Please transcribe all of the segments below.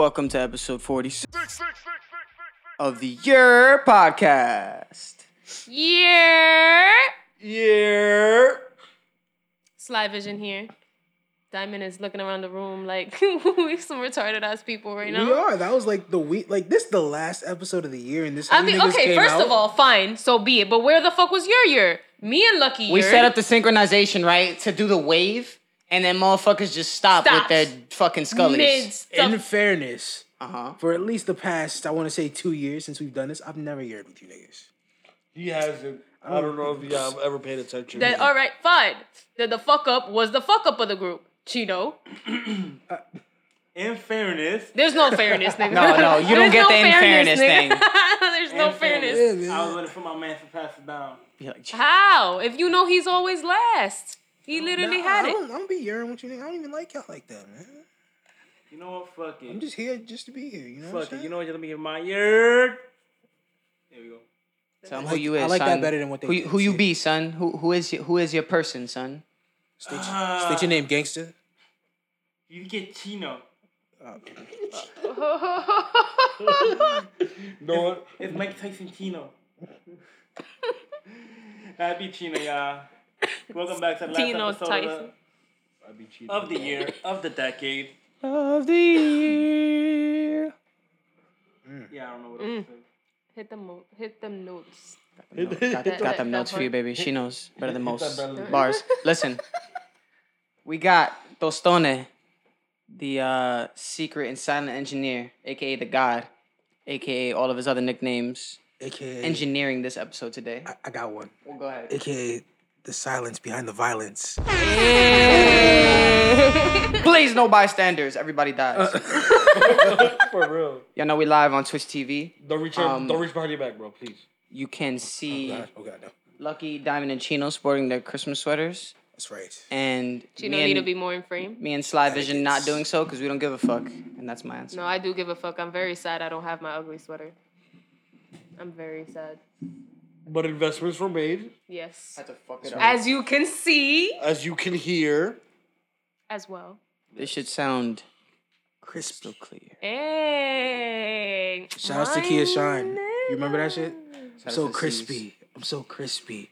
And welcome to episode 46 of the YERRRRR Podcast. Yeah. Yeah. Sly Vision here. Diamond is looking around the room like we some retarded ass people right now. We are. That was like the week. Like this, the last episode of the year, and this. I you mean, okay, came first out. of all, fine, so be it. But where the fuck was your year? Me and Lucky We year. set up the synchronization, right, to do the wave, and then motherfuckers just stop with Stopped. their fucking scullies. mid in fairness, Uh huh. for at least the past, I want to say two years since we've done this, I've never yeared with you niggas. He hasn't. I don't know if you have ever paid attention. That all right, fine. Then the fuck up was the fuck up of the group. Cheeto. In fairness, There's no fairness, nigga. No, no, you don't get no the in fairness nigga. thing. There's no fairness. fairness. I was man. waiting for my man to pass it down. You're like, How? If you know he's always last. He literally Nah, had I it. don't, I don't be yearning with you niggas. I don't even like y'all like that, man. You know what? Fuck it. I'm just here just to be here. You know. what Fuck I'm it. You know what? Let me get my year. There we go. tell 'em I who like- you is, I like that better than what they who, did, who you be, son? Who who is your, who is your person, son? State, your- Ah. state your name, gangster. You get Chino. No one. It's Mike Tyson Chino. That'd be Chino, y'all. Welcome back to the last Tino episode Tyson. I'd be cheating. Of, the, of the year, of the decade. Of the year. Yeah, I don't know what Mm. else to say. Hit them, mo- hit them notes. Got, That- got that- them notes for you, baby. She knows better than most bars. Listen, we got Tostone, the uh, secret and silent engineer, aka the God, aka all of his other nicknames, AKA. engineering this episode today. I, I got one. Well, go ahead. AKA the silence behind the violence. Please, no bystanders. Everybody dies. For real. Y'all know we live on Twitch TV. Don't reach. Um, don't reach behind your back, bro. Please. You can see God, oh God, no. Lucky, Diamond, and Chino sporting their Christmas sweaters, That's right. and Do you me know need to be more in frame? me and Sly Vision not doing so because we don't give a fuck, and that's my answer. No, I do give a fuck. I'm very sad I don't have my ugly sweater. I'm very sad. But investments were made, Yes. to fuck it As you can see, as you can hear. as well. This should sound Crispy. crystal clear. Hey. Shout outs to Kia Shine. You remember that shit? I'm so out to C's. crispy. I'm so crispy.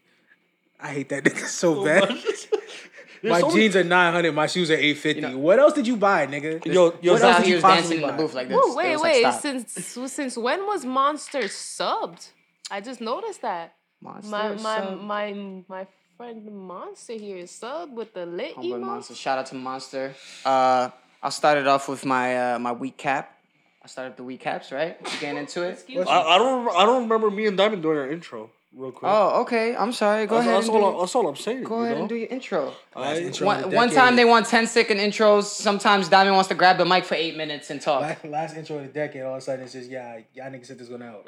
I hate that nigga so bad. My so many- jeans are 900. My shoes are 850. You know- what else did you buy, nigga? Yo, yo, What else out did here you was possibly in the buy? booth like this. Whoa, It wait, was like, wait. stop. since since when was Monster subbed? I just noticed that. Monster My my sub. my my friend Monster here is sub with the lit Homeboy emo. Monster. Shout out to Monster. Uh, I'll start it off with my uh, my week cap. I started the week caps, right? You getting into it? Excuse me. I, I don't. I don't remember me and Diamond doing our intro real quick. Oh, okay. I'm sorry. Go that's, ahead. that's and all. do, I- that's all I'm saying. go ahead know? and do your intro. Last intro One, one time they want 10 second intros. Sometimes Diamond wants to grab the mic for eight minutes and talk. Last, last intro of the decade, all of a sudden it's just, yeah, y'all niggas said this going out.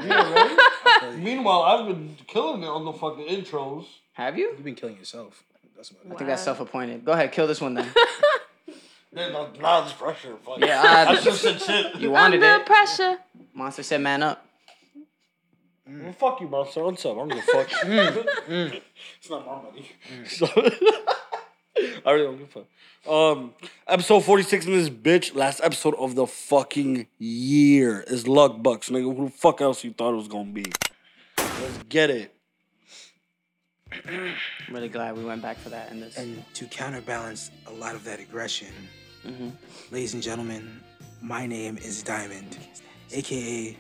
Meanwhile, I've been killing it on the fucking intros. Have you? You've been killing yourself. That's about I it. think that's self appointed. Go ahead, kill this one then. Then uh, now this pressure. Fuck. Yeah, I- I just said shit. You wanted it. Under it. pressure. Monster said, man up. Well, fuck you, monster. What's up? I don't give a fuck. It's not my money. So, I really don't give a fuck. Um, episode 46 in this bitch. Last episode of the fucking year is Luck Bucks, nigga. Who the fuck else you thought it was gonna be? Let's get it. I'm really glad we went back for that in this. And to counterbalance a lot of that aggression, Mhm. ladies and gentlemen, my name is Diamond, aka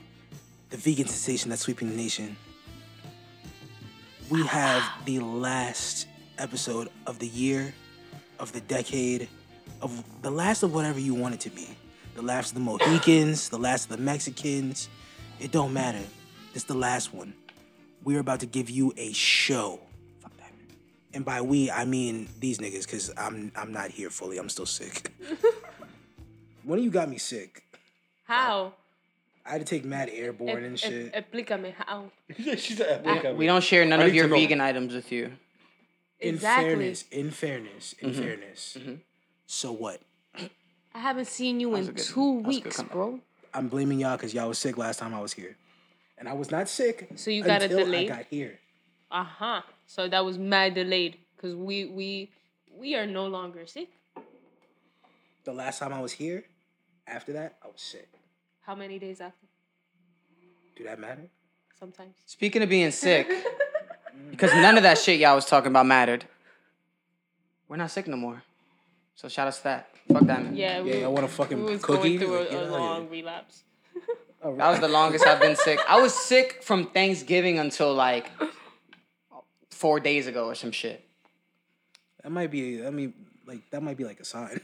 the vegan sensation that's sweeping the nation. We ah, have the last episode of the year, of the decade, of the last of whatever you want it to be. The last of the Mohicans, the last of the Mexicans. It don't matter. It's the last one. We're about to give you a show. Fuck that. And by we, I mean these niggas, cause I'm I'm not here fully. I'm still sick. One of you got me sick. How? I had to take mad airborne and shit. ep- Explícame how. she said, epic. we don't share none I of your to know. vegan items with you. in Exactly. fairness, in fairness, in Mm-hmm. fairness. So what? I haven't seen you was in good- two that was a good weeks, bro. I'm blaming y'all because y'all was sick last time I was here, and I was not sick. So you got it until delayed? I got here. Uh huh. So that was mad delayed because we we we are no longer sick. The last time I was here, After that, I was sick. How many days after? Do that matter? Sometimes. Speaking of being sick, because none of that shit y'all was talking about mattered. We're not sick no more. So shout out to that. Fuck that man. Yeah, we, Yeah, I want a we fucking was cookie. going through Like, a, a outta here. long relapse. Oh, That was the longest I've been sick. I was sick from Thanksgiving until like four days ago or some shit. That might be. I mean, like that might be like a sign.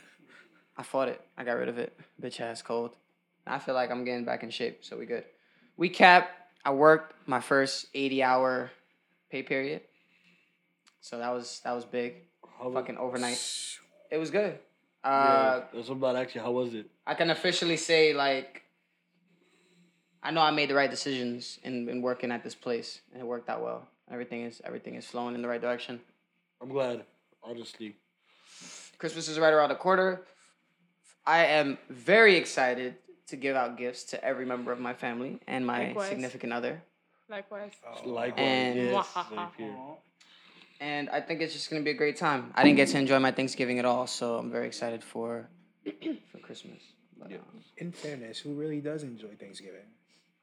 I fought it. I got rid of it. Bitch ass cold. I feel like I'm getting back in shape, so we good. We cap. I worked my first 80 hour pay period. So that was that was big. How Fucking overnight. It was good. Yeah, Uh, that's about actually. How was it? I can officially say like I know I made the right decisions in, in working at this place and it worked out well. Everything is everything is flowing in the right direction. I'm glad. Honestly. Christmas is right around the corner. I am very excited to give out gifts to every member of my family and my Likewise. significant other. Likewise. Likewise. And- yes, Mwahaha. same here. And I think it's just gonna be a great time. I didn't get to enjoy my Thanksgiving at all, so I'm very excited for for Christmas. But, um, In fairness, who really does enjoy Thanksgiving?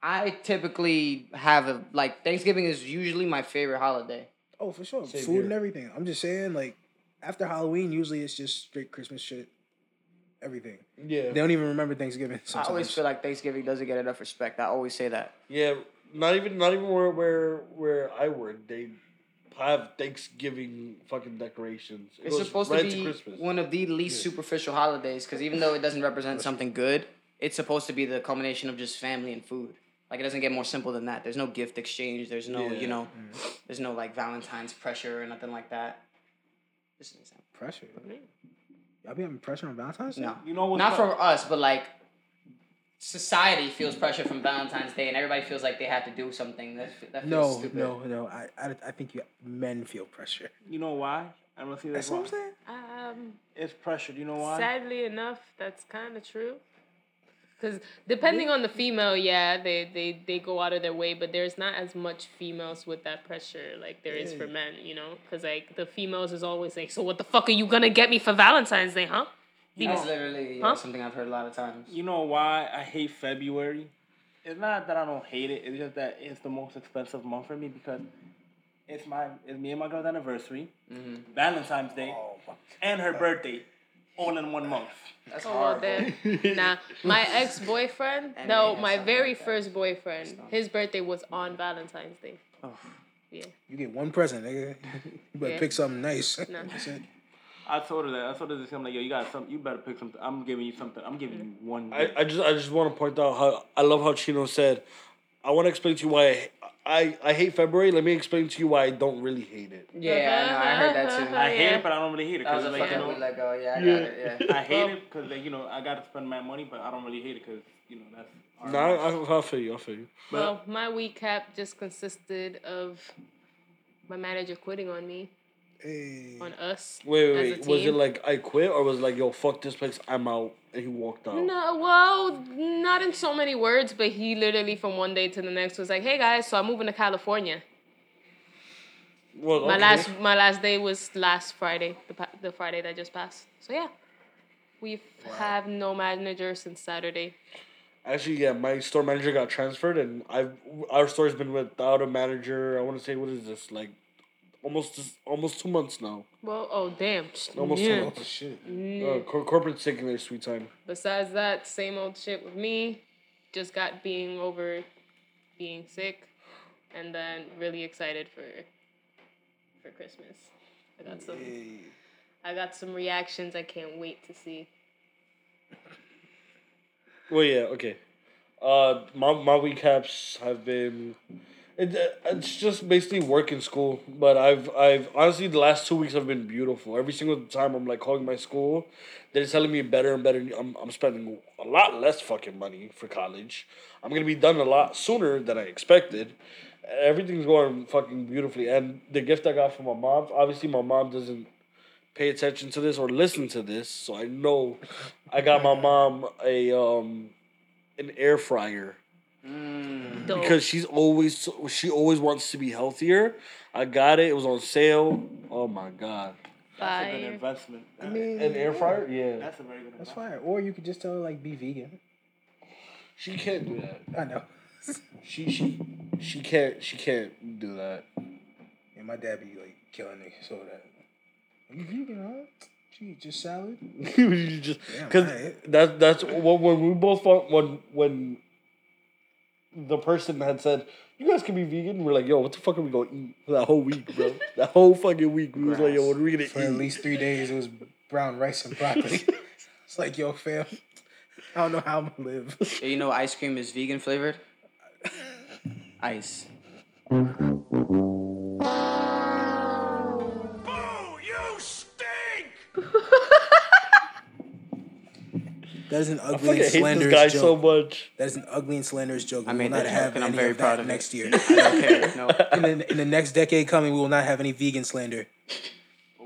I typically have a like Thanksgiving is usually my favorite holiday. Oh, for sure, Same food here. and everything. I'm just saying, like after Halloween, usually it's just straight Christmas shit. Everything. Yeah. They don't even remember Thanksgiving. I always feel like Thanksgiving doesn't get enough respect. I always say that. Yeah, not even not even where where where I work. They have Thanksgiving fucking decorations. It It's supposed right to be Christmas. one of the least superficial holidays because even though it doesn't represent something good, it's supposed to be the culmination of just family and food. Like it doesn't get more simple than that. There's no gift exchange. There's no, Yeah. you know, mm-hmm. there's no like Valentine's pressure or nothing like that. Just an example. pressure. Y'all be having pressure on Valentine's Day? No, You know what's not fu- for us, but like society feels pressure from Valentine's Day, and everybody feels like they have to do something. That that feels No, stupid. no, no. I, I, I think you men feel pressure. You know why? I don't see That's that's what I'm saying. Um, It's pressure. Do You know why? sadly enough, that's kind of true. Because depending on the female, yeah, they, they, they go out of their way, but there's not as much females with that pressure like there is for men, you know? Because, like, the females is always like, so what the fuck are you gonna get me for Valentine's Day, huh? That's literally yeah, Huh? something I've heard a lot of times. You know why I hate February? It's not that I don't hate it. It's just that it's the most expensive month for me because it's my it's me and my girl's anniversary, Mm-hmm. Valentine's Day, and her birthday, all in one month. That's Oh, well, horrible. then. Nah, my ex boyfriend, no, my very like first boyfriend, his birthday was on Valentine's Day. Oh. Yeah. You get one present, nigga. You better Yeah. pick something nice. No. That's it. I told her that. I told her this. I'm like, yo, you got some. You better pick something. I'm giving you something. I'm giving you one. I, I just I just want to point out how I love how Chino said. I want to explain to you why I, I I hate February. Let me explain to you why I don't really hate it. Yeah, I know. I heard that too. I hate yeah. it, but I don't really hate it because a like you fucking know, bootleg go. Yeah, I Yeah. got it. Yeah. I hate it because like you know I got to spend my money, but I don't really hate it because you know that's. our No, I, I feel you. I feel you. Well, my week cap just consisted of my manager quitting on me, Hey. on us. Wait, wait, wait. Was it like I quit or was it like yo fuck this place I'm out and he walked out? No, well, not in so many words, but he literally from one day to the next was like, "Hey guys, so I'm moving to California." Well, My last my last day was last Friday, the the Friday that just passed. So yeah, we have no manager since Saturday. Actually, yeah, my store manager got transferred, and I've our store's been without a manager. I want to say what is this like, almost almost two months now. Well, oh damn. Almost Yeah. two months. Oh shit. Uh, cor- corporate's taking their sweet time. Besides that, same old shit with me. Just got being over being sick, and then really excited for for Christmas. I got some. Hey. I got some reactions I can't wait to see. Well, yeah, okay. Uh, my my recaps have been. It, it's just basically work in school, but I've I've honestly the last two weeks have been beautiful. Every single time I'm like calling my school, they're telling me better and better. I'm I'm spending a lot less fucking money for college. I'm gonna be done a lot sooner than I expected. Everything's going fucking beautifully, and the gift I got from my mom. Obviously, my mom doesn't pay attention to this or listen to this, so I know I got my mom a um an air fryer Mm. Dope. because she's always she always wants to be healthier. I got it. It was on sale. Oh my god. That's a good investment. I mean, An air fryer? Yeah. That's a very good That's investment. fine. Or you could just tell her like be vegan. She can't do that. I know. She she she can't she can't do that. And my dad be like killing me so that. Are you vegan, huh? Gee, just salad. Just because that's that's when, when we both fought, when when the person had said you guys can be vegan. We're like, yo, what the fuck are we gonna eat for that whole week, bro? that whole fucking week, we was like, yo, what are we gonna For eat? at least three days, it was brown rice and broccoli. it's like, yo, fam, I don't know how I'm gonna live. Yeah, you know ice cream is vegan flavored? Ice. That is an ugly fucking and hate this slanderous guy joke. so much. That is an ugly and slanderous joke. We I made will not that have joke and I'm very of proud that of next it. year. I don't care. No. in, the, in the next decade coming, we will not have any vegan slander.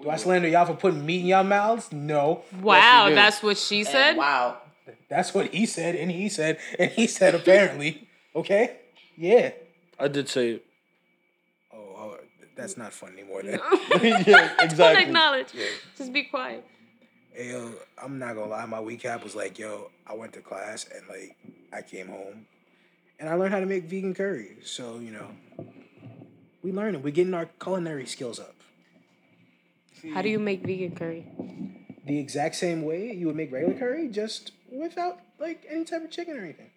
Do I slander y'all for putting meat in y'all mouths? No. Wow, do. that's what she said. And wow. That's what he said, and he said, and he said apparently. Okay? Yeah. I did say it. Oh, oh that's not fun anymore then. yeah, Don't exactly. acknowledge. Just be quiet. Hey, yo, I'm not gonna lie, my recap was like, yo, I went to class and like I came home and I learned how to make vegan curry. So, you know, we learning. We're getting our culinary skills up. How do you make vegan curry? The exact same way you would make regular curry, just without like any type of chicken or anything.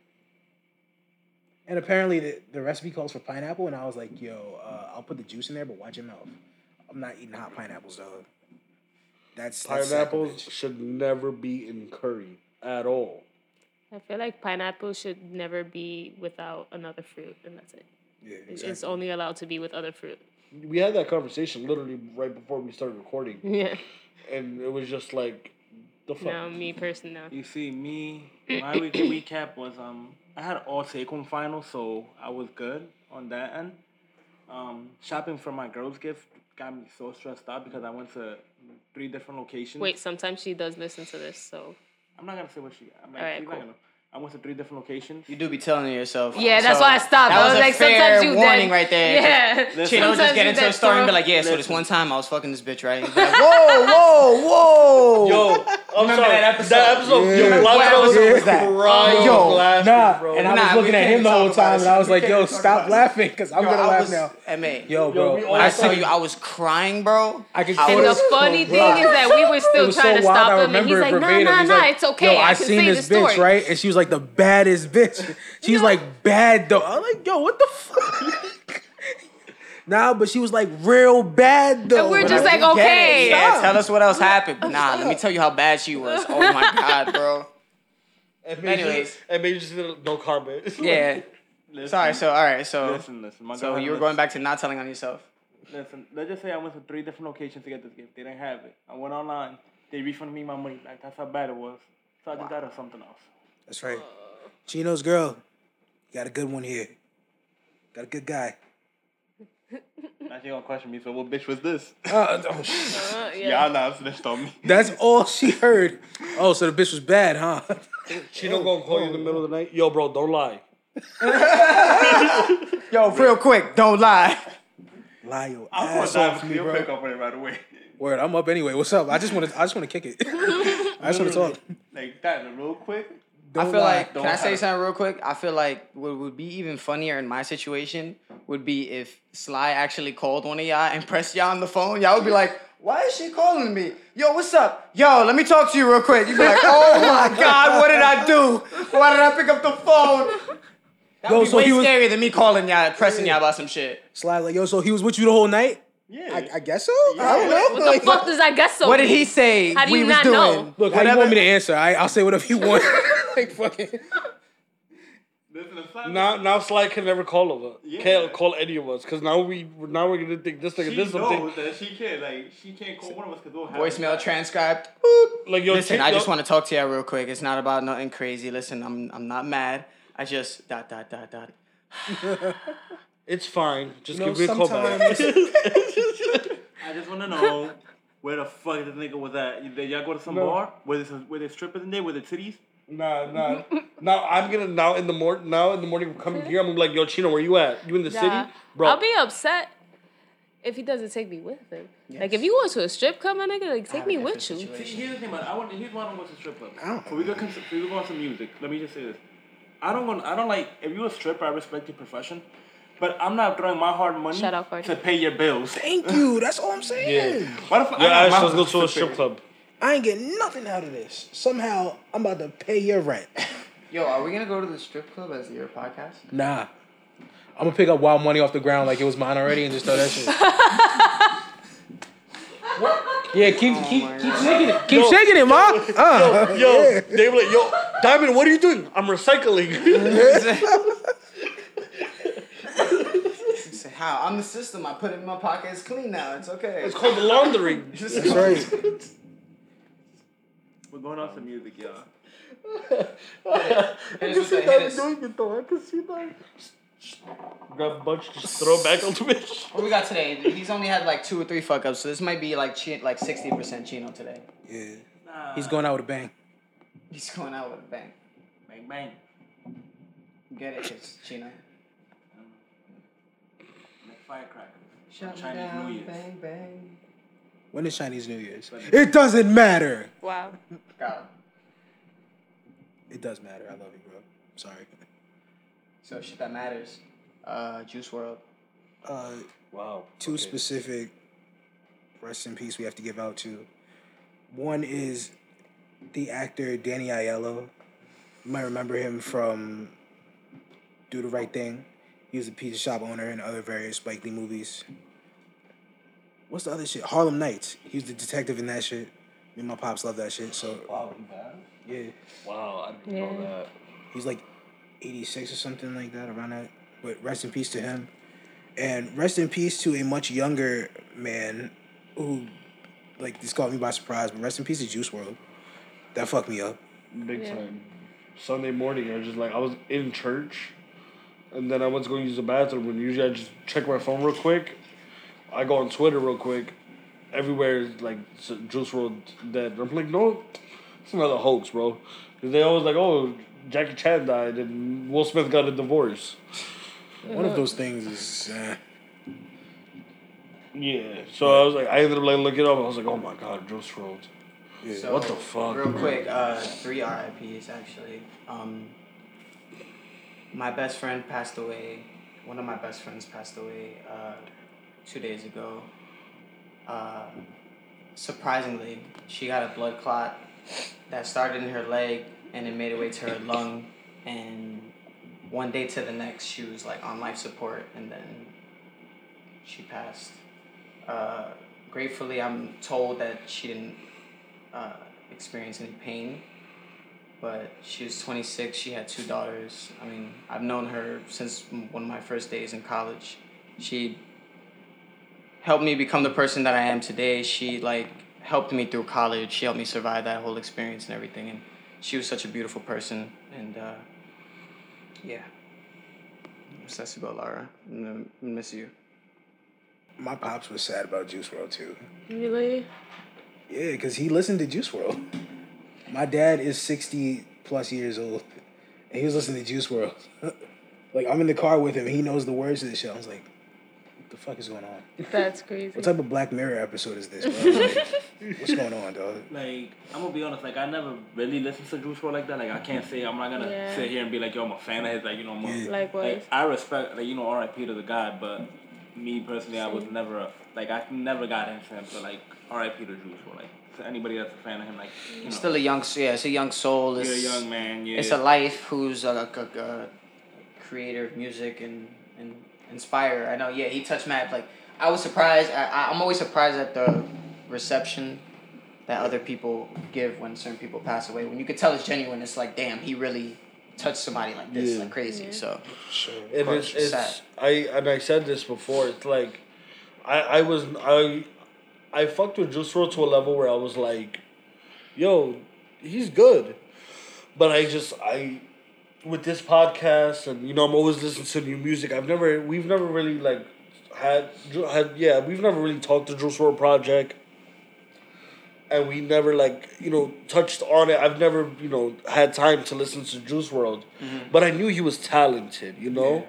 And apparently the, the recipe calls for pineapple, and I was like, yo, uh, I'll put the juice in there, but watch your mouth. I'm not eating hot pineapples, dog. That's, that's Pineapples sacrilege. should never be in curry at all. I feel like pineapple should never be without another fruit, and that's it. Yeah, exactly. It's only allowed to be with other fruit. We had that conversation literally right before we started recording, Yeah. and it was just like, the fuck. No, me personally, no. You see, me, my week recap was um, I had all take home finals, so I was good on that end. Um, shopping for my girls' gift got me so stressed out because I went to three different locations. Wait, sometimes she does listen to this, so. I'm not gonna say what she. I'm like, Alright, she's cool. Not gonna. I went to three different locations. You do be telling yourself. Yeah, that's why I stopped. That I was, was a like, fair sometimes you warning dead- right there. Yeah. Listen, Chino just get into a story and be like, yeah, so this one time I was fucking this bitch, right? Like, whoa, whoa, whoa. Yo, I'm Remember sorry. that episode? That episode, Yeah. yo, What Black episode was was that? crying Yo, laughing, Nah, bro. and I Nah, was we looking at him the whole time, and I was like, "Yo, stop laughing, because I'm Yo, gonna laugh now." MA. Yo, Yo, bro, we all When I fucking- tell you I was crying, bro. I can And the funny thing is that we were still trying to stop him, and he's like, "Nah, nah, nah, it's okay. I, I can seen say this the bitch, story." right? And she was like the baddest bitch. She's like bad though. I'm like, yo, what the fuck? nah, but she was like real bad though. And we're just I- like, We get it. okay. Yeah, Stop. tell us what else happened. Nah, let me tell you how bad she was. Oh my god, bro. And maybe Anyways. just, and maybe just did no comment. Yeah. Listen, Sorry. So all right. So listen, listen. My so you were a going back to not telling on yourself. Listen, let's just say I went to three different locations to get this gift. They didn't have it. I went online. They refunded me my money back. That's how bad it was. So I just got her something else. That's right. Chino's girl. Got a good one here. Got a good guy. Now she gonna question me. So what bitch was this? Uh, oh, sh- Uh, yeah. Y'all not snitched on me. that's all she heard. Oh, so the bitch was bad, huh? She don't gonna call you in the middle of the night. Yo, bro, don't lie. Yo, real quick, don't lie. Lie your I'm ass gonna off dive me, You'll bro. pick up on it right away. Word, I'm up anyway. What's up? I just want to. I just want to kick it. I just want to talk. Like that, real quick. I Don't feel lie. like, Don't can I say have- something real quick? I feel like what would be even funnier in my situation would be if Sly actually called one of y'all and pressed y'all on the phone. Y'all would be like, why is she calling me? Yo, what's up? Yo, let me talk to you real quick. You'd be like, oh my God, what did I do? Why did I pick up the phone? That would Yo, be so way he was- scarier than me calling y'all, pressing y'all about some shit. Slide like, yo, so he was with you the whole night? Yeah. I, I guess so. I don't know. What Like, the fuck does I guess so? What did he say How do you was not doing? know? Look, how do you want me to answer? I, I'll say whatever you want. like, fucking. Listen, it's not- Now, now Sly can never call of us. Yeah. Can't call any of us because now we now we're gonna think this nigga she did knows something. that she can't like she can't call one of us because we'll have Voicemail it. transcribed. Like yo, Listen, I just want to talk to y'all real quick. It's not about nothing crazy. Listen, I'm I'm not mad. I just dot dot dot dot. It's fine. Just You know, give me a call back. I just want to know where the fuck this nigga was at. Did y'all go to some No. bar? Were there some, were there strippers in there? Were there titties? Nah, nah. now I'm gonna now in the morning now in the morning coming here. I'm gonna be like, yo, Chino, where you at? You in the Yeah. city, bro? I'll be upset If he doesn't take me with him, like if you go to a strip club, my nigga, like take me with you. situation. See, here's the thing, man. I want. Here's why I don't go to strip club. I don't- So we go. cons- we go on some music. Let me just say this. I don't want. I don't like. If you're a stripper, I respect your profession, but I'm not throwing my hard money Shout out, Cardi. to pay your bills. Thank you. That's all I'm saying. Why the fuck? Yeah, I I got let's go to a strip paid. club. I ain't getting nothing out of this. Somehow I'm about to pay your rent. Yo, are we gonna go to the strip club as your podcast? Nah. I'm gonna pick up wild money off the ground like it was mine already and just throw that shit. yeah, keep keep my keep God. shaking it. Keep shaking it, ma. Uh, Yo, yeah. they were like, yo, Diamond, what are you doing? I'm recycling. Say how? I'm the system. I put it in my pocket. It's clean now. It's okay. it's called laundering. That's right. We're going on some music, y'all. I can see the- hit Diamond us. doing it though. I can see that. Grab a bunch, just throw it back on the bitch. What we got today? He's only had like two or three fuck ups, so this might be like chi- like sixty percent Chino today. Yeah. Nah. He's going out with a bang. He's going out with a bang. bang bang. Get it, it's Chino. Like firecracker. Shut me Chinese down, New Year's. bang bang. When is Chinese New Year's? It doesn't matter. Wow. Got him. It does matter. I love you, bro. Sorry. So shit that matters. Uh, Juice WRLD. Uh, Wow. two okay. specific rest in peace we have to give out to. One is the actor Danny Aiello. You might remember him from Do the Right Thing. He was a pizza shop owner in other various Spike Lee movies. What's the other shit? Harlem Nights. He was the detective in that shit. Me and my pops love that shit. So Wow, he bad? yeah, Wow, I didn't know Yeah. that. he's like eighty six or something like that around that. But rest in peace to him, and rest in peace to a much younger man who, like, this caught me by surprise. But rest in peace to Juice WRLD. That fucked me up. Big Yeah. time. Sunday morning, I was just like, I was in church, and then I went going to go use the bathroom, and usually I just check my phone real quick. I go on Twitter real quick. Everywhere is like s- Juice WRLD dead. I'm like, no, it's another hoax, bro. 'Cause they always like, oh, Jackie Chan died, and Will Smith got a divorce. One of those things is. Uh, Yeah. So I was like, I ended up like looking up. I was like, oh my god, Juice WRLD. yeah. So, What the fuck? Real quick, uh, three RIPS actually. Um, my best friend passed away. One of my best friends passed away uh, two days ago. Uh, surprisingly, she got a blood clot that started in her leg and it made its way to her lung. And one day to the next, she was like on life support, and then she passed. Uh, gratefully, I'm told that she didn't uh, experience any pain. But she was 26. She had two daughters. I mean, I've known her since one of my first days in college. She helped me become the person that I am today. She like helped me through college. She helped me survive that whole experience and everything. And she was such a beautiful person. And uh, yeah, that's about Lara. I'm gonna miss you. My pops was sad about Juice WRLD too. Really? Yeah, because he listened to Juice WRLD. My dad is 60 plus years old, and he was listening to Juice WRLD. like, I'm in the car with him, and he knows the words to this show. I was like, what the fuck is going on? That's crazy. What type of Black Mirror episode is this, bro? Like, what's going on, dog? Like, I'm gonna be honest, like, I never really listened to Juice WRLD like that. Like, I can't say, I'm not gonna Yeah. sit here and be like, yo, I'm a fan of his, like, you know, I'm Yeah. Likewise. Like, I respect, like, you know, RIP to the guy, but me personally, I was never, a, like, I never got into him, so, like, RIP to Juice WRLD. Like, to anybody that's a fan of him, like, you know, Still a young, yeah, it's a young soul. you're a young man, yeah. It's a life who's a, a, a creator of music and, and inspire. I know, yeah, he touched Matt. Like, I was surprised. I, I- I'm always surprised at the reception that other people give when certain people pass away. When you could tell it's genuine, it's like, damn, he really touched somebody like this, Yeah. like crazy. Yeah. So, Sure. And it's, it's it's I and I said this before. It's like, I I was I, I fucked with Juice WRLD to a level where I was like, yo, he's good, but I just I, with this podcast and you know I'm always listening to new music. I've never we've never really like had had yeah we've never really talked to Juice WRLD project. And we never like you know touched on it. I've never you know had time to listen to Juice WRLD, mm-hmm. but I knew he was talented. You know,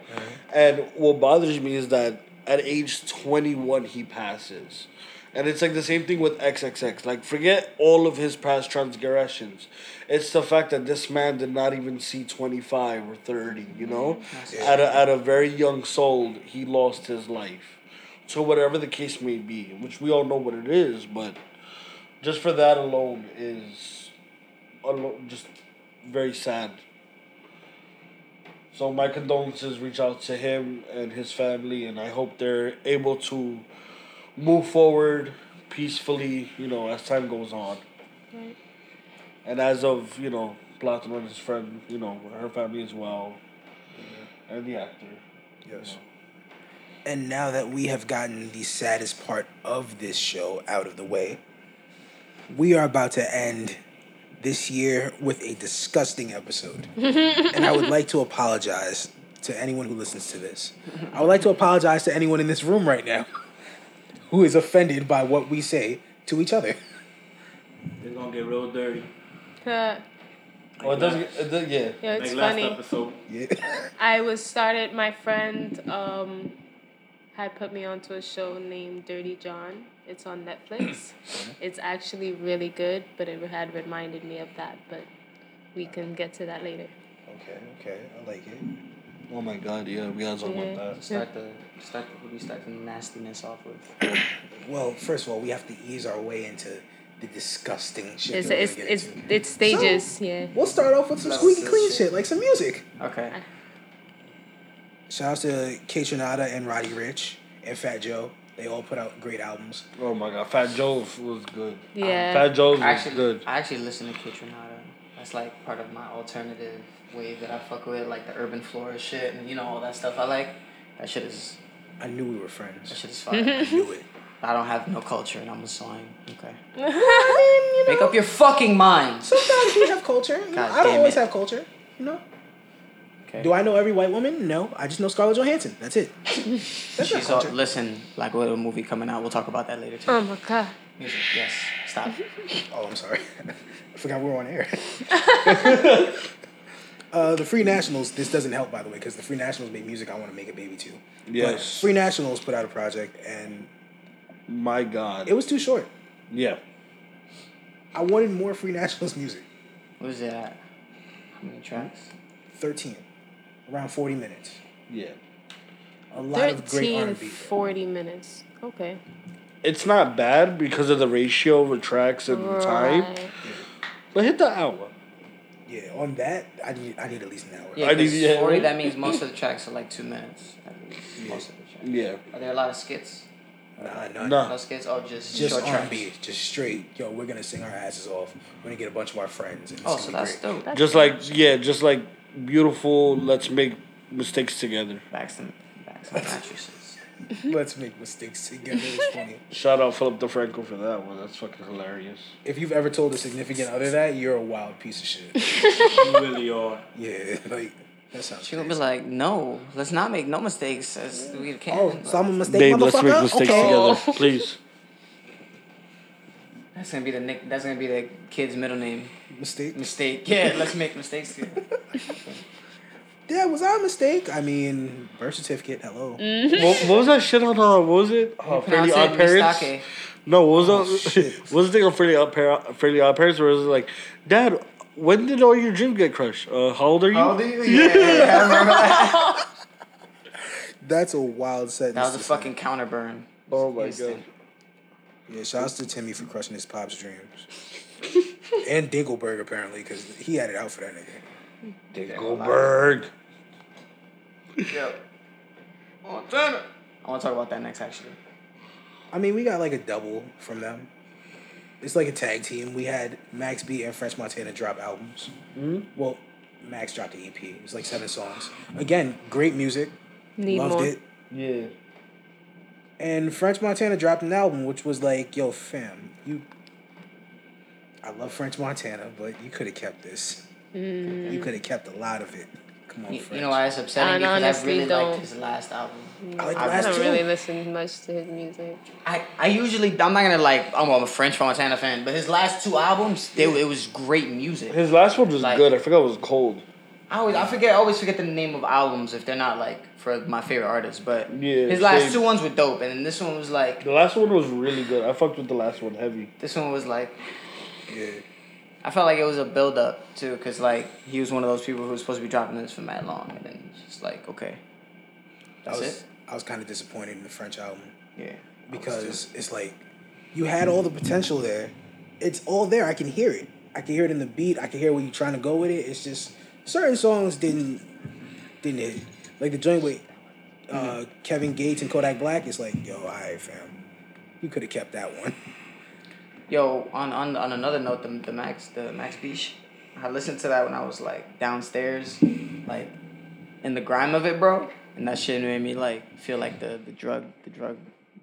and what bothers me is that at age 21 he passes. And it's like the same thing with XXX. Like, forget all of his past transgressions. It's the fact that this man did not even see 25 or 30, you know? Mm-hmm. At a, at a very young soul, he lost his life. So, whatever the case may be, which we all know what it is, but just for that alone is alo- just very sad. So my condolences reach out to him and his family, and I hope they're able to move forward peacefully, you know, as time goes on. Right. And as of, you know, Platinum and his friend, you know, her family as well, and the actor. Yes. And now that we have gotten the saddest part of this show out of the way, we are about to end this year with a disgusting episode. and I would like to apologize to anyone who listens to this. I would like to apologize to anyone in this room right now who is offended by what we say to each other. It's gonna get real dirty. Uh, Oh, it does. It does yeah. yeah, it's like last funny. episode. Yeah. I was started. My friend um, had put me onto a show named Dirty John. It's on Netflix. it's actually really good, but it had reminded me of that. But we can get to that later. Okay, okay, I like it. Oh my God! Yeah, we gotta talk Yeah. about that. Start the start. The, what do you start the nastiness off with? Well, first of all, we have to ease our way into the disgusting shit. It's it's it's it's stages. yeah. We'll start off with some squeaky of clean shit. shit, like some music. Okay. Shout out to Kaytranada and Roddy Ricch and Fat Joe. They all put out great albums. Oh my God! Fat Joe was good. Yeah. Um, Fat Joe was actually, good. I actually listen to Kaytranada. That's like part of my alternative wave that I fuck with, like the urban flora shit and you know all that stuff. I like. That shit is I knew we were friends. that friends. shit is fire. I knew it. I don't have no culture and I'm a swine. Okay. I mean, you Make up your fucking mind. Sometimes we have culture. You know, God I don't damn always it. have culture. You know. Okay. Do I know every white woman? No. I just know Scarlett Johansson. That's it. That's not She's all, culture. listen, Black Widow movie coming out. We'll talk about that later too. Oh my god. Music, yes. Stop. Oh, I'm sorry. I forgot we were on air. uh, the Free Nationals. This doesn't help, by the way, because the Free Nationals made music. I want to make a baby too. But Yes. Free Nationals put out a project, and My God. it was too short. yeah. I wanted more Free Nationals music. What is it at? How many tracks? Thirteen, around forty minutes. Yeah. A lot of great R 13, and B. 40 minutes. Okay. It's not bad because of the ratio of tracks and the time. Right. But hit the hour. Yeah, on that, I need I need at least an hour. Yeah, I need- yeah. 40, that means most of the tracks are like two minutes. At least. Most of the tracks. Yeah. Are there a lot of skits? Nah, none. No. No skits? Oh, just, Just short R and tracks. B, just straight. Yo, we're gonna sing our asses off. We're gonna get a bunch of our friends. And Oh, so that's great. dope. That's Just like yeah, just like beautiful. Let's make mistakes together. Backs and backs and mattresses. Let's make mistakes together. It's funny. Shout out Philip DeFranco for that one. That's fucking hilarious. If you've ever told a significant other that, you're a wild piece of shit. You really are. yeah, like that sounds. She gonna be like, no, let's not make no mistakes as we can. Oh, so I'm a mistake, Babe, let's make mistakes okay. together, please. That's gonna be the nick. That's gonna be the kid's middle name. Mistake. Mistake. Yeah, let's make mistakes. together. Yeah, was I a mistake? I mean, birth certificate. Hello. what, what was that shit on? Uh, what was it? Uh, Fairly Pronounce Odd Parents. mistake. No, what was Oh, that? shit. what was the thing on Fairly Odd, Par- Fairly Odd Parents where it was like, Dad, when did all your dreams get crushed? Uh, how old are you? How old are you? Yeah, yeah, I remember that. That's a wild sentence. That was a to say. fucking counter burn. Oh my Instant. god. Yeah, shouts to Timmy for crushing his pop's dreams. and Dinkelberg apparently, because he had it out for that nigga. Goldberg. Yeah. Montana. I want to talk about that next, actually. I mean, we got like a double from them. It's like a tag team. We had Max B and French Montana drop albums. Mhm. Well, Max dropped the EP. It was like seven songs. Again, great music. Need Loved more. it. Yeah. And French Montana dropped an album which was like, yo, fam, you. I love French Montana, but you could have kept this. You could have kept a lot of it. Come on, You, French. you know why it's upsetting? I because I honestly really don't. liked his last album. I like the I I last don't really listen much to his music. I, I usually I'm not gonna like I'm a French Montana fan, but his last two albums they it was great music. His last one was Like- good. I forgot it was cold. I always I forget I always forget the name of albums if they're not like for my favorite artists. But Yeah, his last same. two ones were dope, and then this one was like The last one was really good. I fucked with the last one heavy. this one was like Yeah. I felt like it was a build up too, cause like he was one of those people who was supposed to be dropping this for mad long, and then it's just like okay, I that's was it. I was kind of disappointed in the French album Yeah, because it's like you had all the potential there. It's all there. I can hear it. I can hear it in the beat. I can hear where you're trying to go with it. It's just certain songs didn't didn't hit. Like the joint with uh, Mm-hmm. Kevin Gates and Kodak Black. It's like, yo, alright, fam, you could have kept that one. Yo, on on on another note, the the Max the Max Beach, I listened to that when I was like downstairs, like in the grime of it, bro, and that shit made me like feel like the the drug the drug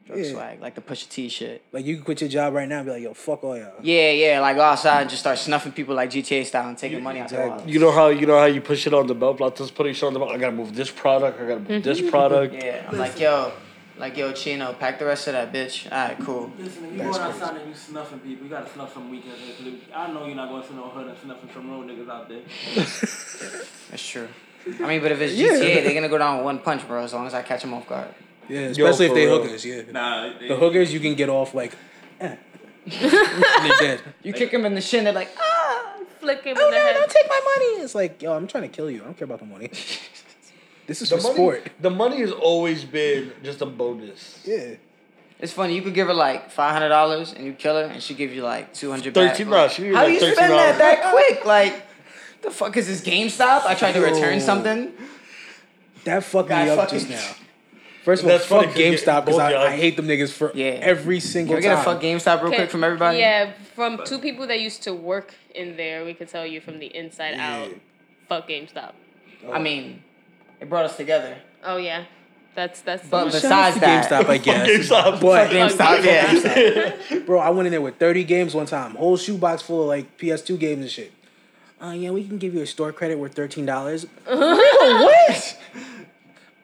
drug Yeah. swag, like the Pusha T shit. Like you could quit your job right now and be like, yo, fuck all y'all. Yeah, yeah, like go outside and just start snuffing people like GTA style and taking money out their exactly. wallets. You know how you know how you push it on the belt, like just putting shit on the belt. I gotta move this product. I gotta move mm-hmm. this product. Yeah, I'm like yo, like yo, Chino, pack the rest of that bitch. All right, cool. Listen, if you That's going outside and you snuffing people, you gotta snuff some weekends. I know you're not going to no hood and snuffing some road niggas out there. That's true. I mean, but if it's Yeah. GTA, they're gonna go down with one punch, bro. As long as I catch them off guard. Yeah, especially if for they real. hookers. Yeah, Nah, the hookers you can get off like, eh. they dead. You kick them in the shin, they're like, ah. Flick him Oh in the no, head. don't take my money. It's like, yo, I'm trying to kill you. I don't care about the money. this is The for money, sport. the money has always been just a bonus. Yeah. It's funny. You could give her like five hundred dollars and you kill her, and she give you like two hundred. Thirteen dollars. She give How like you 13. spend that that quick? Like, the fuck is this GameStop? I tried to return Yo. something. That fucked Guy me up fucking- just now. First of all, That's funny fuck 'cause you- GameStop because both I, y'all- I hate them niggas for Yeah. every single Can we get a time. fuck GameStop real quick from everybody? Yeah, from two people that used to work in there, we could tell you from the inside Yeah. out. Fuck GameStop. I mean, it brought us together. Oh yeah, that's that's. But the Shout out besides to that, GameStop, I guess. GameStop. But GameStop, yeah. bro, I went in there with 30 games one time, whole shoebox full of like PS2 games and shit. Uh, yeah, we can give you a store credit worth thirteen dollars. what?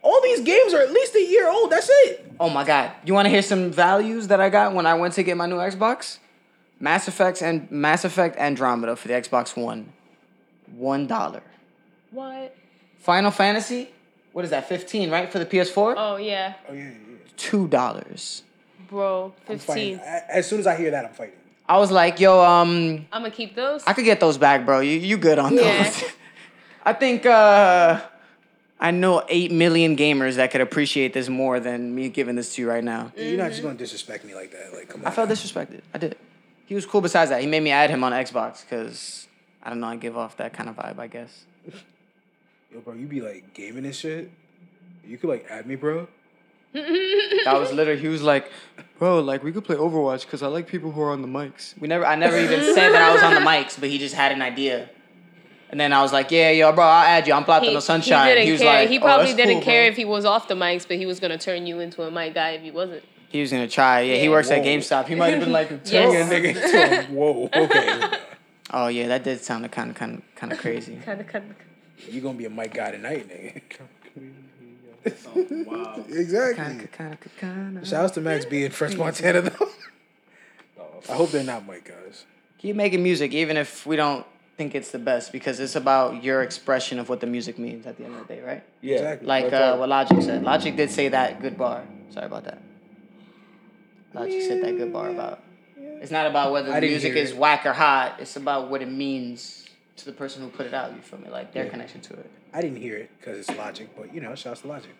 All these games are at least a year old. That's it. Oh my god. You want to hear some values that I got when I went to get my new Xbox? Mass Effect and Mass Effect Andromeda for the Xbox One, one dollar. what? Final Fantasy, what is that? Fifteen, right, for the PS4? Oh yeah, Oh yeah, yeah. Two dollars. bro, I'm fighting. fifteen. As soon as I hear that, I'm fighting. I was like, yo, um, I'm gonna keep those. I could get those back, bro. You you good on those? Yeah. I think uh, I know eight million gamers that could appreciate this more than me giving this to you right now. You're not just gonna disrespect me like that. Like, come on. I felt disrespected. I did. He was cool. Besides that, he made me add him on Xbox because I don't know. I give off that kind of vibe, I guess. Yo, bro, you be like gaming and shit. You could like add me, bro. That was literally. He was like, "Bro, like we could play Overwatch because I like people who are on the mics." We never. I never even said that I was on the mics, but he just had an idea. And then I was like, "Yeah, yo, bro, I'll add you. I'm Plata the Sunshine." he didn't was care. like, he "Oh, probably that's didn't cool, care bro." if he was off the mics, but he was gonna turn you into a mic guy if he wasn't. He was gonna try. Yeah, he Yeah. works at GameStop. He might have been like, Yes. A nigga into a- Whoa, okay. "Oh yeah, that did sound kind of, kind of, kind of crazy." Kind of, kind of. you gonna be a mic guy tonight, nigga. Wow. exactly. Kind of, kind of, kind of. Shout out to Max B and French Montana though. I hope they're not white guys. Keep making music, even if we don't think it's the best, because it's about your expression of what the music means at the end of the day, right? Yeah. Exactly. Like uh, what Logic said. Logic did say that good bar. Sorry about that. Logic said that good bar about. It's not about whether the music is it. whack or hot. It's about what it means to the person who put it out. You feel me? Like their connection to it. I didn't hear it because it's Logic, but you know, shouts to Logic.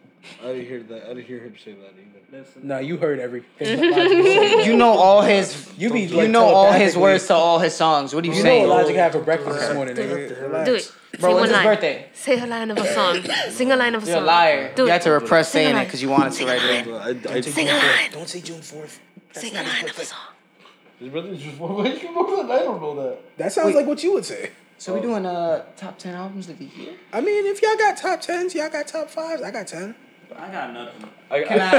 I didn't hear that. I didn't hear him say that either. Listen. No, you heard everything. that Logic said. You know all his. You be, You like, know all his words to all his songs. What are you, You know saying? what Logic had for breakfast this morning, nigga. Do it. Bro, Say when's his line. birthday? Say a line of a song. Sing a line of a You're a song. liar. Do you it. had to repress Sing saying it because you wanted to right there. I, I, Don't say Sing June a 4th. line. Don't say June 4th. Sing a line of a song. his brother's just what you? I don't know that. That sounds like what you would say. So we doing uh top ten albums of the year? I mean, if y'all got top tens, y'all got top fives. I got ten. I got nothing. I, Can I, I?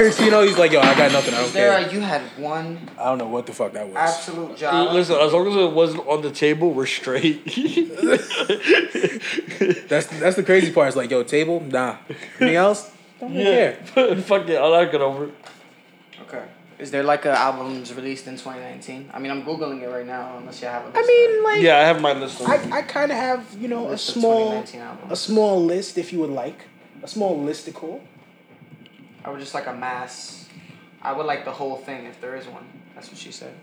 Is What? you know, he's like, yo, I got nothing. I don't is there care. a, you had one I don't know what the fuck that was. absolute job. listen, as long as it wasn't on the table, we're straight. That's that's the crazy part. It's like, yo, table, nah. Anything else? Don't really yeah. care. Fuck it. I like it over. Okay. Is there like a albums released in 2019? I mean, I'm googling it right now. Unless you have a list. I mean, like, Yeah, I have my list. I, I kind of have you know a List small a small list if you would like a small listicle. I would just like a mass. I would like the whole thing if there is one. That's what she said.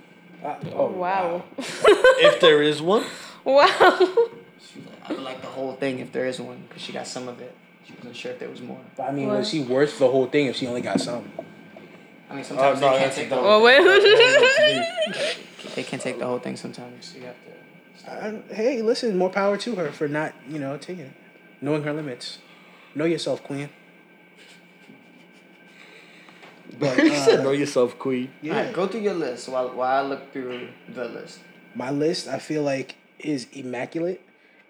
Uh, Oh wow. if there is one. wow. She was like, I would like the whole thing if there is one, because she got some of it. She wasn't sure if there was more. But I mean, What? was she worth the whole thing if she only got some? I mean, sometimes Oh, no, they can't take the whole. Well, wait. They can't take the whole thing sometimes. You have to. Uh, hey, listen, more power to her for not you know taking it, knowing her limits. Know yourself, queen. But you said uh, know yourself, queen. yeah, All right, go through your list while while I look through the list. my list I feel like is immaculate,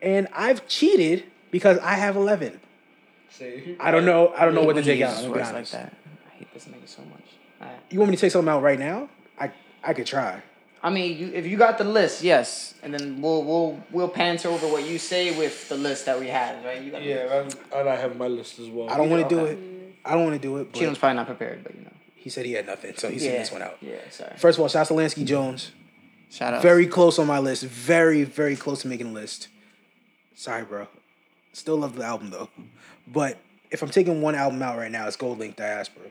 and I've cheated because I have eleven. I don't know. I don't know what to When he take out. uses I'm words like that. I hate this nigga so much. All right. You want me to take something out right now? I I could try. I mean, you, if you got the list, yes, and then we'll we'll we'll pants over what you say with the list that we have, right? You got the Yeah, and, and I have my list as well. I don't want to do it. I don't want to do it. But Cheatham's probably not prepared, but you know. he said he had nothing, so he's yeah. taking this one out. Yeah, sorry. First of all, shouts to Lansky Jones. Shout out. Very close on my list. Very, very close to making a list. Sorry, bro. Still love the album though. But if I'm taking one album out right now, it's GoldLink Diaspora.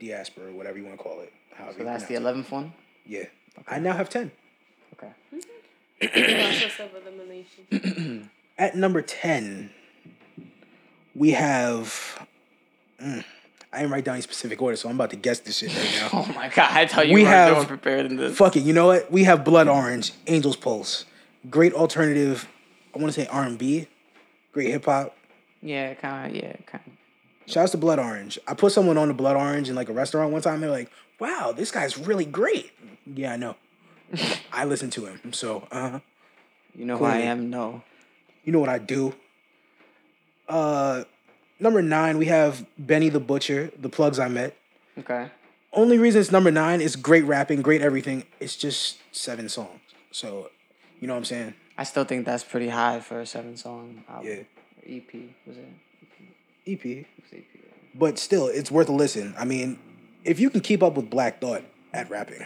Diaspora, whatever you want to call it. However So that's the eleventh one. it. Yeah. I now have 10. Okay. Process of elimination. At number 10, we have. Mm, I didn't write down any specific order, so I'm about to guess this shit right now. Oh my god! I tell you, We we have- have more prepared than this. Fuck it, you know what? We have Blood Orange, Angel's Pulse. Great alternative, I want to say R&B. Great hip hop. Yeah, kind of. Yeah, kind of. Shouts to Blood Orange. I put someone on the Blood Orange in like a restaurant one time. They're like, "Wow, this guy's really great." Yeah, I know. I listen to him, so uh, You know who I am? No. you know what I do. Uh, number nine, we have Benny the Butcher, the plugs I met. Okay. Only reason it's number nine is great rapping, great everything. It's just seven songs, so you know what I'm saying. I still think that's pretty high for a seven song album. Yeah. EP was it? EP, EP. but still, it's worth a listen. I mean, if you can keep up with Black Thought at rapping,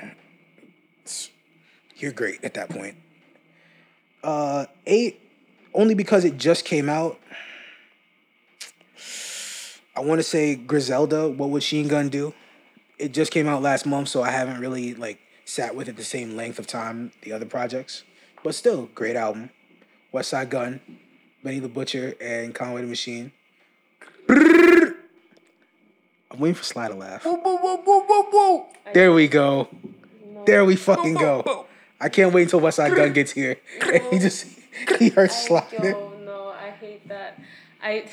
you're great at that point. Uh, eight, only because it just came out. I want to say Griselda. What would Chine Gun do? It just came out last month, so I haven't really like sat with it the same length of time the other projects. But still, great album. Westside Gunn, Benny the Butcher, and Conway the Machine. I'm waiting for Sly to laugh. There we go. There we fucking go. I can't wait until Westside Gunn gets here. And he just he hurts Sly. Yo, no, I hate that. I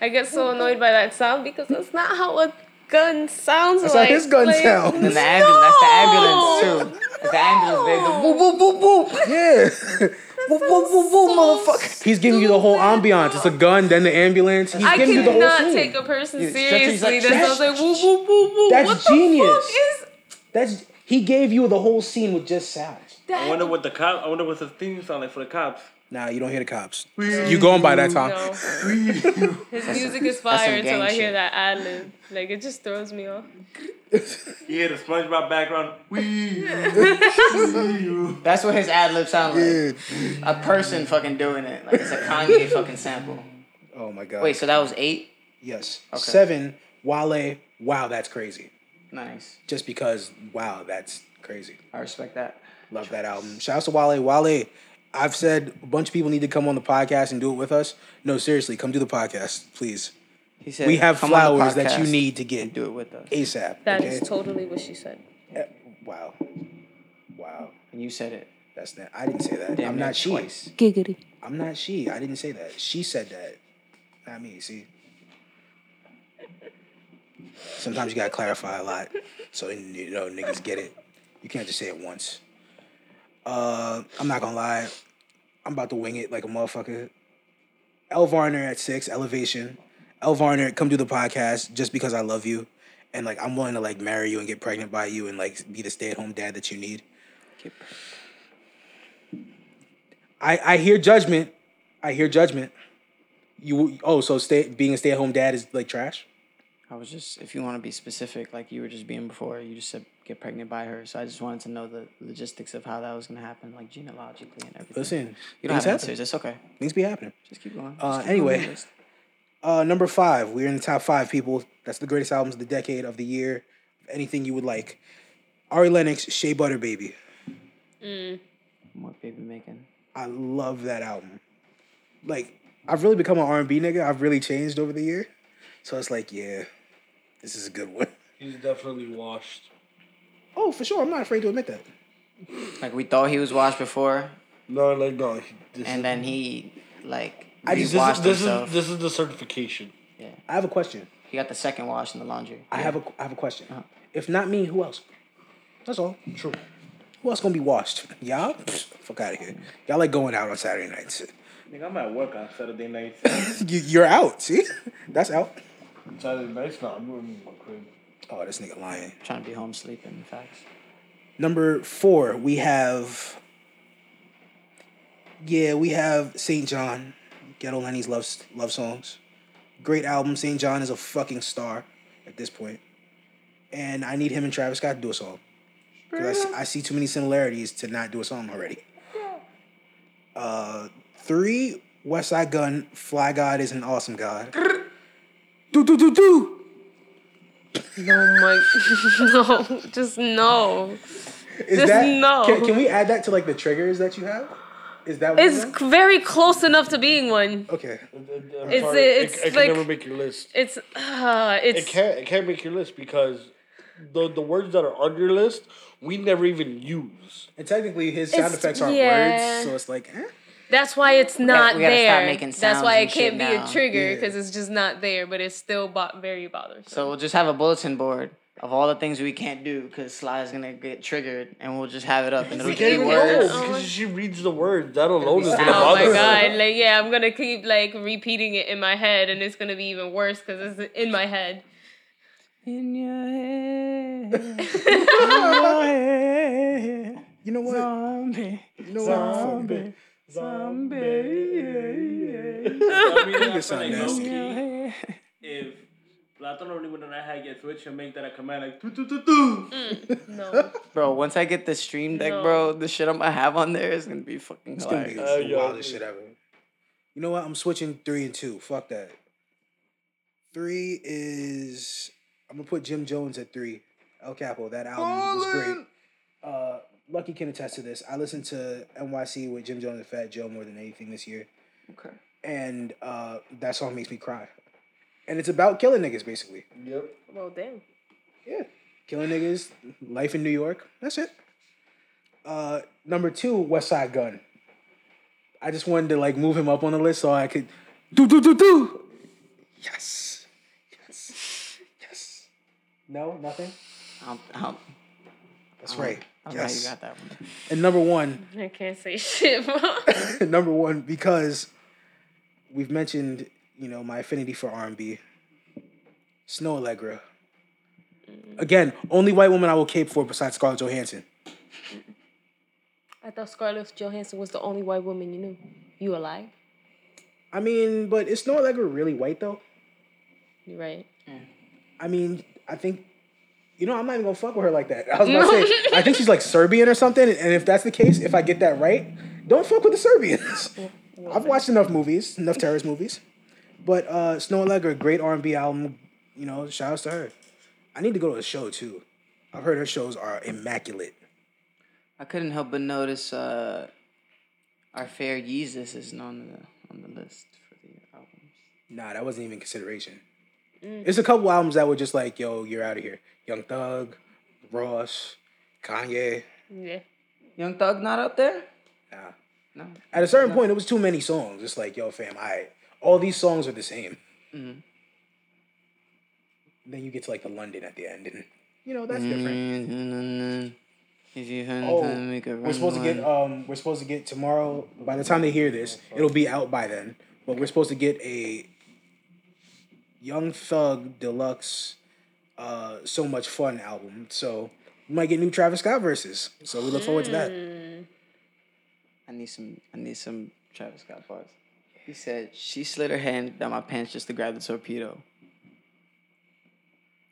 I get so annoyed by that sound because that's not how a gun sounds That's how like. his gun like, sounds. And the ambulance. That's the ambulance too. That's the ambulance, baby. The whoop whoop whoop whoop. Yeah. Woo, woo, woo, woo, motherfucker. He's giving you the whole ambiance. It's a gun, then the ambulance. He's I giving you the whole cannot take a person Dude, seriously like, that sounds like woo woo woo woo. That's what genius. Is That's he gave you the whole scene with just sounds. that? I wonder what the cop. I wonder what the theme sound like for the cops. Nah, you don't hear the cops. You going by that time. No. His music is fire until I hear shit. that ad lib. Like it just throws me off. You hear the SpongeBob background. Wee. That's what his ad lib sound like. A person fucking doing it. Like it's a Kanye fucking sample. Oh my god. Wait, so that was eight? Yes. Okay. Seven. Wale. Wow, that's crazy. Nice. Just because. Wow, that's crazy. I respect that. Love that album. Shout out to Wale. Wale, I've said a bunch of people need to come on the podcast and do it with us. No, seriously, come do the podcast, please. He said, We have "Come on the flowers that you need to and get do it with us. ASAP. That okay? is totally what she said. Eh, Wow. Wow. And you said it. That's not. I didn't say that. Damn I'm not she. twice. Giggity. I'm not she. I didn't say that. She said that. Not me. See. Sometimes you gotta clarify a lot, so you know niggas get it. You can't just say it once. Uh, I'm not gonna lie. I'm about to wing it like a motherfucker. Elle Varner at six, Ellevation. Elle Varner, come do the podcast just because I love you, and like I'm willing to like marry you and get pregnant by you and like be the stay at home dad that you need. I I hear judgment. I hear judgment. You oh so stay being a stay at home dad is like trash. I was just, if you want to be specific, like you were just being before, you just said get pregnant by her. So I just wanted to know the logistics of how that was gonna happen, like genealogically and everything. Listen, you don't have happen. answers. It's okay. Things be happening. Just keep going. Uh, keep anyway. with the list. Uh, number five, we're in the top five people. That's the greatest albums of the decade of the year. Anything you would like. Ari Lennox, Shea Butter Baby. what baby making? I love that album. Like, I've really become an R&B nigga. I've really changed over the year. So it's like, yeah, this is a good one. He's definitely washed. Oh, for sure. I'm not afraid to admit that. Like we thought he was washed before, No, like no. and then he like I this, just- is, this is this is the certification. Yeah. I have a question. he got the second wash in the laundry. I have a I have a question. Uh-huh. If not me, who else? That's all. True. Who else gonna be washed? Y'all? Pfft, Fuck out of here. Y'all like going out on Saturday nights. Nigga, I'm at work on Saturday nights. You, you're out. See, that's out. Saturday night's not. I'm in my crib. Oh, this nigga lying. Trying to be home sleeping. Facts. Number four, we have. Yeah, we have SAINt JHN, Ghetto Lenny's love love songs. Great album. SAINt JHN is a fucking star at this point, and I need him and Travis Scott to do a song because I, see- I see too many similarities to not do a song already. Uh, three, Westside Gunn, Fly God is an awesome God. do do do do. No, my, no, just no. Is Just that no. Can, can we add that to like the triggers that you have? Is that what It's you have? c- very close enough to being one. okay? I'm It's- sorry, it's it, it like- can never make your list. It's, uh, it's. It can't. It can't make your list because the the words that are on your list we never even use. And technically, his sound It's- effects aren't yeah. words, so it's like, eh? That's why it's not we gotta stop there. making That's why it can't be now. a trigger Yeah. because it's just not there, but it's still bo- very bothersome. So we'll just have a bulletin board of all the things we can't do because Sly is gonna get triggered, and we'll just have it up and it'll be words. know because she reads the words. That alone is gonna Oh bother my her. god! Like yeah, I'm gonna keep like repeating it in my head, and it's gonna be even worse because it's in my head. In your head, You know what? zombie, You know what? zombie, I mean, I Nigga sound feel like nasty. Low-key, if Platono really would not have get switch and make that a command like tu tu tu tu. No. Bro, once I get the stream deck, No. bro, the shit I'm gonna have on there is gonna be fucking It's gonna be hilarious. the Uh, yeah. wildest shit ever. You know what? I'm switching three and two. Fuck that. Three is I'm gonna put Jim Jones at three. El Capo. That album was great. Uh, Lucky can attest to this. I listened to NYC with Jim Jones and Fat Joe more than anything this year, Okay. and uh, that song makes me cry. And it's about killing niggas, basically. Yep. Well, damn. Yeah. Killing niggas, life in New York. That's it. Uh, number two, Westside Gunn. I just wanted to like move him up on the list so I could do do do do. Yes. Yes. Yes. No, nothing. I'll, I'll, That's right. I don't know you Yes. got that one. And number one, I can't say shit, bro. number one because we've mentioned you know my affinity for R and B. Snoh Aalegra. Mm. Again, only white woman I will cape for besides Scarlett Johansson. I thought Scarlett Johansson was the only white woman you knew. You alive? I mean, but is Snoh Aalegra really white though? You're right? Mm. I mean, I think, you know, I'm not even gonna fuck with her like that. I was about to say, I think she's like Serbian or something. And if that's the case, if I get that right, don't fuck with the Serbians. I've watched enough movies, enough terrorist movies. But uh, Snoh Aalegra, great R&B album. You know, shout outs to her. I need to go to a show too. I've heard her shows are immaculate. I couldn't help but notice uh, our fair Yeezus isn't on the on the list for the albums. Nah, that wasn't even consideration. It's a couple albums that were just like, yo, you're out of here. Young Thug, Ross, Kanye. Yeah. Young Thug not up there? Nah. No. At a certain point, it was too many songs. It's like, yo, fam, I all these songs are the same. Mhm. Then you get to like the London at the end, and you know that's different. Mm-hmm. If you heard Oh, anything, make a we're supposed to get um, we're supposed to get tomorrow. By the time they hear this, it'll be out by then. But we're supposed to get a Young Thug deluxe, uh, so much fun album. So we might get new Travis Scott verses. So we look forward to that. I need some. I need some Travis Scott bars. He said she slid her hand down my pants just to grab the torpedo.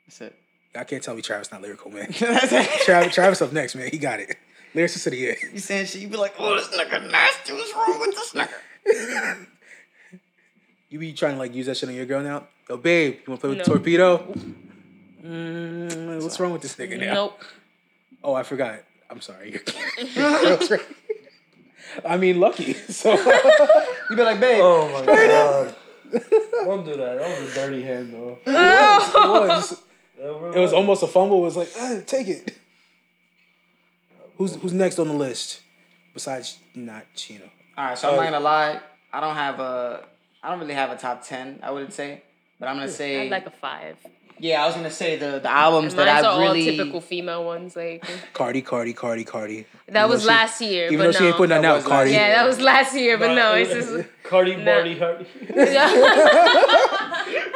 That's it. I can't tell me Travis not lyrical, man. Travis, Travis up next, man. He got it. Lyricist of the year. You saying shit, you be like, oh, this nigga nasty. What's wrong with this nigga? You be trying to like use that shit on your girl now? Yo, babe, you wanna play with No. the torpedo? Mm, what's wrong with this nigga now? Nope. Oh, I forgot. I'm sorry. Girls, right? I mean, lucky. So you'd be like, babe. Oh my god. Don't do that. That was a dirty hand, though. it was. Yeah, we're- It was almost a fumble. It was like, ah, take it. Who's who's next on the list? Besides not Chino. All right, so I'm not gonna lie. I don't have a. I don't really have a top ten. I wouldn't say, but I'm gonna say. I'd like a five. Yeah, I was gonna say the the albums that are I really. all typical female ones. Like Cardi, Cardi, Cardi, Cardi. that Even was she- last year, Even but though no. she ain't putting That out, was Cardi. yeah, that was last year, but no, it's just Cardi, Nah. Barty, Hardy.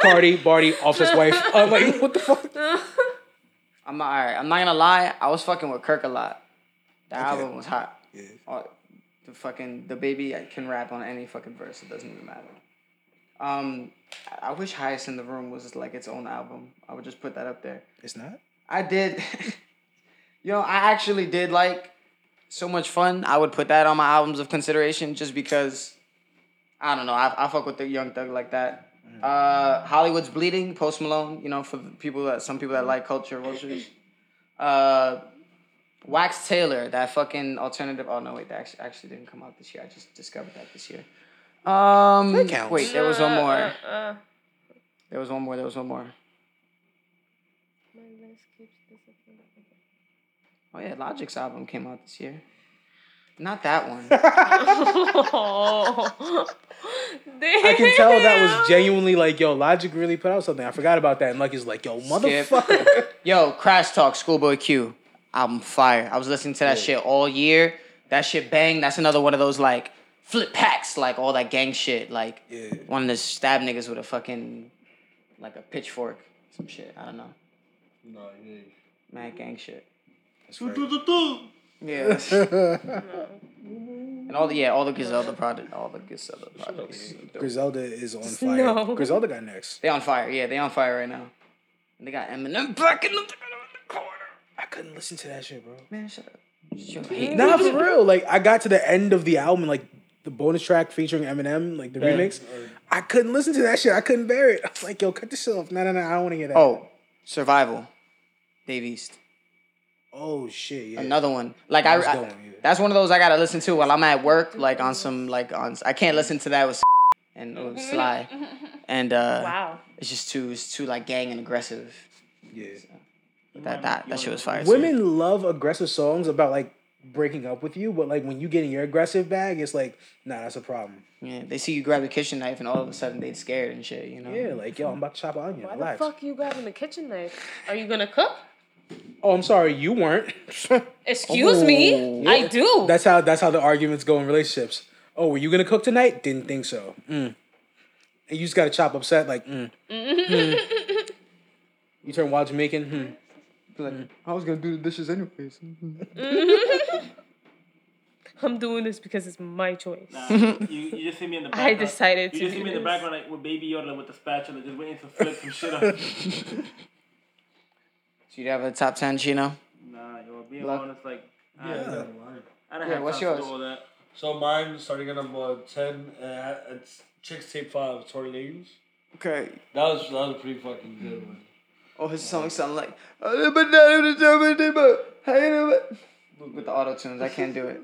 Cardi, Barty, Offset's wife. I'm like, what the fuck? I'm not, all right. I'm not gonna lie. I was fucking with Kirk a lot. That Okay. album was hot. Yeah. All- the fucking the baby can rap on any fucking verse. It doesn't even matter. Um, I- wish Highest in the Room was like its own album. I would just put that up there. It's not. I did. you know, I actually did like so much fun. I would put that on my albums of consideration just because I don't know. I, I fuck with the Young Thug like that. Uh, Hollywood's Bleeding, Post Malone. You know, for people that some people that like culture vultures. Uh, Wax Tailor, that fucking alternative. Oh no, wait, that actually, actually didn't come out this year. I just discovered that this year. Um, That counts. wait, there was one more. Uh, uh, There was one more. There was one more. my list keeps disappearing. Oh yeah, Logic's album came out this year. Not that one. I can tell that was genuinely like, yo, Logic really put out something. I forgot about that. And Lucky's like, yo, motherfucker. Yo, Crash Talk, Schoolboy Q, album fire. I was listening to that shit all year. That shit bang. That's another one of those like flip packs, like all that gang shit. Like Yeah. one of the stab niggas with a fucking like a pitchfork, some shit. I don't know, No, yeah. mad gang shit. That's. Yeah. and all the yeah, all the Griselda product, all the Griselda products. Griselda is on fire. No. Griselda got next. They on fire. Yeah, they on fire right now. And they got Eminem back in the, in the corner. I couldn't listen to that shit, bro. Man, shut up. Shut Nah, for real. Like, I got to the end of the album, like the bonus track featuring Eminem, like the remix. I couldn't listen to that shit. I couldn't bear it. I was like, yo, cut this shit off. No, no, no. I don't want to hear that. Oh, Survival. Dave East. Oh shit. Yeah. Another one. Like I, was I- going, yeah. that's one of those I gotta listen to while I'm at work, like on some like on. I can't listen to that with and with Sly, and uh, wow. it's just too it's too like gang and aggressive. Yeah. That that that shit was fire. too. Women love aggressive songs about like breaking up with you, but like when you get in your aggressive bag, it's like, nah, that's a problem. yeah, they see you grab the kitchen knife and all of a sudden they're scared and shit. You know. Yeah, like yo, I'm about to chop an onion. Why Relax. the fuck you grabbing the kitchen knife? Are you gonna cook? Oh, I'm sorry, you weren't. Excuse me, Oh. I do. that's how that's how the arguments go in relationships. Oh, were you gonna cook tonight? Didn't think so. Mm. And you just gotta chop upset like. Mm. Mm. You turn wild Jamaican. Hmm. Be Like, I was gonna do the dishes anyways. I'm doing this because it's my choice. Nah, you, you just see me in the I decided You to You just see me in the this. background like with Baby Yoda with the spatula, just waiting to flip some shit up. So you have a top ten, Chino? nah, yo, being Luck. honest, like, I, Yeah, I don't Yeah, have what's time to yours? do all that. So mine, starting at number 10, uh, it's Chixtape 5, Tory Lanez. Okay. That was, that was a pretty fucking good one. Oh, his song sound like with the auto tunes. I can't do it.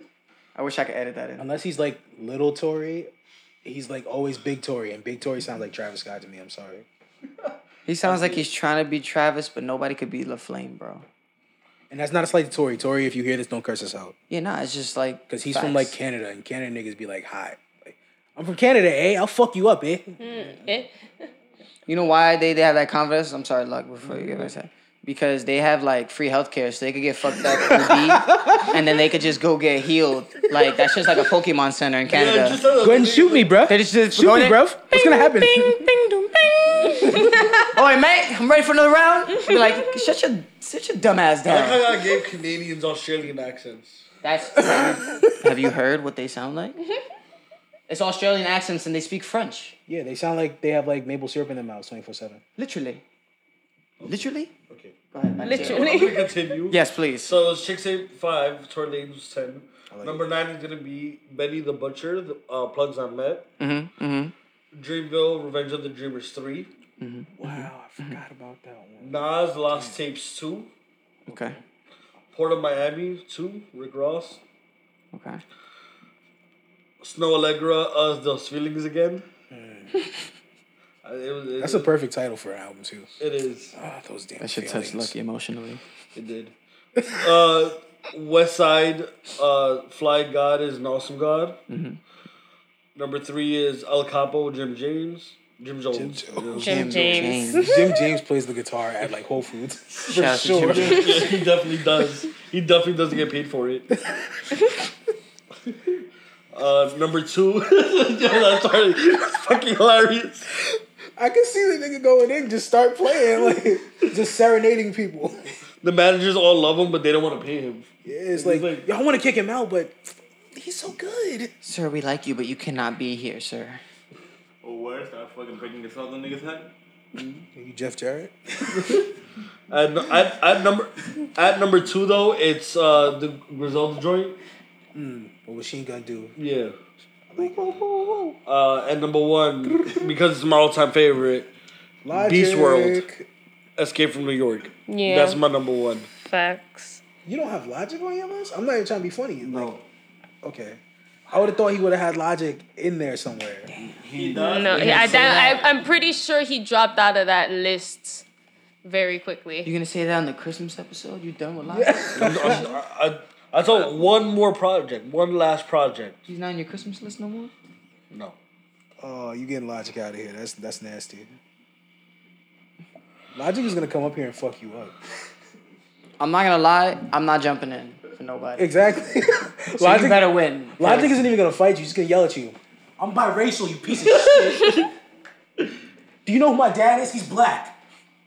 I wish I could edit that in. Unless he's like little Tory, he's like always big Tory, and big Tory sounds like Travis Scott to me. I'm sorry. He sounds like he's trying to be Travis, but nobody could be LaFlame, bro. And that's not a slight to Tory. Tory, if you hear this, don't curse us out. Yeah, nah, it's just like Because he's from like. Canada, and Canada niggas be like, hi. Like, I'm from Canada, eh? I'll fuck you up, eh? Eh? You know why they, they have that confidence? I'm sorry, Luck, before you get my say. Because they have like free healthcare, so they could get fucked up through beat, and then they could just go get healed. Like that's just like a Pokemon center in Canada. Go ahead and shoot me, bruh. They just- just shoot go me, in- bruh. What's gonna happen? Bing, bing, doom, bing. Oh, hey, mate, I'm ready for another round. Be like, shut your shut your dumb ass I like how. I gave Canadians Australian accents. That's. have you heard what they sound like? It's Australian accents and they speak French. Yeah, they sound like they have like maple syrup in their mouths 24 7. Literally. Literally? Okay. Go ahead. back to you. I'm Literally. gonna continue. Yes, please. So it's Chixtape 5, Tory Lanez 10. like Number 9 is going to be Benny the Butcher, the, uh, Plugs on Met. Mm-hmm. Mm-hmm. Dreamville, Revenge of the Dreamers 3. Mm-hmm. Wow, I forgot about that one. Nas, Lost Tapes 2. Okay. Port of Miami 2, Rick Ross. Okay. Snoh Aalegra, Ugh Those Feelings Again. Uh, it was, it, That's a perfect title for an album too. It is. Ah, those damn That should feelings. touch Lucky emotionally. It did. uh, Westside, uh, Flygod is an awesome God. Mhm. Number three is El Capo, Jim James. Jim Jones. Jim Jones. Jim James. Jim James plays the guitar at like Whole Foods. For Shout sure. Jim yeah, he definitely does. He definitely doesn't get paid for it. uh, number two, that's sorry, it's fucking hilarious. I can see the nigga going in, just start playing, like just serenading people. The managers all love him, but they don't want to pay him. Yeah, it's like, like- y'all want to kick him out, but he's so good. Sir, we like you, but you cannot be here, sir. Or worse, start fucking breaking the salt on niggas' head. You Jeff Jarrett? At, at, at number at number two though, it's uh, the Griselda joint. What Machine Gun do? Yeah. Uh, and number one, because it's my all-time favorite, Logic. Beast World. Escape from New York. Yeah. That's my number one. Facts. You don't have Logic on your list? I'm not even trying to be funny. Like, No. okay. I would have thought he would have had Logic in there somewhere. He does. No, but I, he's so- I, I'm pretty sure he dropped out of that list very quickly. You're gonna say that on the Christmas episode? You done with life? I, I, I thought um, one more project, one last project. He's not on your Christmas list no more. No. Oh, you getting Logic out of here? That's that's nasty. Logic is gonna come up here and fuck you up. I'm not gonna lie. I'm not jumping in for nobody. Exactly. So Logic, you better win. Logic isn't even gonna fight you. He's gonna yell at you. I'm biracial, you piece of shit. Do you know who my dad is? He's black.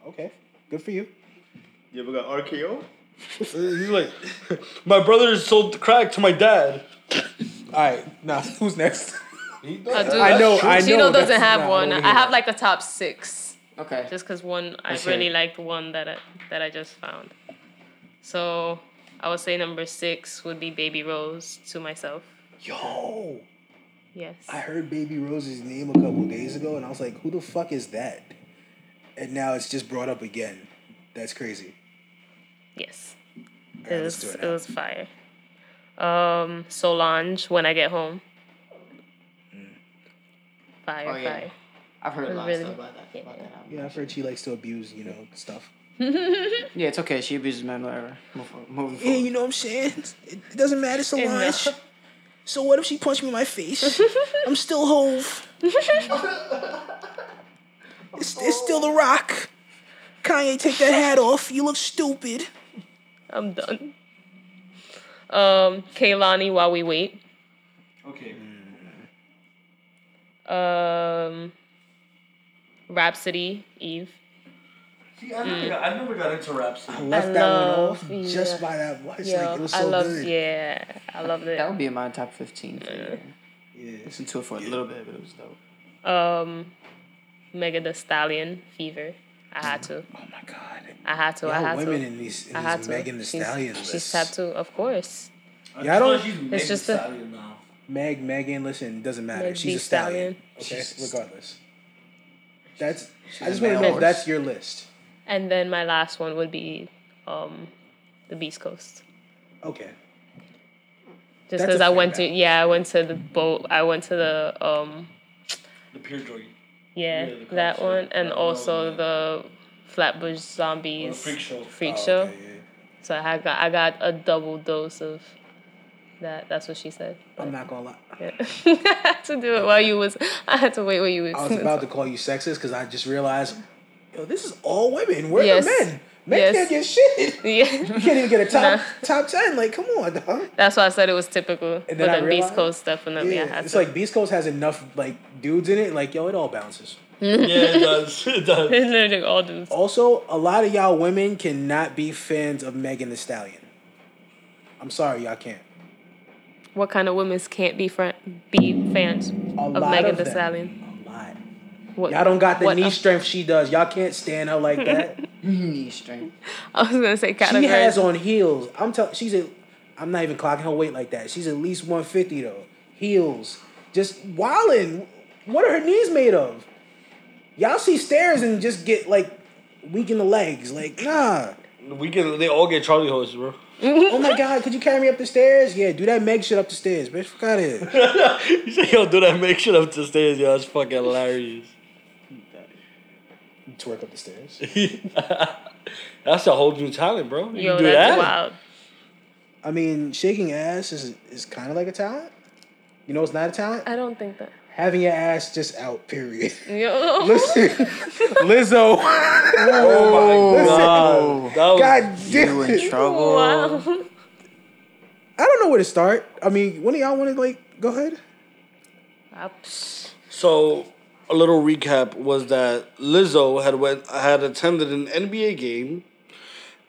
Okay, good for you. You ever got RKO? He's like, my brother sold crack to my dad. All right, now who's next? He uh, I, do, I know, I know. Chino doesn't that's- have nah, one. don't I have like a top six, Okay. just because one I Let's hear really it. liked one that I, that I just found. So I would say number six would be Baby Rose to myself. Yo, Yes. I heard Baby Rose's name a couple days ago, and I was like, who the fuck is that? And now it's just brought up again. That's crazy. Yes. All right, It was do it it was fire. Um, Solange when I get home. Fire, Oh, yeah. fire. I've heard a lot Really? of stuff about that. About that. Yeah, I've heard she likes to abuse, you know, stuff. Yeah, it's okay. She abuses men, whatever. Move forward, moving Yeah, you know what I'm saying? It it doesn't matter, Solange. Enough. So what if she punched me in my face? I'm still Hove. it's, it's still The Rock. Kanye, take that hat off. You look stupid. I'm done. Um, Kehlani while we wait. Okay. Um, Rapsody Eve. See, I never, got, I never got into rap. I left I that love- one off just by that voice. Yo, like, it was I so love good. yeah, I loved it. That would be in my top 15 for the year. Yeah. Listen to it for a little bit, but it was dope. Um, Megan Thee Stallion Fever. I had to. Oh my God. I had to. I Y'all had women to. in these, in I had these to. Megan Thee she's, Stallion she's lists. tapped to, of course. Yeah, I don't- It's just a- now. Meg, Megan, listen, doesn't matter. Meg She's Thee a stallion. Stallion. Okay, regardless. That's. I just want to male know if that's your list. And then my last one would be um, the Beast Coast. Okay. Just because I fair went to yeah, I went to the boat. I went to the um The pure joy. Yeah, Yeah, that concert. one, and also was the Flatbush Zombies Or Freak Show. Freak Oh, Show. okay, yeah. So I got I got a double dose of that. That's what she said. I'm not gonna lie. Yeah. I had to do it while you was. I had to wait while you was. I was about to call you sexist because I just realized, yo, this is all women. Where Yes. are the men? Men Yes. can't get shit. Yeah. You can't even get a top Nah. top ten. Like, come on, dog. That's why I said it was typical. And then I then Beast realized- Coast definitely I Yeah, had it's to. like Beast Coast has enough like dudes in it. Like, yo, it all bounces. yeah, it does. It does. It's literally all dudes. Also, a lot of y'all women cannot be fans of Megan Thee Stallion. I'm sorry, y'all can't. What kind of women can't be friend be fans A of Megan of Thee. Stallion? A lot. What, Y'all don't got the knee else? strength she does. Y'all can't stand her like that. Mm-hmm. Knee strength. I was gonna say category. She has on heels. I'm telling. She's a. I'm not even clocking her weight like that. She's at least 150 though. Heels. Just wildin'. What are her knees made of? Y'all see stairs and just get like weak in the legs. Like nah. We can. They all get Charlie horses, bro. Oh my god, could you carry me up the stairs? Yeah, do that Meg shit up the stairs, bitch. Fuck out of here. you say, yo, do that make shit up the stairs, yo. That's fucking hilarious. Twerk up the stairs. That's a whole new talent, bro. You Yo, can do that's that. wild. I mean, shaking ass is is kind of like a talent. You know, it's not a talent. I don't think that. Having your ass just out. Period. Yo. Listen, Lizzo. Oh my god. That was, God You damn in it. trouble? Wow. I don't know where to start. I mean, one of y'all want to like go ahead? Ah, psh. So a little recap was that Lizzo had went had attended an NBA game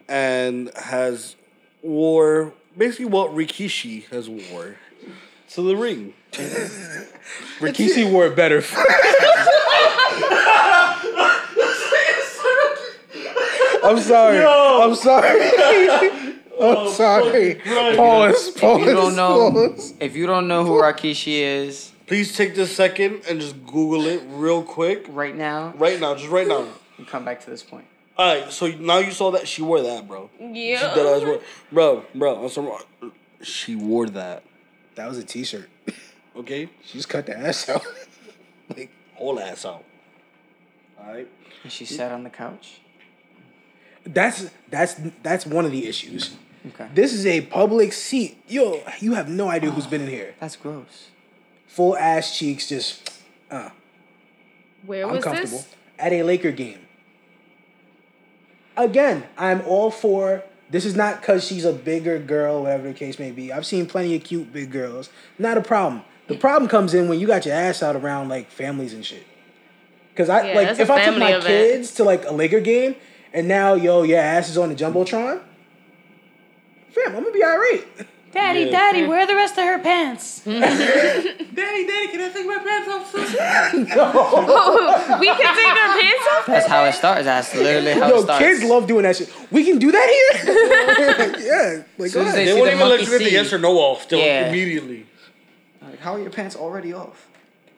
and has wore basically what Rikishi has wore to the ring. Rikishi wore it better. I'm sorry. I'm sorry. Oh, I'm sorry. Pause. Pause. You don't know pause. if you don't know who Rikishi is Please take this second and just Google it real quick. right now, Right now, just right now. and come back to this point. Alright, so now you saw that she wore that, bro. She Yeah. dead ass wore- Bro, bro, I'm sorry. She wore that. That was a T-shirt. Okay? She just cut the ass out. like, Whole ass out. Alright? And she sat on the couch. that's that's that's one of the issues. Okay. This is a public seat. Yo, you have no idea who's been in here. That's gross. Full ass cheeks, just uh, Where was uncomfortable this? at a Laker game. Again, I'm all for. This is not because she's a bigger girl, whatever the case may be. I've seen plenty of cute big girls. Not a problem. The problem comes in when you got your ass out around like families and shit. Cause I Yeah, like if I took my kids to like a Laker game and now yo your ass is on the jumbotron, fam, I'm gonna be alright. Daddy, Yeah. Daddy, where are the rest of her pants? Daddy, Daddy, can I take my pants off, sis? we can take our pants off. That's how it starts. That's literally how it Yo, starts. kids love doing that shit. We can do that here. yeah, like go ahead. they They see won't the even let monkey you get the yes or no off. They'll Yeah. immediately. Like, how are your pants already off?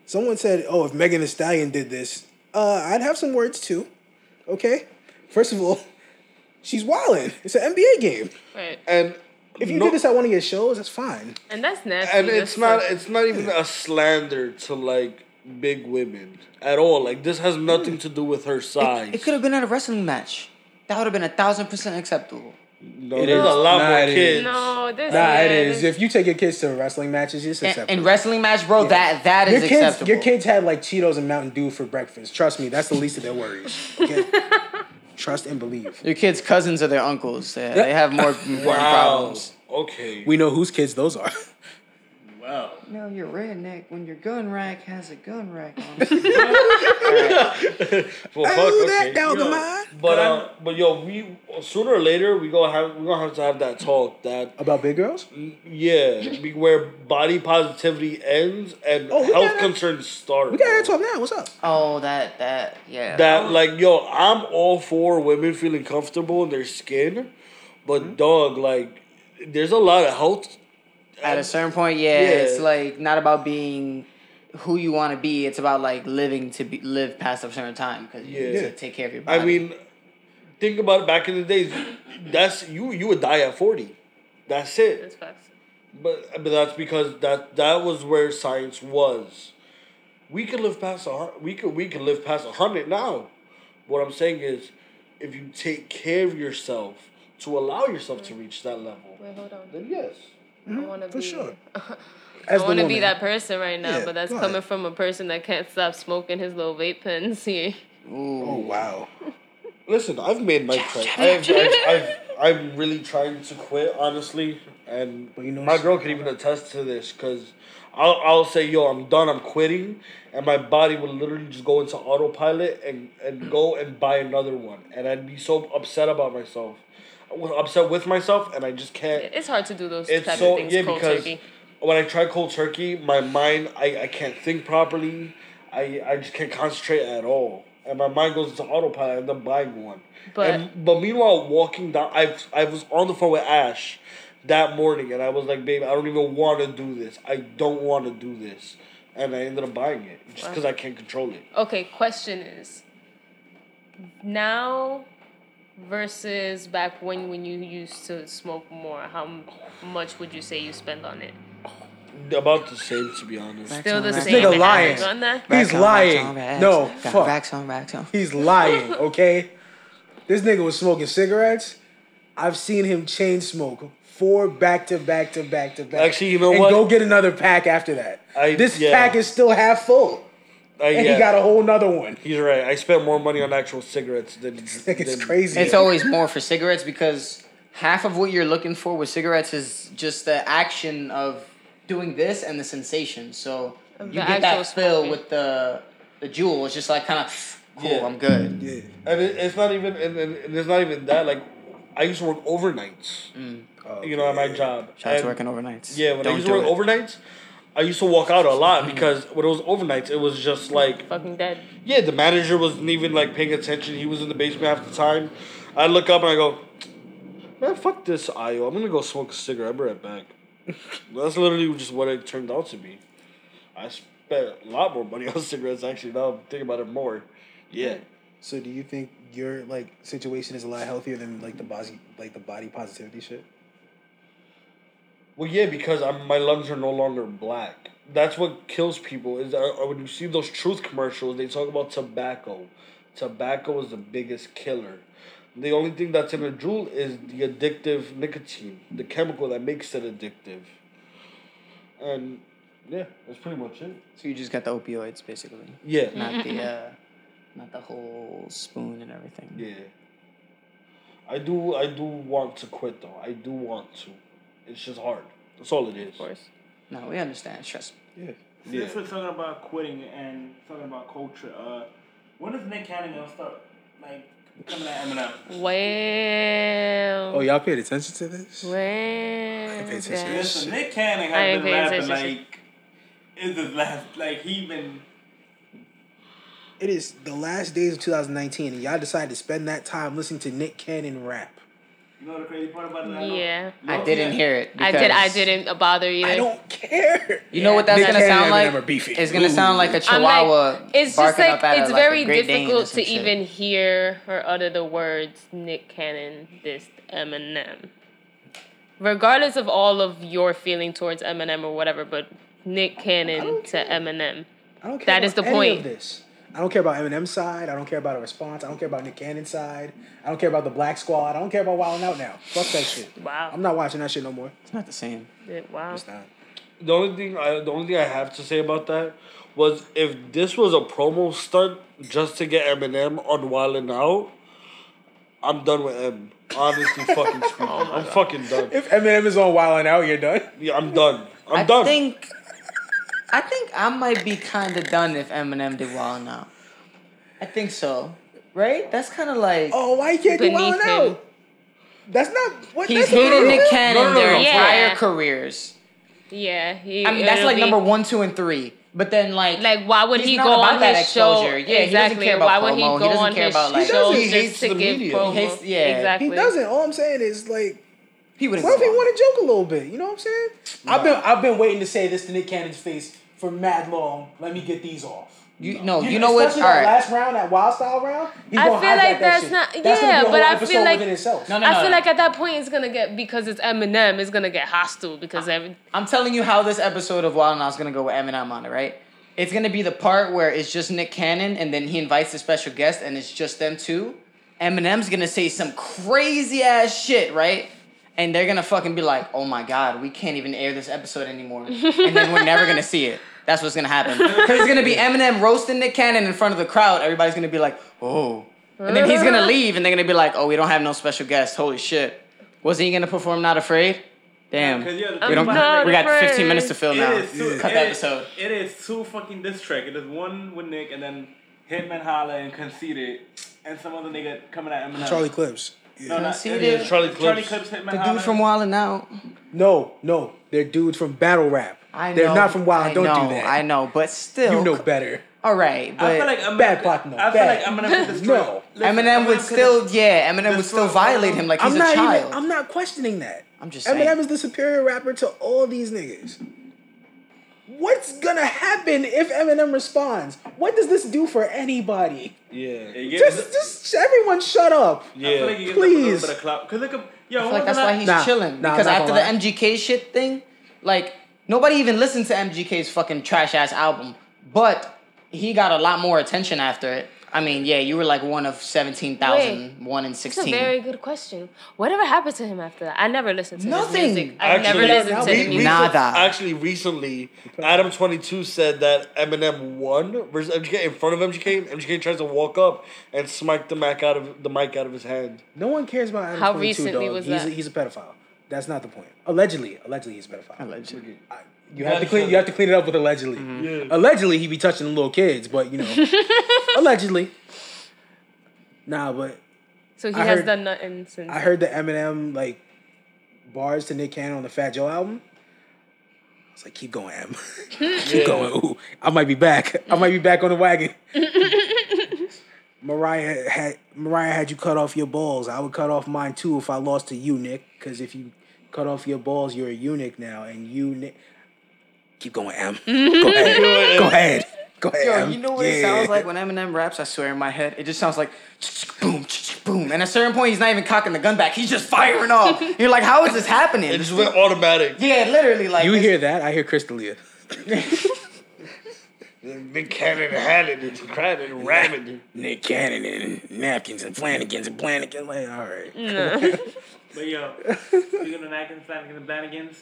Someone said, "Oh, if Megan Thee Stallion did this, uh, I'd have some words too." Okay, first of all, she's wilding. It's an NBA game. Right. And If you no- did this at one of your shows, that's fine. And that's nasty. and That's it's not so- it's not even a slander to like big women at all. Like this has nothing to do with her size. It could have been at a wrestling match. That would have been a thousand percent acceptable. no, It there's is. a lot Nah, more it is. kids. No, this Nah, it yeah, is. this- If you take your kids to wrestling matches, it's And, acceptable. and wrestling match, bro, that that is your kids, acceptable. your kids had like Cheetos and Mountain Dew for breakfast. Trust me, that's the least of their worries. Okay, trust and believe. Your kids' cousins are their uncles. Yeah, They have more, more problems. Okay. We know whose kids those are. Wow. No, you're redneck when your gun rack has a gun rack on it. well, fuck, Oh, that okay. down the Yo, line. But uh, but yo, we sooner or later we gonna have we gonna have to have that talk that About big girls? yeah be- where body positivity ends and Oh, health gotta- concerns start. We got bro. that talk now. What's up? oh, that that yeah. that like yo i'm all for women feeling comfortable in their skin but Mm-hmm. dog like there's a lot of health At a certain point, yeah, Yeah. it's like not about being who you want to be. It's about like living to be live past a certain time because you need to take care of your body. i mean think about it back in the days that's you you would die at 40 that's it That's facts. but but that's because that that was where science was we could live past a we could we could live past a hundred now what i'm saying is if you take care of yourself to allow yourself to reach that level Wait, hold on. then yes I want to Mm-hmm. for be. sure. I As the want to be that person right now, Yeah, but that's coming ahead. from a person that can't stop smoking his little vape pens here. Oh wow. Listen, I've made my choice. I've, I've, I've, I'm really trying to quit, honestly, and But you know my girl can even attest to this because I'll, I'll say, yo, I'm done, I'm quitting, and my body would literally just go into autopilot and, and go and buy another one, and I'd be so upset about myself, I was upset with myself, and I just can't. It's hard to do those It's type so of things yeah cold because turkey. when I try cold turkey, my mind I, I can't think properly. I I just can't concentrate at all. and my mind goes into autopilot. I end up buying one. But- and, but meanwhile, walking down, I I was on the phone with Ash that morning, and I was like, "Babe, I don't even want to do this. I don't want to do this." And I ended up buying it just because I can't control it. Okay, question is now versus back when when you used to smoke more, how m- much would you say you spend on it? About the same, to be honest. Still the This same nigga lying. average on that? He's lying. racks on, racks. No, fuck. Racks on, racks on. He's lying, okay? this nigga was smoking cigarettes. I've seen him chain smoke four back to back to back to back. Actually, you know and what? go get another pack after that. I- this yeah. pack is still half full. Uh, And yeah, he got a whole nother one. he's right. I spent more money on actual cigarettes than. Like, it's than- crazy. It's always more for cigarettes because half of what you're looking for with cigarettes is just the action of doing this and the sensation. So Of you get actual that fill smoking. with the the Juul. It's just like kind of cool. Yeah. I'm good. yeah. And it, it's not even, and, and, and it's not even that. Like, I used to work overnights. Oh, You know, at my job. Shout out to And- working overnights. Yeah, when I Don't used to work it. overnights, I used to walk out a lot mm-hmm. because when it was overnights, it was just like, Fucking dead. yeah, the manager wasn't even like paying attention. He was in the basement half the time. I look up and I go, man, fuck this IO. I'm gonna go smoke a cigarette. I'll be right back. That's literally just what it turned out to be. I spent a lot more money on cigarettes actually. Now I'm thinking about it more. Yeah. So do you think your like situation is a lot healthier than like the body like the body positivity shit? Well, yeah, because I'm, my lungs are no longer black. That's what kills people. Is uh, uh, when you see those truth commercials, they talk about tobacco. Tobacco is the biggest killer. The only thing that's in a Juul is the addictive nicotine, the chemical that makes it addictive. And yeah, that's pretty much it. So you just got the opioids basically, Yeah, not the uh, not the whole spoon and everything. yeah. I do, I do want to quit though. I do want to. It's just hard. That's all it is. Of course. No, we understand. Trust me. Yeah. Since we're talking about quitting and talking about culture, uh, when is Nick Cannon gonna start like coming at Eminem? Well. Oh, y'all paid attention to this? Well. pay attention to this. Listen, Nick Cannon has been paying rapping attention. like is his last like he been It is the last days of 2019, and y'all decided to spend that time listening to Nick Cannon rap. You know the crazy part about it? Yeah. I Low-key, didn't hear it. I did. I didn't bother either. I don't care. You know what that's gonna sound like? Eminem are beefing. It's gonna sound like a I'm chihuahua. like, it's just barking like up at a- it's like a very Great Dane or difficult some to shit. even hear or utter the words Nick Cannon dissed Eminem. Regardless of all of your feeling towards Eminem or whatever, but Nick Cannon to. Eminem. I don't care That about is the any point. Of this. I don't care about Eminem's side. I don't care about a response. I don't care about Nick Cannon's side. I don't care about the Black Squad. I don't care about Wildin' Out now. Fuck that shit. Wow. I'm not watching that shit no more. It's not the same. It- wow. It's not. The only thing I the only thing I have to say about that was if this was a promo stunt just to get Eminem on Wildin' Out, I'm done with M. Honestly, fucking speaking, oh I'm fucking done. If Eminem is on Wildin' Out, you're done. Yeah, I'm done. I'm I done. think. I think I might be kind of done if Eminem did Wild 'N Out. I think so. Right? That's kind of like Oh, why you can't do Beneath Wildin' him. Out? That's not what. he's that's hated not- Nick Cannon No, no, no, their no. entire Yeah. careers. Yeah. He, I mean, that's like be- number one, two, and three. But then, like, Like, why would he go on that his show? Yeah, exactly. why would he promo. He go doesn't on care his about, like- He show doesn't. He just hates to the give media. promo? He hates- yeah. Exactly. He doesn't. All I'm saying is like, he would what if he want to joke a little bit? You know what I'm saying? I've been I've been waiting to say this to Nick Cannon's face for mad long. Let me get these off. You no, you know what? All Especially that last round, that wild style round. He's I feel like that that's shit. not- That's yeah, be a whole but I feel like- within itself. No, no, I no. feel like at that point it's gonna get because it's Eminem, it's gonna get hostile because every I'm telling you how this episode of Wild 'N Out's gonna go with Eminem on it, right? It's gonna be the part where it's just Nick Cannon, and then he invites a special guest, and it's just them two. Eminem's gonna say some crazy ass shit, right? And they're gonna fucking be like, "Oh my god, we can't even air this episode anymore," and then we're never gonna see it. That's what's gonna happen. Because it's gonna be Eminem roasting Nick Cannon in front of the crowd. Everybody's gonna be like, "Oh," and then he's gonna leave, and they're gonna be like, "Oh, we don't have no special guest. Holy shit." Was he gonna perform Not Afraid? Damn. Yeah, We don't. about We got 15 minutes to fill It now. is two- Cut it the is- episode. It is two fucking diss track. It is one with Nick and then Hitman Holla and Conceited and some other nigga coming at Eminem. Charlie Clips. Yeah. no, not Conceited. it is Charlie Charlie Clips. Clips. Hitman The Holla. dude from Wild 'N Out. No, no, they're dudes from battle rap. I They're know, not from Wild. I Don't know, do that. I know, but still. You know better. All right, but I feel like Eminem, Bad Platinum, I feel bad. like Eminem could destroy. No. Listen, Eminem would could've- still, yeah, Eminem would still violate him like he's I'm a not child. even. I'm not questioning that. I'm just saying. Eminem saying. is the superior rapper to all these niggas. What's gonna happen if Eminem responds? What does this do for anybody? Yeah. You get- Just, just everyone, shut up. I feel like Yeah. you a little Please. bit of clout. Cause look, up, yo, I feel like that's why he's Nah, chilling. nah, because after the. MGK shit thing, like nobody even listened to MGK's fucking trash ass album. But he got a lot more attention after it. I mean, yeah, you were like one of 17,000, one in It's a 16. very good question. Whatever happened to him after that? I never listened to Nothing. his music. I never Actually, listened to re- his music. Nada. Actually, recently, Adam Twenty Two said that Eminem won versus MGK in front of MGK. MGK tries to walk up and smite the mic out of the mic out of his hand. No one cares about Adam22, How 22, recently dog. was he's that? A, he's a pedophile. That's not the point. Allegedly, allegedly he's a pedophile. Allegedly. You have to clean. You have to clean it up with allegedly. Mm-hmm. Yeah. Allegedly, he be touching the little kids, but you know, allegedly. Nah, but So he I has heard- done nothing since. I heard the Eminem like bars to Nick Cannon on the Fat Joe album. I was like keep going, M. keep going. Ooh, I might be back. I might be back on the wagon. Mariah had Mariah had you cut off your balls. I would cut off mine too if I lost to you, Nick. Because if you cut off your balls, you're a eunuch now, and you Nick. Keep going, M. Go ahead. Go ahead. Go ahead. Yo, M. you know what it Yeah. sounds like when Eminem raps? I swear in my head, it just sounds like boom, boom. And at a certain point, he's not even cocking the gun back. He's just firing off. You're like, how is this happening? It just went automatic. yeah, literally. Like You it's- hear that? I hear Crystalia. Big cannon had it. It's cracked and ramming. Nick Cannon and napkins and Flanagans and Flanagans. Like, all right. But yo, speaking of napkins, Flanagans, and Flanagans,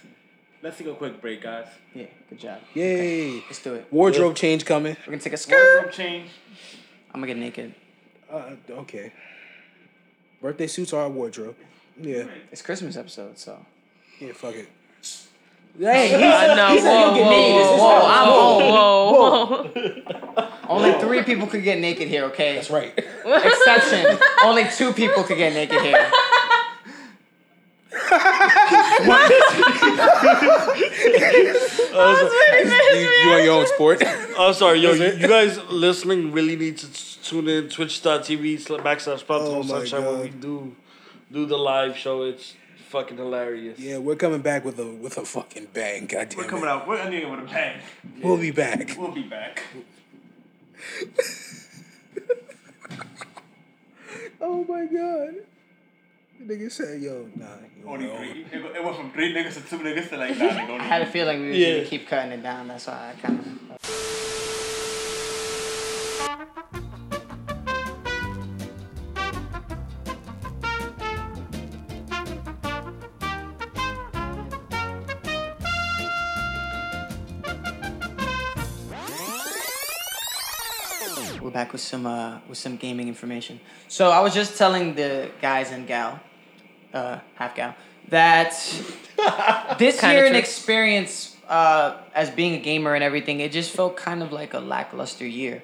let's take a quick break, guys. Yeah, good job. Yay. Let's do it. Wardrobe change coming. We're gonna take a skirt. Wardrobe change. I'm gonna get naked. Uh, okay. Birthday suits are a wardrobe. Yeah. It's Christmas episode, so. Yeah, fuck it. Hey, I know. he said Whoa, he'll get whoa, naked. This is whoa, whoa, whoa, whoa. Only three people could get naked here, okay? That's right. Exception. Only two people could get naked here. you, you on your own sport. Oh, I'm sorry, yo. You, you guys listening really need to tune in twitch.tv sl- backslash Oh Phantom my Sunshine when we do do the live show. It's fucking hilarious. yeah, we're coming back with a with a fucking bang. God damn We're it. coming out. We're ending it with a bang. We'll be back. We'll be back. Oh my god. The nigga said, yo, nah. Only three. It, go- it went from three niggas to two niggas to like nah, nigga. I had a feeling we were Yeah. gonna keep cutting it down. That's why I kind of. We're back with some uh, with some gaming information. So I was just telling the guys and gal, uh, half gal, that this year an experience uh, as being a gamer and everything, it just felt kind of like a lackluster year.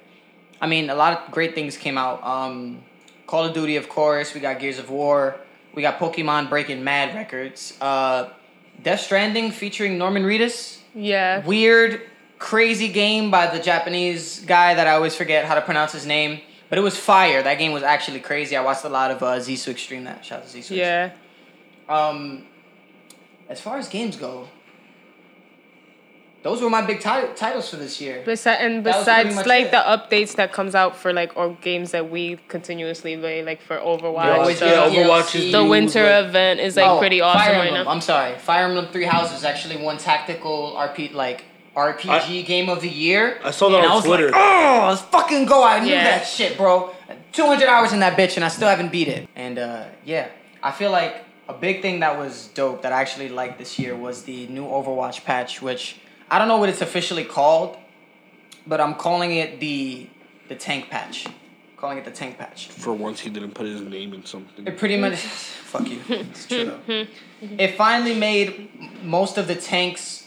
I mean, a lot of great things came out. Um, Call of Duty, of course. We got Gears of War. We got Pokemon breaking mad records. Uh, Death Stranding featuring Norman Reedus. Yeah. Weird, crazy game by the Japanese guy that I always forget how to pronounce his name. But it was fire. That game was actually crazy. I watched a lot of uh, Zisu Extreme. That shout out to Zisu. Yeah. Um, as far as games go, those were my big ti- titles for this year. Besi- and That was pretty besides like it. the updates that comes out for like or games that we continuously play, like for Overwatch, always the, Yeah, Overwatch is the winter like- event is like Oh, pretty awesome Fire right now. I'm sorry. Fire Emblem Three Houses is actually one tactical RP like RPG game of the year. I saw that and on I was Twitter. Like, oh, let's fucking go! I knew Yeah. that shit, bro. 200 hours in that bitch, and I still haven't beat it. And uh, yeah, I feel like a big thing that was dope that I actually liked this year was the new Overwatch patch, which I don't know what it's officially called, but I'm calling it the the tank patch. Calling it the tank patch. For once, he didn't put his name in something. It pretty much. fuck you. It's true though. It finally made most of the tanks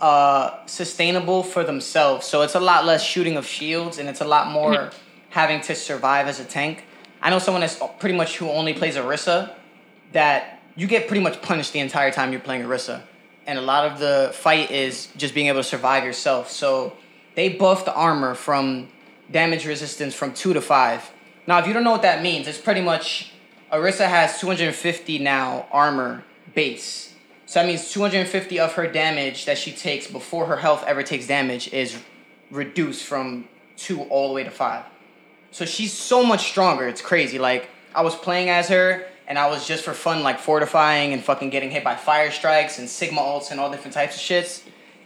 uh, sustainable for themselves. So it's a lot less shooting of shields, and it's a lot more having to survive as a tank. I know someone that's pretty much who only plays Orisa, that you get pretty much punished the entire time you're playing Orisa, and a lot of the fight is just being able to survive yourself. So they buff the armor from damage resistance from two to five. Now, if you don't know what that means, it's pretty much Orisa has 250 now armor base. So that means 250 of her damage that she takes before her health ever takes damage is reduced from two all the way to five. So she's so much stronger. It's crazy. Like I was playing as her, and I was just for fun, like fortifying and fucking getting hit by fire strikes and sigma ults and all different types of shits.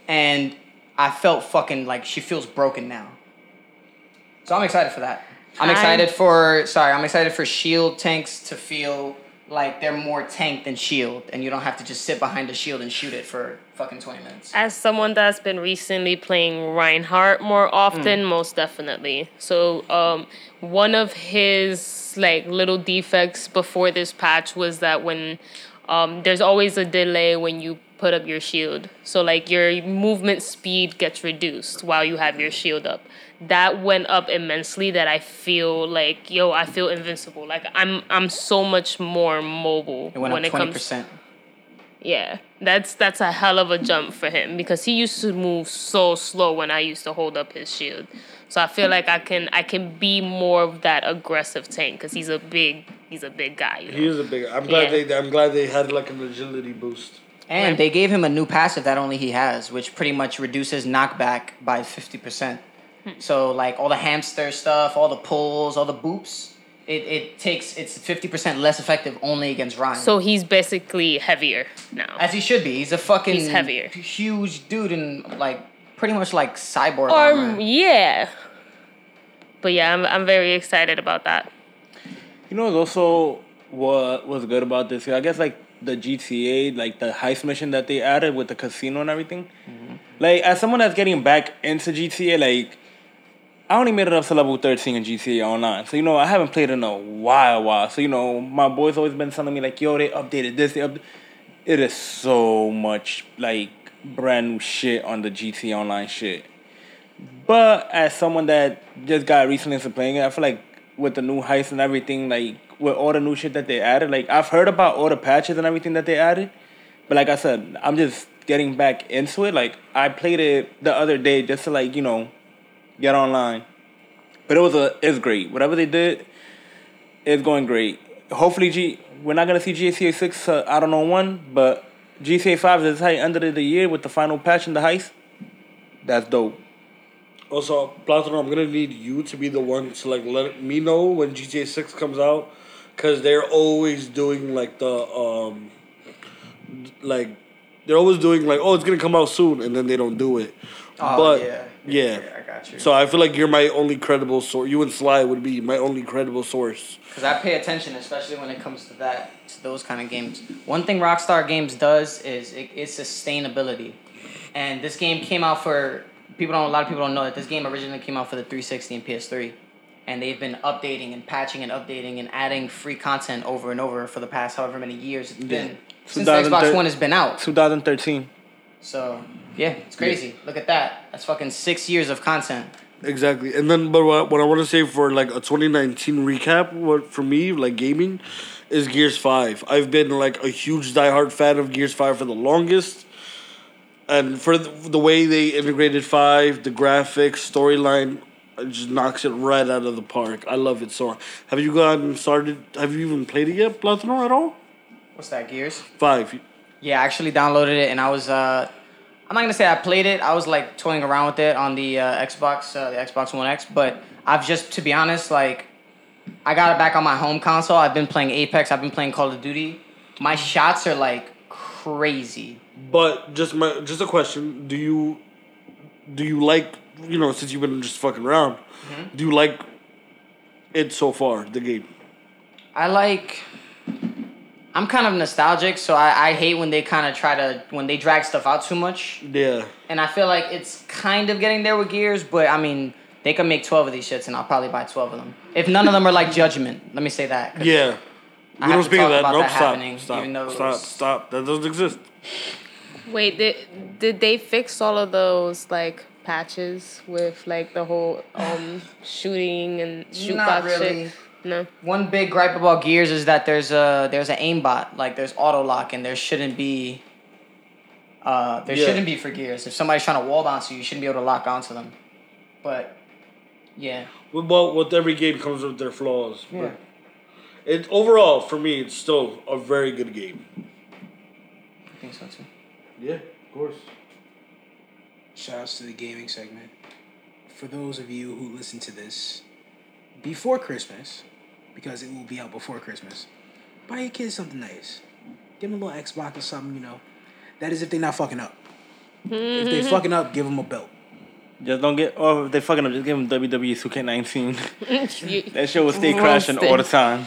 And I felt fucking like she feels broken now. So I'm excited for that. I'm excited for sorry. I'm excited for shield tanks to feel like they're more tank than shield, and you don't have to just sit behind a shield and shoot it for fucking 20 minutes. As someone that's been recently playing Reinhardt more often, most definitely. So, um, one of his like little defects before this patch was that when um, there's always a delay when you put up your shield. So like your movement speed gets reduced while you have your shield up. That went up immensely that I feel like yo, I feel invincible. Like I'm I'm so much more mobile It went when up it 20%. comes yeah, that's that's a hell of a jump for him because he used to move so slow when I used to hold up his shield. So I feel like I can I can be more of that aggressive tank because he's a big he's a big guy. You know? He is a big. I'm glad Yeah. they. I'm glad they had like an agility boost. And they gave him a new passive that only he has, which pretty much reduces knockback by 50%. So, like, all the hamster stuff, all the pulls, all the boops, it, it takes, it's 50% less effective only against Rein. So he's basically heavier now. As he should be. He's a fucking He's heavier. huge dude and, like, pretty much like cyborg armor. Yeah. But yeah, I'm I'm very excited about that. You know, what's also what was good about this year? I guess like the GTA, like the heist mission that they added with the casino and everything. Mm-hmm. Like as someone that's getting back into GTA, like I only made it up to level thirteen in GTA Online, so you know I haven't played in a while, while. So you know my boys always been telling me like, yo, they updated this, they up. It is so much like brand new shit on the GTA Online shit. But as someone that just got recently into playing it, I feel like with the new heist and everything, like with all the new shit that they added, like I've heard about all the patches and everything that they added. But like I said, I'm just getting back into it. Like I played it the other day just to like, you know, get online. But it was a it's great. Whatever they did, it's going great. Hopefully G we're not gonna see GTA six uh, I don't know one, but GTA five is how ended of the year with the final patch and the heist. That's dope. Also, Platinum, I'm gonna need you to be the one to like let me know when GTA Six comes out, cause they're always doing like the um, like they're always doing like oh it's gonna come out soon and then they don't do it. Oh, but yeah. Yeah. I got you. So I feel like you're my only credible source. You and Sly would be my only credible source. Because I pay attention, especially when it comes to that, to those kind of games. One thing Rockstar Games does is it, it's sustainability, and this game came out for people. Don't a lot of people don't know that this game originally came out for the 360 and PS3, and they've been updating and patching and updating and adding free content over and over for the past however many years it's been since the Xbox One has been out. 2013. So yeah, it's crazy. Look at that. That's fucking six years of content. Exactly, and then but what, what I want to say for like a 2019 recap, what for me like gaming, is Gears Five. I've been like a huge diehard fan of Gears Five for the longest, and for the, the way they integrated Five, the graphics, storyline, it just knocks it right out of the park. I love it so. Have you gotten started? Have you even played it yet, Platino, at all? What's that? Gears. Five. Yeah, I actually downloaded it and I was uh I'm not gonna say I played it. I was like toying around with it on the uh, Xbox, uh, the Xbox One X. But I've just, to be honest, like I got it back on my home console. I've been playing Apex. I've been playing Call of Duty. My shots are like crazy. But just my just a question: Do you do you like you know since you've been just fucking around? Do you like it so far? The game. I like. I'm kind of nostalgic, so I, I hate when they kind of try to when they drag stuff out too much. Yeah. And I feel like it's kind of getting there with Gears, but I mean, they could make 12 of these shits and I'll probably buy 12 of them. If none of them are like Judgment, let me say that. Yeah. I We have don't to speak of talk that. about Nope. that Stop. happening, Stop. even though Stop. was- Stop. That doesn't exist. Wait, did did they fix all of those like patches with like the whole um shooting and shoot Not box really. shit? No. One big gripe about Gears is that there's a there's an aimbot, like there's auto lock, and there shouldn't be. Uh, there Yeah. shouldn't be for Gears. If somebody's trying to wall bounce you, you shouldn't be able to lock onto them. But Yeah. With, well, with every game comes with their flaws. Yeah. But it overall for me, it's still a very good game. I think so too. Yeah, of course. Shouts to the gaming segment. For those of you who listen to this before Christmas, because it will be out before Christmas, buy your kids something nice. Give them a little Xbox or something, you know. That is if they're not fucking up. if they're fucking up, give them a belt. Just don't get. Oh, if they're fucking up. Just give them WWE 2K19. That shit will stay crashing all the time.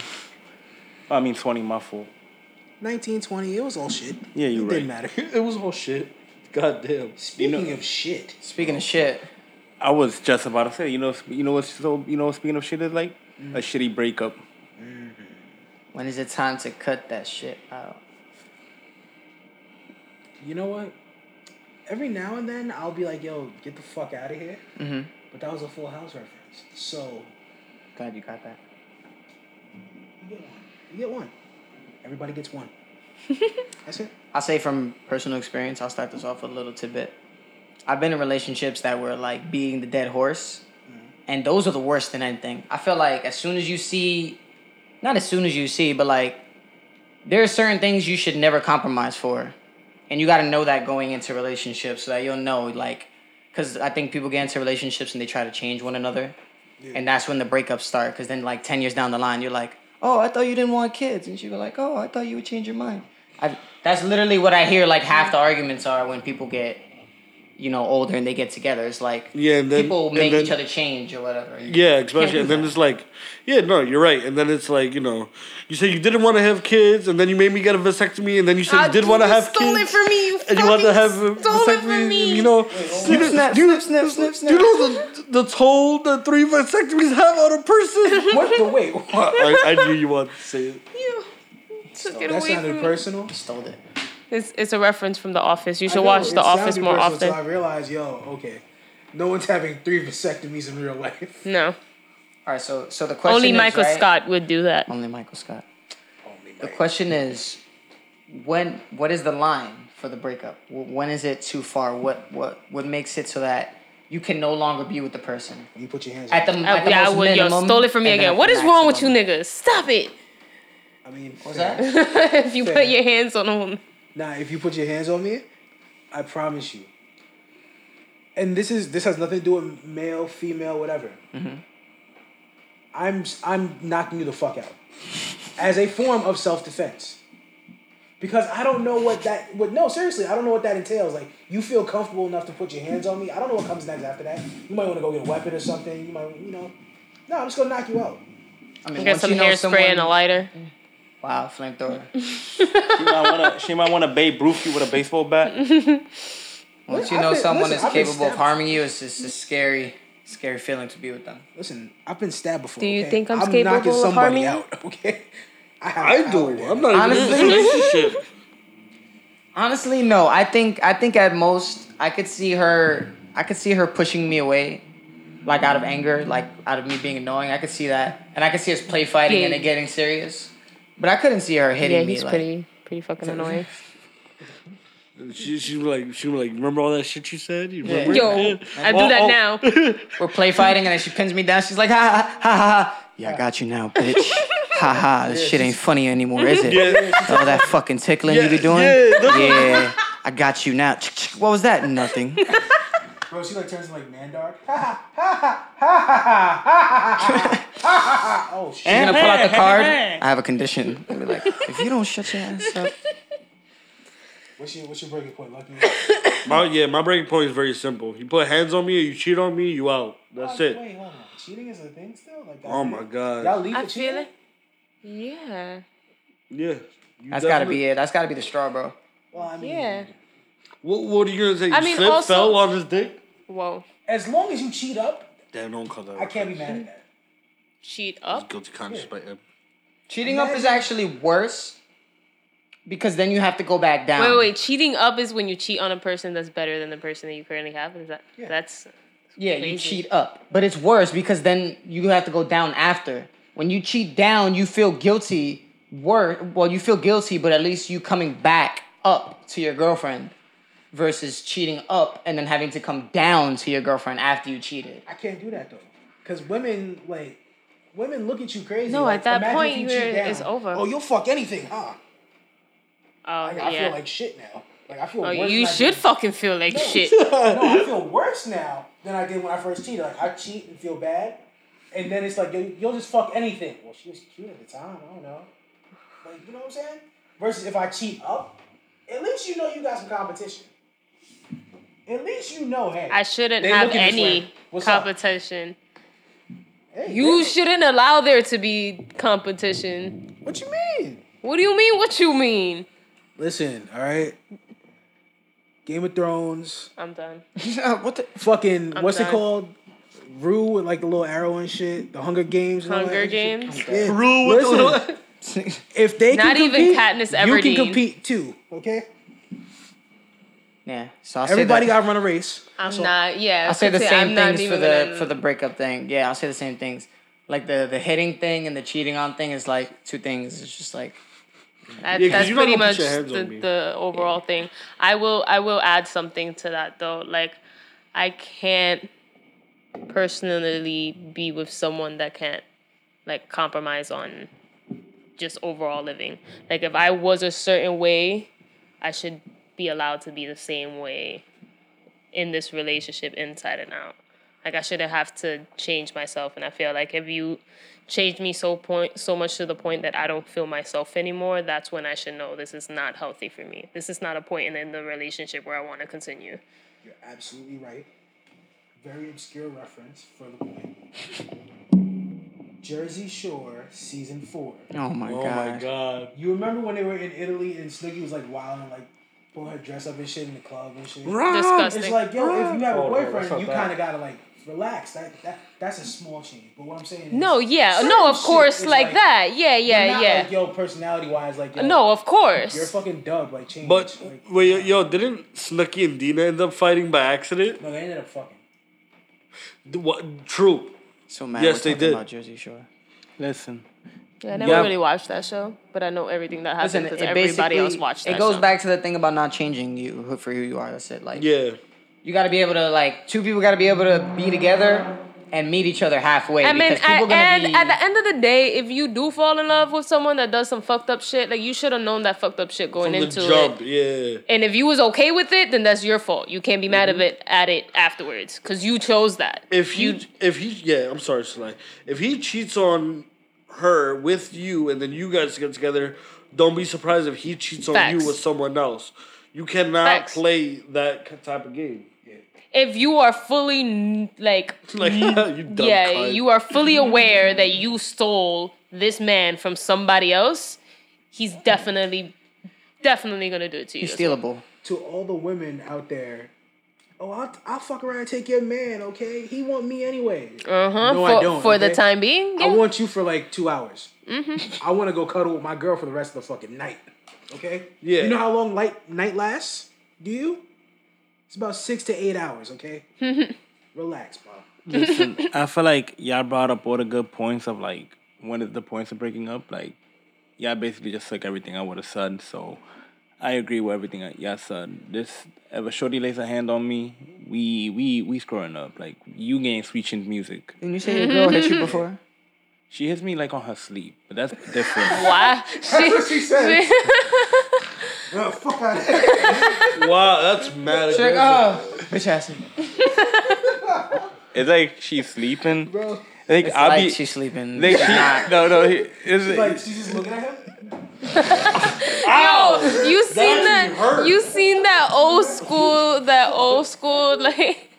I mean, 20, my fault. 1920, it was all shit. Yeah, you It didn't matter. it was all shit. God damn. Speaking of shit, Speaking of shit, I was just about to say, you know, you know what's so, you know, what speaking of shit is like a shitty breakup. when is it time to cut that shit out? you know what? Every now and then, I'll be like, yo, get the fuck out of here. Mm-hmm. But that was a full house reference. So, Glad you got that. you get one. You get one. Everybody gets one. That's it. I'll say from personal experience, I'll start this off with a little tidbit. I've been in relationships that were like beating the dead horse, and those are the worst than anything. I feel like as soon as you see, not as soon as you see, but like there are certain things you should never compromise for, and you got to know that going into relationships so that you'll know like, because I think people get into relationships and they try to change one another, and that's when the breakups start. Because then like ten years down the line, you're like, oh, I thought you didn't want kids, and she go like, oh, I thought you would change your mind. I, that's literally what I hear. Like half the arguments are when people get, you know, older and they get together. It's like Yeah, and then- people and make then- each other change or whatever. Yeah, especially, and then that. it's like, yeah, no, you're right. And then it's like, you know, you say you didn't want to have kids, and then you made me get a vasectomy, and then you said you ah, did want to have stole kids. it from me. You and you want to have a stole it vasectomy, from and, me. you know, Snip, you, snap, do you- snip, snip, snip, do you know the, the toll that three vasectomies have on a person? What? the wait, I, I knew you wanted to say it. You took it that away sounded from me. personal. Stole it. It's, it's a reference from The Office. You should know, watch The Office more often. I realized, yo, okay, no one's having three vasectomies in real life. No, All right, so so the question only is, Michael right? Scott would do that. Only Michael Scott. Only The question is, when what is the line for the breakup? When is it too far? What what what makes it so that you can no longer be with the person you put your hands at the, on at the yeah, I most would. Yo, stole it from me again. What is What the wrong with you maximum. niggas? Stop it. I mean, What's fair. that? if you Fair. put your hands on a woman. Nah, if you put your hands on me, I promise you. And this is this has nothing to do with male, female, whatever. Mm-hmm. I'm I'm knocking you the fuck out, as a form of self defense. Because I don't know what that. What no, seriously, I don't know what that entails. Like you feel comfortable enough to put your hands on me. I don't know what comes next after that. You might want to go get a weapon or something. You might, you know. No, I'm just gonna knock you out. I mean, Get once some hairspray someone- and a lighter. Wow, flamethrower. She might wanna, she might wanna Babe Ruth you with a baseball bat. Once you know been- someone listen, is I've been capable of stabbed. harming you, it's just a scary, scary feeling to be with them. Listen, I've been stabbed before. Do you okay? think I'm I'm capable knocking of somebody harming you? out. Okay. I, have I power, do. damn I'm it. not even in Honestly? this relationship. Honestly, no. I think I think at most I could see her. I could see her pushing me away, like out of anger, like out of me being annoying. I could see that, and I could see us play fighting and Yeah. it getting serious. But I couldn't see her hitting Yeah, me. he's like, pretty pretty fucking annoying. She, she was like, she was like, remember all that shit you said? You Yeah. Yo, Yeah. I do Oh, that oh. now. We're play fighting, and then she pins me down. She's like, ha ha ha ha. ha. Yeah, I got you now, bitch. Ha ha. This shit ain't funny anymore, is it? Yeah. All that fucking tickling you be doing? yeah, Yeah. I got you now. What was that? Nothing. Bro, she like turns into like Mandark. Ha ha ha ha ha ha ha. Oh shit. She's gonna pull out the card. I have a condition. And be like, if you don't shut your ass up. What's your what's your breaking point, Lucky? My yeah, my breaking point is very simple. You put hands on me, you cheat on me, you out. That's oh, it. Wait, hold on. Cheating is a thing still? Like Oh my god. Y'all leave I the feel cheating? it. Yeah. Yeah. That's gotta be it. That's gotta be the straw, bro. Well, I mean, yeah. What What are you gonna say? You I mean, slip, also, fell on his dick. Whoa. as long as you cheat up, Damn, don't call that. I can't be mad at that. Cheat up. Guilty conscience by him. Cheating up is actually worse because then you have to go back down. Wait, wait, wait. Cheating up is when you cheat on a person that's better than the person that you currently have. Is that Yeah. that's Yeah, you Crazy. cheat up. But it's worse because then you have to go down after. When you cheat down, you feel guilty. Wor- well, you feel guilty, but at least you coming back up to your girlfriend versus cheating up and then having to come down to your girlfriend after you cheated. I can't do that though. Because women like women look at you crazy. No, like, at that point, you you're- it's over. Oh, you'll fuck anything, huh? Oh Like, I yeah. feel like shit now. Like I feel. oh, worse you should fucking feel like shit. no, I feel worse now than I did when I first cheated. Like I cheat and feel bad, and then it's like yo, you'll just fuck anything. Well, she was cute at the time. I don't know. Like you know what I'm saying? Versus if I cheat up, at least you know you got some competition. At least you know, hey, I shouldn't They have any way. What's up? competition. hey, You baby, shouldn't allow there to be competition. What you mean? What do you mean? What you mean? Listen, all right. Game of Thrones, I'm done. what the? fucking I'm what's done. it called? Rue with like the little arrow and shit. The Hunger Games. and all Hunger that. Games. Yeah. Rue with the little- if they Not can even compete, Katniss you can compete too. Okay. Yeah. So I'll Everybody got to run a race. I'm That's all. not. Yeah. I'll say the I'm same not things for the gonna- for the breakup thing. Yeah, I'll say the same things. Like the the hitting thing and the cheating on thing is like two things. It's just like That, Yeah, 'cause that's pretty much put your hands the, the overall thing. I will I will add something to that though. Like I can't personally be with someone that can't like compromise on just overall living. Like if I was a certain way, I should be allowed to be the same way in this relationship inside and out. Like I shouldn't have to change myself and I feel like if you change me so point so much to the point that I don't feel myself anymore, that's when I should know this is not healthy for me. This is not a point in, in the relationship where I want to continue. You're absolutely right. Very obscure reference for the point. Jersey Shore season four. oh my god. Oh god. my god. You remember when they were in Italy and Snooki was like wilding, like pulling her dress up and shit in the club and shit. Disgusting. It's like, yo, if you have a Oh, no, boyfriend, you kind of gotta like relax. That that that's a small change. But what I'm saying is, No, yeah, no, of course, is like, that. Yeah, you're yeah, not yeah. Like, yo, personality wise, like yo, no, of course. you're a fucking dub. Like change. But like, wait, yo, yo, didn't Snooki and Deena end up fighting by accident? no, they ended up fucking. D- What? True. So mad. Yes, we're they did. About Jersey Shore. Listen, Yeah, I never Yeah. really watched that show, but I know everything that happened Listen, because everybody else watched that it goes show. back to the thing about not changing you for who you are. That's it. Like Yeah. you got to be able to like two people got to be able to be together and meet each other halfway. I mean, because people I, gonna and be, at the end of the day, if you do fall in love with someone that does some fucked up shit, like you should have known that fucked up shit going From the into jump, it. yeah. And if you was okay with it, then that's your fault. You can't be mad Mm-hmm. at it at it afterwards because you chose that. If he, you, if he, yeah, I'm sorry, Sly. If he cheats on her with you, and then you guys get together, don't be surprised if he cheats on you with someone else. You cannot Facts. play that type of game. if you are fully like Like you dumb yeah, cunt. you are fully aware that you stole this man from somebody else, he's definitely, definitely gonna do it to you. he's as well. stealable. To all the women out there, oh, I'll, I'll fuck around and take your man. Okay, he want me anyway. Uh-huh. No, for I don't, for the time being. I want you for like two hours. Mm-hmm. I want to go cuddle with my girl for the rest of the fucking night. Okay. Yeah. You know how long light night lasts? Do you? It's about six to eight hours. Okay. Relax, bro. listen. I feel like y'all brought up all the good points of like one of the points of breaking up. Like, y'all basically just took everything I would have said. So, I agree with everything uh, that y'all. This if a shorty lays a hand on me, we we we screwing up. Like, you getting sweet chin music. Didn't you say your girl hit you before? She hits me like on her sleep, but that's different. Why? That's what she said. Oh, fuck out of here. Wow, that's mad. She's like, aggressive. oh, bitch ass. it's like she's sleeping. Bro. Like It's I'll like be. she's sleeping. like she, no, no. he- It's Like she's just looking at him. Yo, you seen That that? hurt. You seen that old school? That old school like.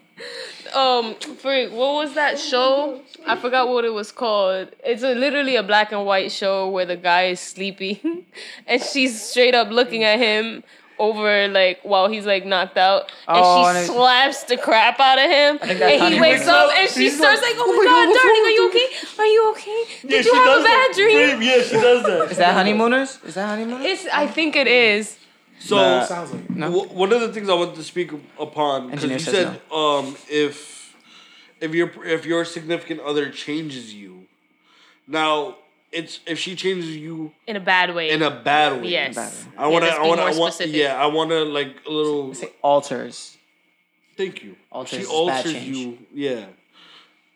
Um, freak, what was that show? I forgot what it was called. It's a, literally a black and white show where the guy is sleeping, and she's straight up looking at him over like while he's like knocked out, and Oh, she and slaps the crap out of him, and he wakes Wakes up Up, and she starts like, like, "Oh my god, darling, are you okay? Are you okay? Did you have a bad dream?" Yeah, she does that. Is that honeymooners? Is that honeymooners? It's. I think it is. So Nah. Sounds like. No. w- one of the things I wanted to speak upon because you says said um, if if your if your significant other changes you, now it's if she changes you In a bad way. in a bad way. yes. Bad. I want to. let's I want. more I want. Yeah, I want to like a little. Say alters. Thank you. Alters she alters you. Yeah.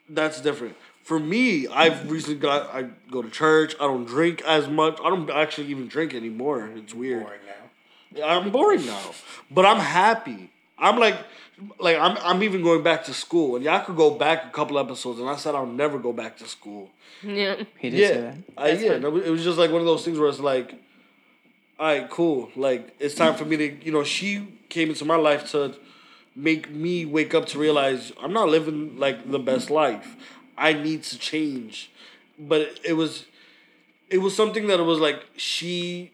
that's different. For me, I've recently got I go to church. I don't drink as much. I don't actually even drink anymore. It's weird. Boring now. I'm boring now, but I'm happy. I'm like, like I'm I'm even going back to school, and y'all could go back a couple episodes, and I said I'll never go back to school. Yeah. He did say that. Uh, I, yeah. no, It was just like one of those things where it's like, all right, cool. Like it's time for me to, you know, she came into my life to make me wake up to realize I'm not living like the best life. I need to change. But it was, it was something that it was like she,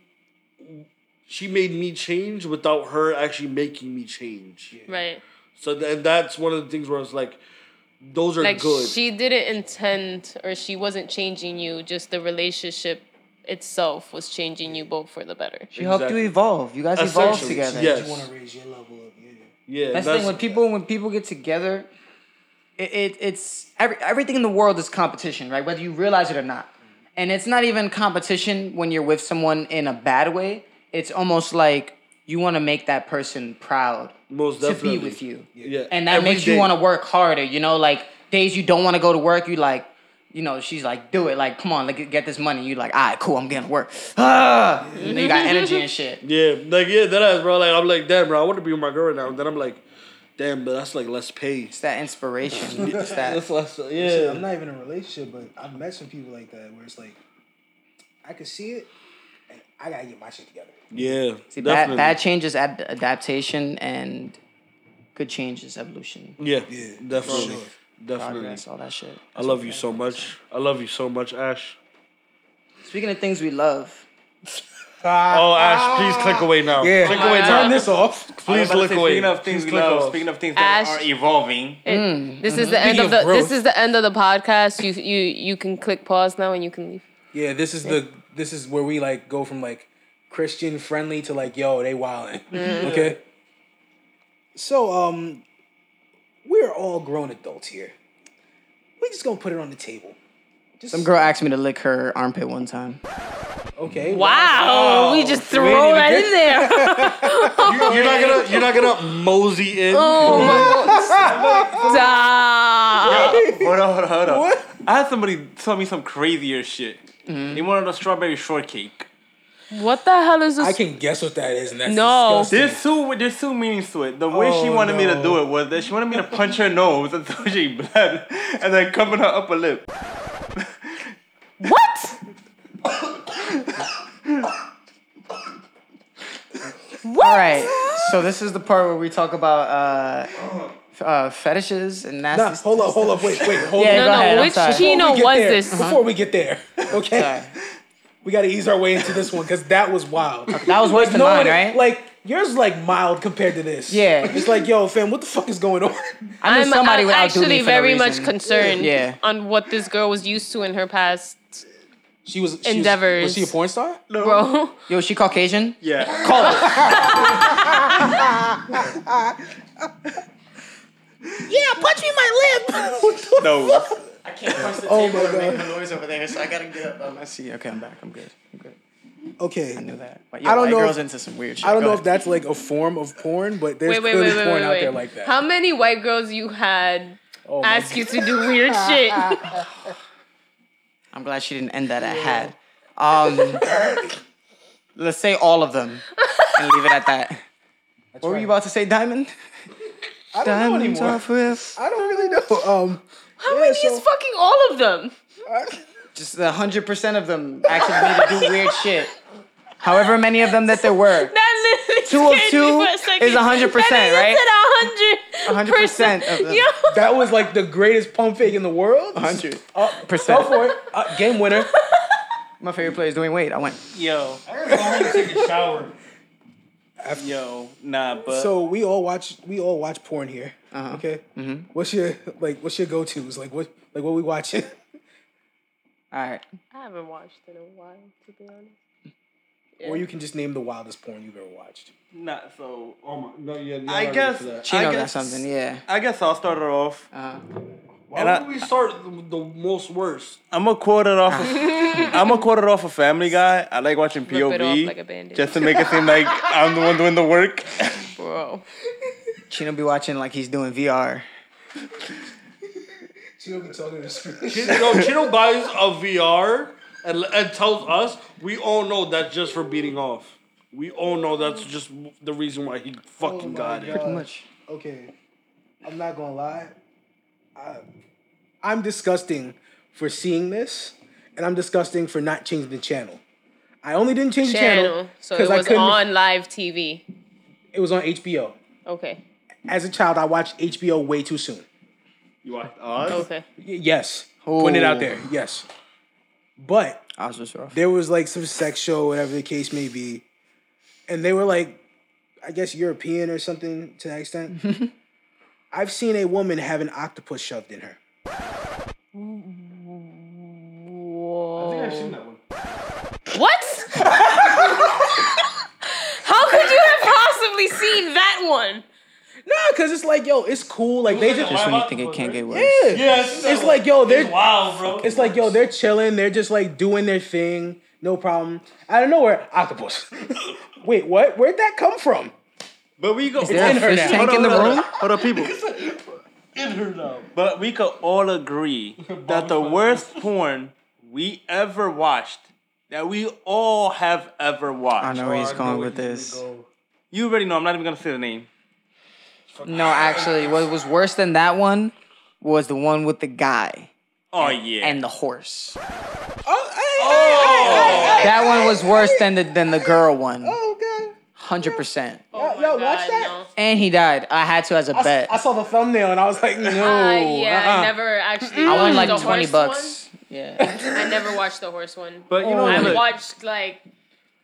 she made me change without her actually making me change. Right. So then that's one of the things where I was like, those are Like good. she didn't intend or she wasn't changing you, just the relationship itself was changing you both for the better. She helped you evolve. You guys evolved together. yes. You want to raise your level up, yeah. yeah, That's, the thing when people when people get together, it, it it's every, everything in the world is competition, right? Whether you realize it or not. And it's not even competition when you're with someone in a bad way. It's almost like you want to make that person proud most to definitely be with you. Yeah, And that Every makes you day. want to work harder, you know, like days you don't want to go to work, you like, you know, she's like, do it, like, come on, like, get this money. You like, all right, cool, I'm getting to work. Ah, and then you got energy and shit. Yeah, like yeah, that ass, bro. Like I'm like, damn, bro, I want to be with my girl right now. And then I'm like, damn, but that's like less pay. It's that inspiration. It's that. That's less. Yeah, I'm not even in a relationship, but I've met some people like that where it's like, I can see it, and I gotta get my shit together. yeah. See, bad, definitely. bad change is ad- adaptation, and good change is evolution. Yeah, Yeah, definitely, sure. definitely. Progress, all that shit. I love you so much. I love you so much, Ash. Speaking of things we love, Oh, Ash, please click away now. Yeah, click away turn this off. Please click say, away. Speaking of things Please we love, off. speaking of things that Ash- are evolving, It- This mm. is the end of of the this is the end of the podcast. You you you can click pause now and you can leave. Yeah, this is the this is where we like go from like Christian friendly to like yo they wildin'. Okay. So um, we're all grown adults here. We just gonna put it on the table. Just some girl asked me to lick her armpit one time. Okay. Wow, we just throw even that get- in there. You- You're not gonna, you're not gonna mosey in. oh my Stop. hold on, hold on, hold on. What? I had somebody tell me some crazier shit. They wanted a strawberry shortcake. What the hell is this? I can guess what that is, and that's No. disgusting. There's two, there's two meanings to it. The way she Oh, wanted me to do it was that she wanted me to punch her nose until she bled, and then cover her upper lip. what? All right, so this is the part where we talk about uh, f- uh, fetishes and nasty. Nah, hold up, hold up, wait, wait, hold Yeah, on. No, go ahead, no. I'm Which. Before we Chino get was there- this? Before we get there, okay, Sorry. we got to ease our way into this one because that was wild. That was worse than No, mine, it- right? Like yours, is like mild compared to this. Yeah. it's like yo, fam, what the fuck is going on? I knew I'm, somebody I'm would actually for no very much concerned Yeah. on what this girl was used to in her past, She was she Endeavors. Was, was she a porn star? bro. Yo, is she Caucasian? Yeah. Call it. Yeah, punch me in my lip. No. I can't punch the Oh table my and make God. a noise over there, so I gotta get up. Um, I see. Okay, I'm back. I'm good. I'm good. Okay, I knew that. But I don't white know girls if- into some weird shit. I don't Go know if that's like a form of porn, but there's Wait, wait, clearly wait, wait, porn wait, out there like that. How many white girls you had oh my ask you to do weird shit? I'm glad she didn't end that at had. Um, let's say all of them and leave it at that. what were you about to say, Diamond? I don't know Diamonds anymore. are. I don't really know. Um, How yeah, many so- is fucking all of them? Just a hundred percent of them actually need to do weird shit. However many of them that there were. That literally Two of two me a is 100%, right? said a hundred. 100% of them. Yo. that was like the greatest pump fake in the world. Hundred Uh, percent. go for it. Uh, game winner. My favorite player is Dwyane Wade. I went. Yo. I remember I wanted to take a shower. Yo. Nah, but So we all watch. We all watch porn here. Uh-huh. Okay. What's your like? What's your go tos? Like what? Like what we watching? All right. I haven't watched in a while, to be honest. Or you can just name the wildest porn you've ever watched. Not So Oh my, no, yeah. I guess for that. Chino I got guess something. Yeah. I guess I'll start it off. Uh, Why And would I- we start the, the most worst? I'm gonna quote it off. Of, I'm gonna quote it off a Family Guy. I like watching Rip it off POV like a just to make it seem like I'm the one doing the work. Bro. Chino be watching like he's doing VR. Chino be talking to the screen. Chino, Chino buys a VR and, and tells us we all know that's just for beating off. We all know that's just the reason why he fucking Oh my got it. Pretty much. Okay, I'm not gonna lie. I, I'm disgusting for seeing this, and I'm disgusting for not changing the channel. I only didn't change the channel Channel. So it 'cause I was couldn't- on live TV. It was on HBO. Okay. As a child, I watched HBO way too soon. You watched us? Okay. Y- yes, putting it out there. Yes, but I was rough. there was like some sex show, whatever the case may be, and they were like, I guess European or something to that extent. I've seen a woman have an octopus shoved in her. Whoa. I think I've seen that one. What? How could you have possibly seen that one? Nah, cause it's like, yo, it's cool. Like they just, Just when you think it can't get worse. yeah, Yes, It's like, yo, they're, wow, bro. it's like, yo, they're chilling. They're just like doing their thing, no problem. Out of nowhere, octopus. Wait, what? Where'd that come from? But we go. there a in her fish now. tank in the hold room? hold on, people. in her now. But we could all agree that the worst porn we ever watched, that we all have ever watched. I know where he's going with this. You already know. I'm not even gonna say the name. No, actually, what was worse than that one was the one with the guy Oh yeah. and the horse. Oh, hey, hey, hey, hey, That one was worse than the than the girl one. Oh, God. Hundred percent. Oh Yo, yo, watch that. no. And he died. I had to as a I, bet. I saw the thumbnail and I was like, no. Uh, yeah, uh-uh. I never actually. I won like the twenty horse bucks. Yeah. I never watched the horse one. but you know, Oh, I look, watched like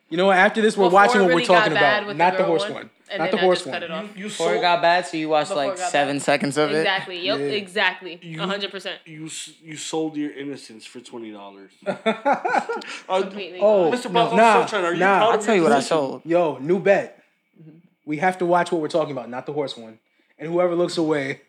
You know what? After this, we're before watching what really we're talking about, not the girl horse one, one, and not then the I horse just cut one. it off. You Before it sold, got bad, so you watched Before it like got seven bad. seconds of it. Exactly. Yep. Yeah. Exactly. You- hundred percent. you s- you sold your innocence for twenty dollars. Uh, Completely. Oh, Mr. no, Boss, I'm nah, so trying. Are you nah. proud I'll of tell you your what I position? sold. Yo, new bet. We have to watch what we're talking about, not the horse one. And whoever looks away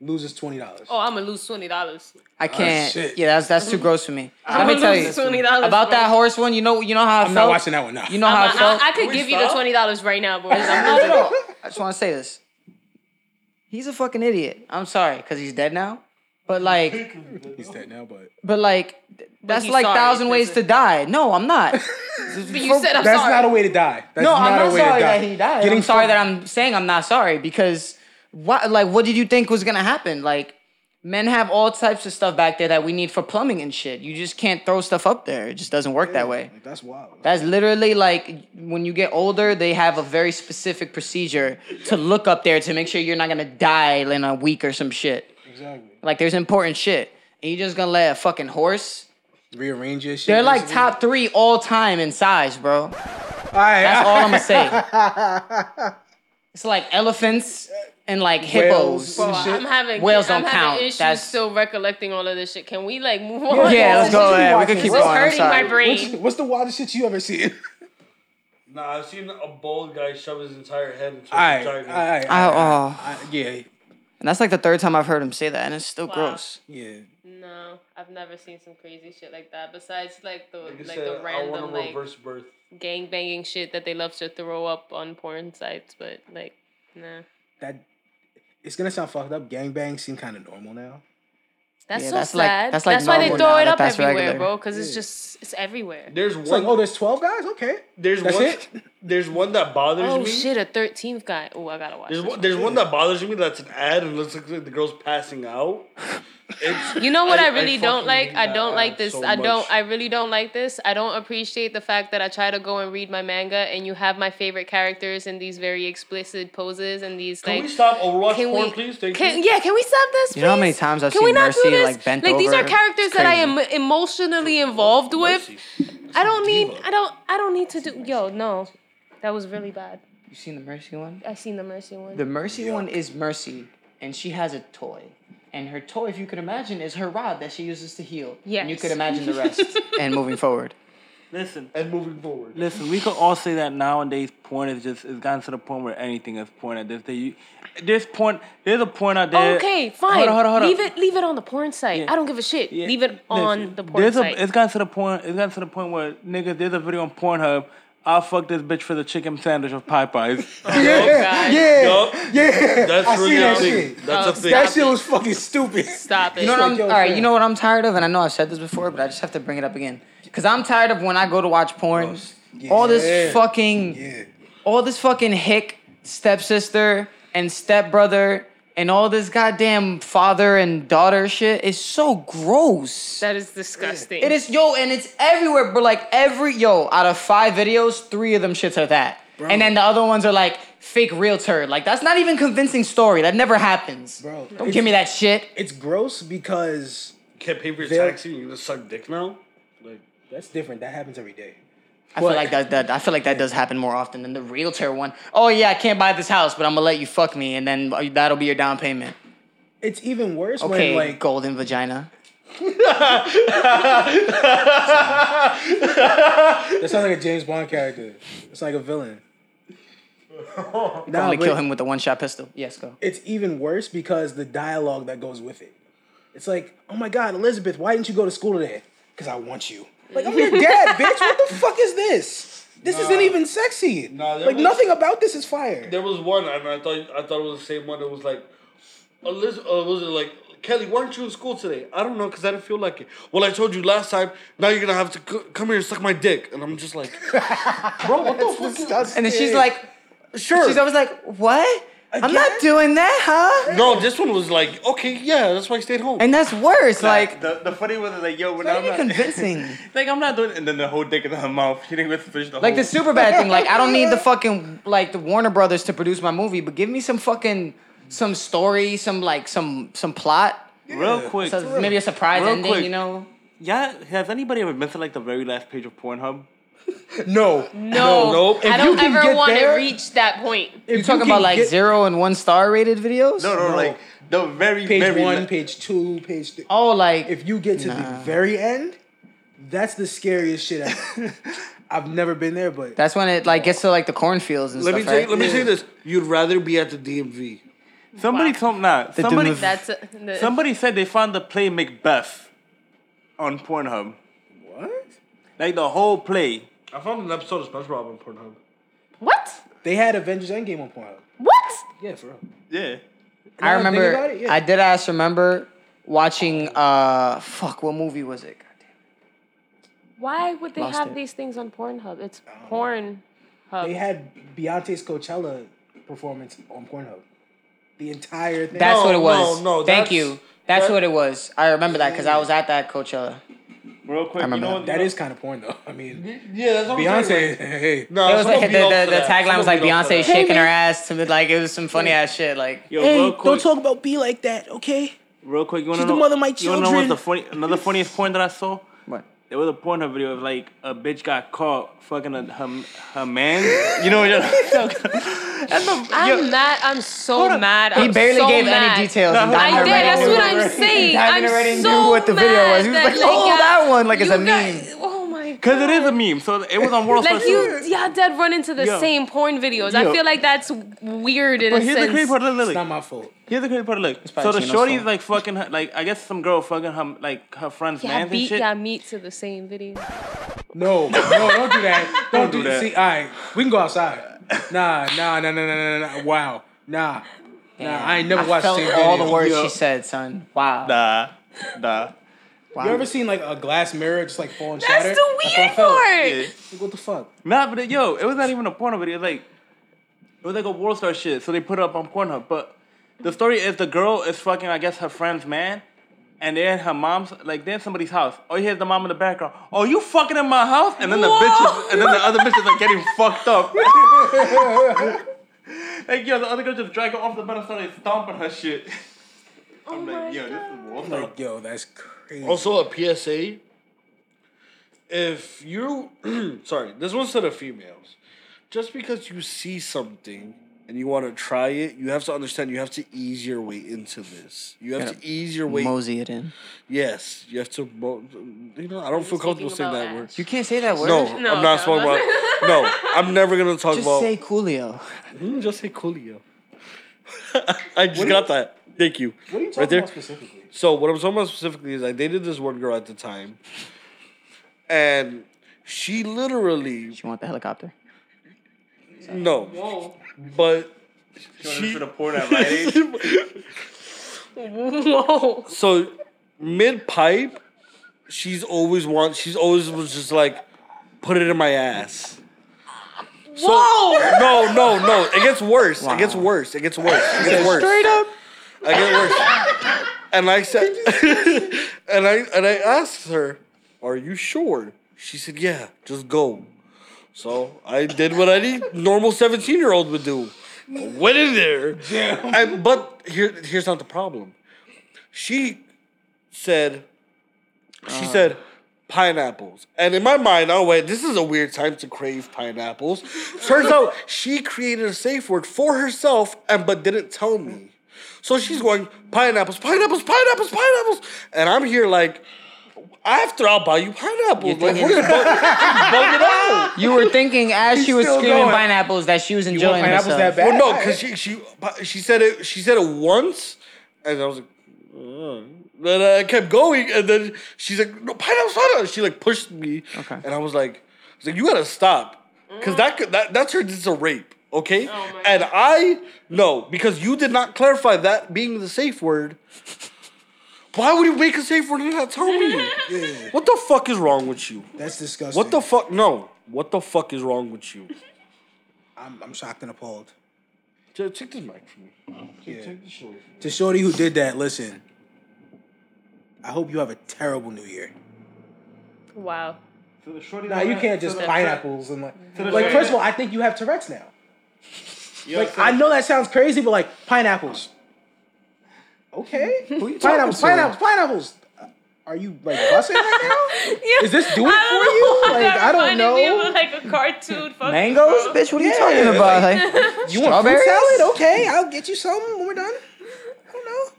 loses twenty dollars. Oh, I'm gonna lose twenty dollars. I ah, can't. shit. yeah, that's that's too gross for me. I'm Let me gonna tell you lose $20, about bro. that horse one. You know, you know how I I'm felt. not watching that one now. You know how I I, felt. I, I could we give you the twenty dollars right now, boys. I'm losing. no, no. I just want to say this. He's a fucking idiot. I'm sorry, cause he's dead now. But like, He's dead now, but but like, th- that's he's like sorry, thousand ways that's to die. No, I'm not. But you said I'm that's sorry. not a way to die. That's no, not I'm a not way sorry to die. that he died. Getting I'm sorry fucked- that I'm saying I'm not sorry because what? Like, what did you think was gonna happen? Like, men have all types of stuff back there that we need for plumbing and shit. You just can't throw stuff up there. It just doesn't work that way. Like, that's wild. That's literally like when you get older, they have a very specific procedure to look up there to make sure you're not gonna die in a week or some shit. Exactly. Like there's important shit. And you just gonna let a fucking horse? Rearrange your shit. They're like basically. top three all time in size, bro. All right, That's all I'm gonna say. It's like elephants and like hippos. Whales. Bro, Shit. I'm having Whales I'm don't having count. issues That's- still recollecting all of this shit. Can we like move on? Yeah, let's go ahead. We can keep This is going. I'm hurting sorry. my brain. What's, what's the wildest shit you ever seen? Nah, I've seen a bald guy shove his entire head into a All right, all vagina. right, I- all right, oh. all right. Oh. yeah, And that's like the third time I've heard him say that, and it's still Wow. gross. yeah. No, I've never seen some crazy shit like that. Besides like the Like I like said, the I want random a like reverse birth. gang banging shit that they love to throw up on porn sites, but like nah. That it's gonna sound fucked up. Gangbang seem kind of normal now. That's Yeah, so that's like- sad. that's like why they throw now it up everywhere, regular. bro. Because it's just it's everywhere. There's It's like, oh, there's twelve guys. Okay, there's that's one. it. There's one that bothers Oh me. Oh shit, a thirteenth guy. Oh, I gotta watch. There's this one, there's one that bothers me that's an ad and looks like the girl's passing out. It's, You know what I, I really don't like? I don't like this. so I don't. much. I really don't like this. I don't appreciate the fact that I try to go and read my manga and you have my favorite characters in these very explicit poses and these Can like. we stop Overwatch Can porn, we, please? Thank can, you. yeah, can we stop this? You know how many times I've Can seen we not do Mercy, this? like, bent Like these are characters that I am emotionally involved with. Mercy. I don't need. I don't. I don't need to do. Yo, no, that was really bad. You seen the Mercy one? I seen the Mercy one. The Mercy one is Mercy, and she has a toy. And her toy, if you could imagine, is her rod that she uses to heal. And you could imagine the rest. and moving forward. Listen, And moving forward. listen. We could all say that nowadays porn is just it's gotten to the point where anything is porn at this day. You, there's porn. There's a porn out there. Okay, fine. Hold on, hold on, hold on. leave it. Leave it on the porn site. Yeah. I don't give a shit. Yeah. Leave it on Listen, the porn there's site. A, it's gotten to the point. It's gotten to the point where niggas. There's a video on Pornhub I'll fuck this bitch for the chicken sandwich of Popeyes. Oh, yeah, God. yeah, Yup. yeah. That's I really seen that thing. shit. That's Oh, a thing. That shit was fucking stupid. Stop it. You know what I'm? yo, all right, you know what I'm tired of, and I know I've said this before, but I just have to bring it up again. Cause I'm tired of when I go to watch porn, all this fucking, Yeah. all this fucking hick stepsister and stepbrother and all this goddamn father and daughter shit is so gross. that is disgusting. It is yo, and it's everywhere. But like every yo, out of five videos, three of them shits are that, and then the other ones are like fake realtor. Like that's not even convincing story. That never happens. Bro, don't give me that shit. It's gross because Can't pay for your They'll- taxi. You just suck dick now. Like that's different. That happens every day. I feel like that, that I feel like that does happen more often than the realtor one. Oh yeah, I can't buy this house, but I'm gonna let you fuck me, and then uh, that'll be your down payment. It's even worse Okay, when like golden vagina. that sounds like a James Bond character. It's like a villain. Nah, Only but kill him with a one shot pistol. Yes, go. It's even worse because the dialogue that goes with it. It's like, oh my God, Elizabeth, why didn't you go to school today? Because I want you. Like I'm your dad, bitch. What the fuck is this? This isn't even sexy. Nah, like was- nothing about this is fire. there was one, and I thought I thought it was the same one. It was like, Elizabeth, uh, was it like Kelly? Why aren't you in school today? I don't know, cause I didn't feel like it. Well, I told you last time. Now you're gonna have to c- come here and suck my dick, and I'm just like, bro, what the fuck? is- And then she's like, Sure. she's always like, what? I'm not doing that, huh? no, this one was like, okay, yeah, that's why I stayed home. And that's worse. Like, the, the funny one is like, yo, when I'm even not convincing. like I'm not doing, it. and then the whole dick in her mouth. She didn't get to finish the Like whole. the super bad thing. Like I don't need the fucking like the Warner Brothers to produce my movie, but give me some fucking some story, some like some some plot. real quick. So maybe a surprise Real ending. quick. You know. Yeah, has anybody ever been to like the very last page of Pornhub? No. no, nope. I If don't you can ever get want to there- reach that point. If You talking can about like get zero and one star rated videos? No, no, No. like the very page very one, la- page two, page three. Oh, like If you get to the very end, that's the scariest shit ever. I've never been there, but that's when it like gets to like the cornfields and let me stuff, say, right? let me say this: you'd rather be at the DMV. Somebody Wow. told nah. The Somebody Doom of- That's a, the, somebody said they found the play Macbeth on Pornhub. what? Like the whole play. I found an episode of SpongeBob on Pornhub. what? They had Avengers Endgame on Pornhub. What? Yeah, for real. Yeah. I Now that I think remember. about it, yeah. I did ask. Remember watching. Uh, fuck. What movie was it? Goddamn. Why would they Lost have it. these things on Pornhub? It's Pornhub. They had Beyonce's Coachella performance on Pornhub. The entire thing. That's No, what it was. no, no, Thank that's- you. That's that- what it was. I remember that because I was at that Coachella. Real quick, I remember you know that. what? that you is kind of porn though. I mean, Yeah, that's what I'm saying. Beyonce. Hey, No, It was like the, the, the tagline was like beat up for Beyonce that. shaking her ass to like it was some funny ass shit. Like Yo, hey, real don't talk about be like that, okay? real quick. You wanna She's know? the mother of my You wanna know what's the funny? Another funniest point that I saw. what? There was a Pornhub video of like a bitch got caught fucking a, her her man. You know what I'm talking about? I'm yo, mad. I'm so mad. He I'm barely so gave mad. any details. No, and I Diamond I did. That's what I'm saying. I'm already so knew what the video mad was. He was that, like, "Oh, yeah, that one," like it's you a guys- meme. Oh my god. Cause it is a meme. So it was on World Like Star you, y'all dead run into the Yo. same porn videos. Yo. I feel like that's weird in But a here's the sense. crazy part. Look, look, It's not my fault. Here's the crazy part. Look. So the Chino's shorty's fault. like fucking her, like I guess some girl fucking her like her friend's Yeah, man and beat shit. y'all meet to the same video. No, no, don't do that. Don't, do do that. See, all right, we can go outside. Nah, nah, nah, nah, nah, nah, nah. nah. Wow, nah, nah. I ain't never I watched felt the same all video. the words Yo. she said, son. Wow. Nah, nah. Wow. You ever seen like a glass mirror just like fall and That's shatter? the what I weird felt. part. Yeah. Like, what the fuck? Nah, but it, yo, it was not even a porno video. Like, it was like a World Star shit. So they put it up on Pornhub. But the story is the girl is fucking, I guess, her friend's man. And they're in her mom's, like, they're in somebody's house. Oh, here's the mom in the background. Oh, you fucking in my house? And then the bitches, and then the other bitches are getting fucked up. like, yo, the other girl just dragged her off the bed and started stomping her shit. Oh I'm Oh my like, yo, this is World Like, yo, that's crazy. Also, a PSA. If you, sorry, this one's to the females. Just because you see something and you want to try it, you have to understand you have to ease your way into this. You have Gotta to ease your way. Mosey it in. yes, you have to. Mo- you know, I don't feel comfortable saying about that word. You can't say that word. No, No, I'm not no, speaking about. No, I'm never gonna talk about. Just about. say Coolio. Mm, just say Coolio. I just got that. Thank you. what are you talking right there. about specifically? So what I'm talking about specifically is I dated this one girl at the time, and she literally She want the helicopter? no, Whoa. but She she for the porn at Rite Aid. Whoa. so mid pipe, she's always want. She's always was just like, put it in my ass. So, Whoa. No, no, no. It gets worse. It gets worse. It gets worse. It gets worse. Straight up. I get worse. And I said, and I and I asked her, "Are you sure?" She said, "Yeah, just go." So I did what any normal seventeen year old would do. I went in there, and but here here's not the problem. She said, she uh. said pineapples, and in my mind, oh wait, this is a weird time to crave pineapples. Turns out she created a safe word for herself, and but didn't tell me. So she's going pineapples, pineapples, pineapples, pineapples, and I'm here like, after I'll buy you pineapples. You're Like, thinking- what is bug- bugging out? You were thinking as she was screaming going. pineapples that she was You want enjoying pineapples herself. that bad? Well, no, because she she she said it. She said it once, and I was like, uh. then I kept going, and then she's like, no pineapples, pineapples. She like pushed me, Okay. and I was like, I was like, you gotta stop, because that could that that turned into rape, okay? Oh my and I no, because you did not clarify that being the safe word. Why would you make a safe word and not tell me? What the fuck is wrong with you? That's disgusting. What the fuck? No. What the fuck is wrong with you? I'm, I'm shocked and appalled. Take take this mic from me. Yeah. take this shit away from me. To Shorty who did that, listen. I hope you have a terrible New Year. Wow. So the shorty Nah, you can't just pineapples and like. Like, first of all, I think you have Tourette's now. Yo, Like, so- I know that sounds crazy, but like pineapples. Okay, you pineapples, to? pineapples, pineapples. Uh, Are you like busting right now? Yeah. Is this doing it I don't for you? Like, That I don't reminded me know. of like a cartoon. Mangoes, bro. bitch. What are you Yeah, talking about? Like, You want fruit salad? Okay, I'll get you some when we're done. I don't know.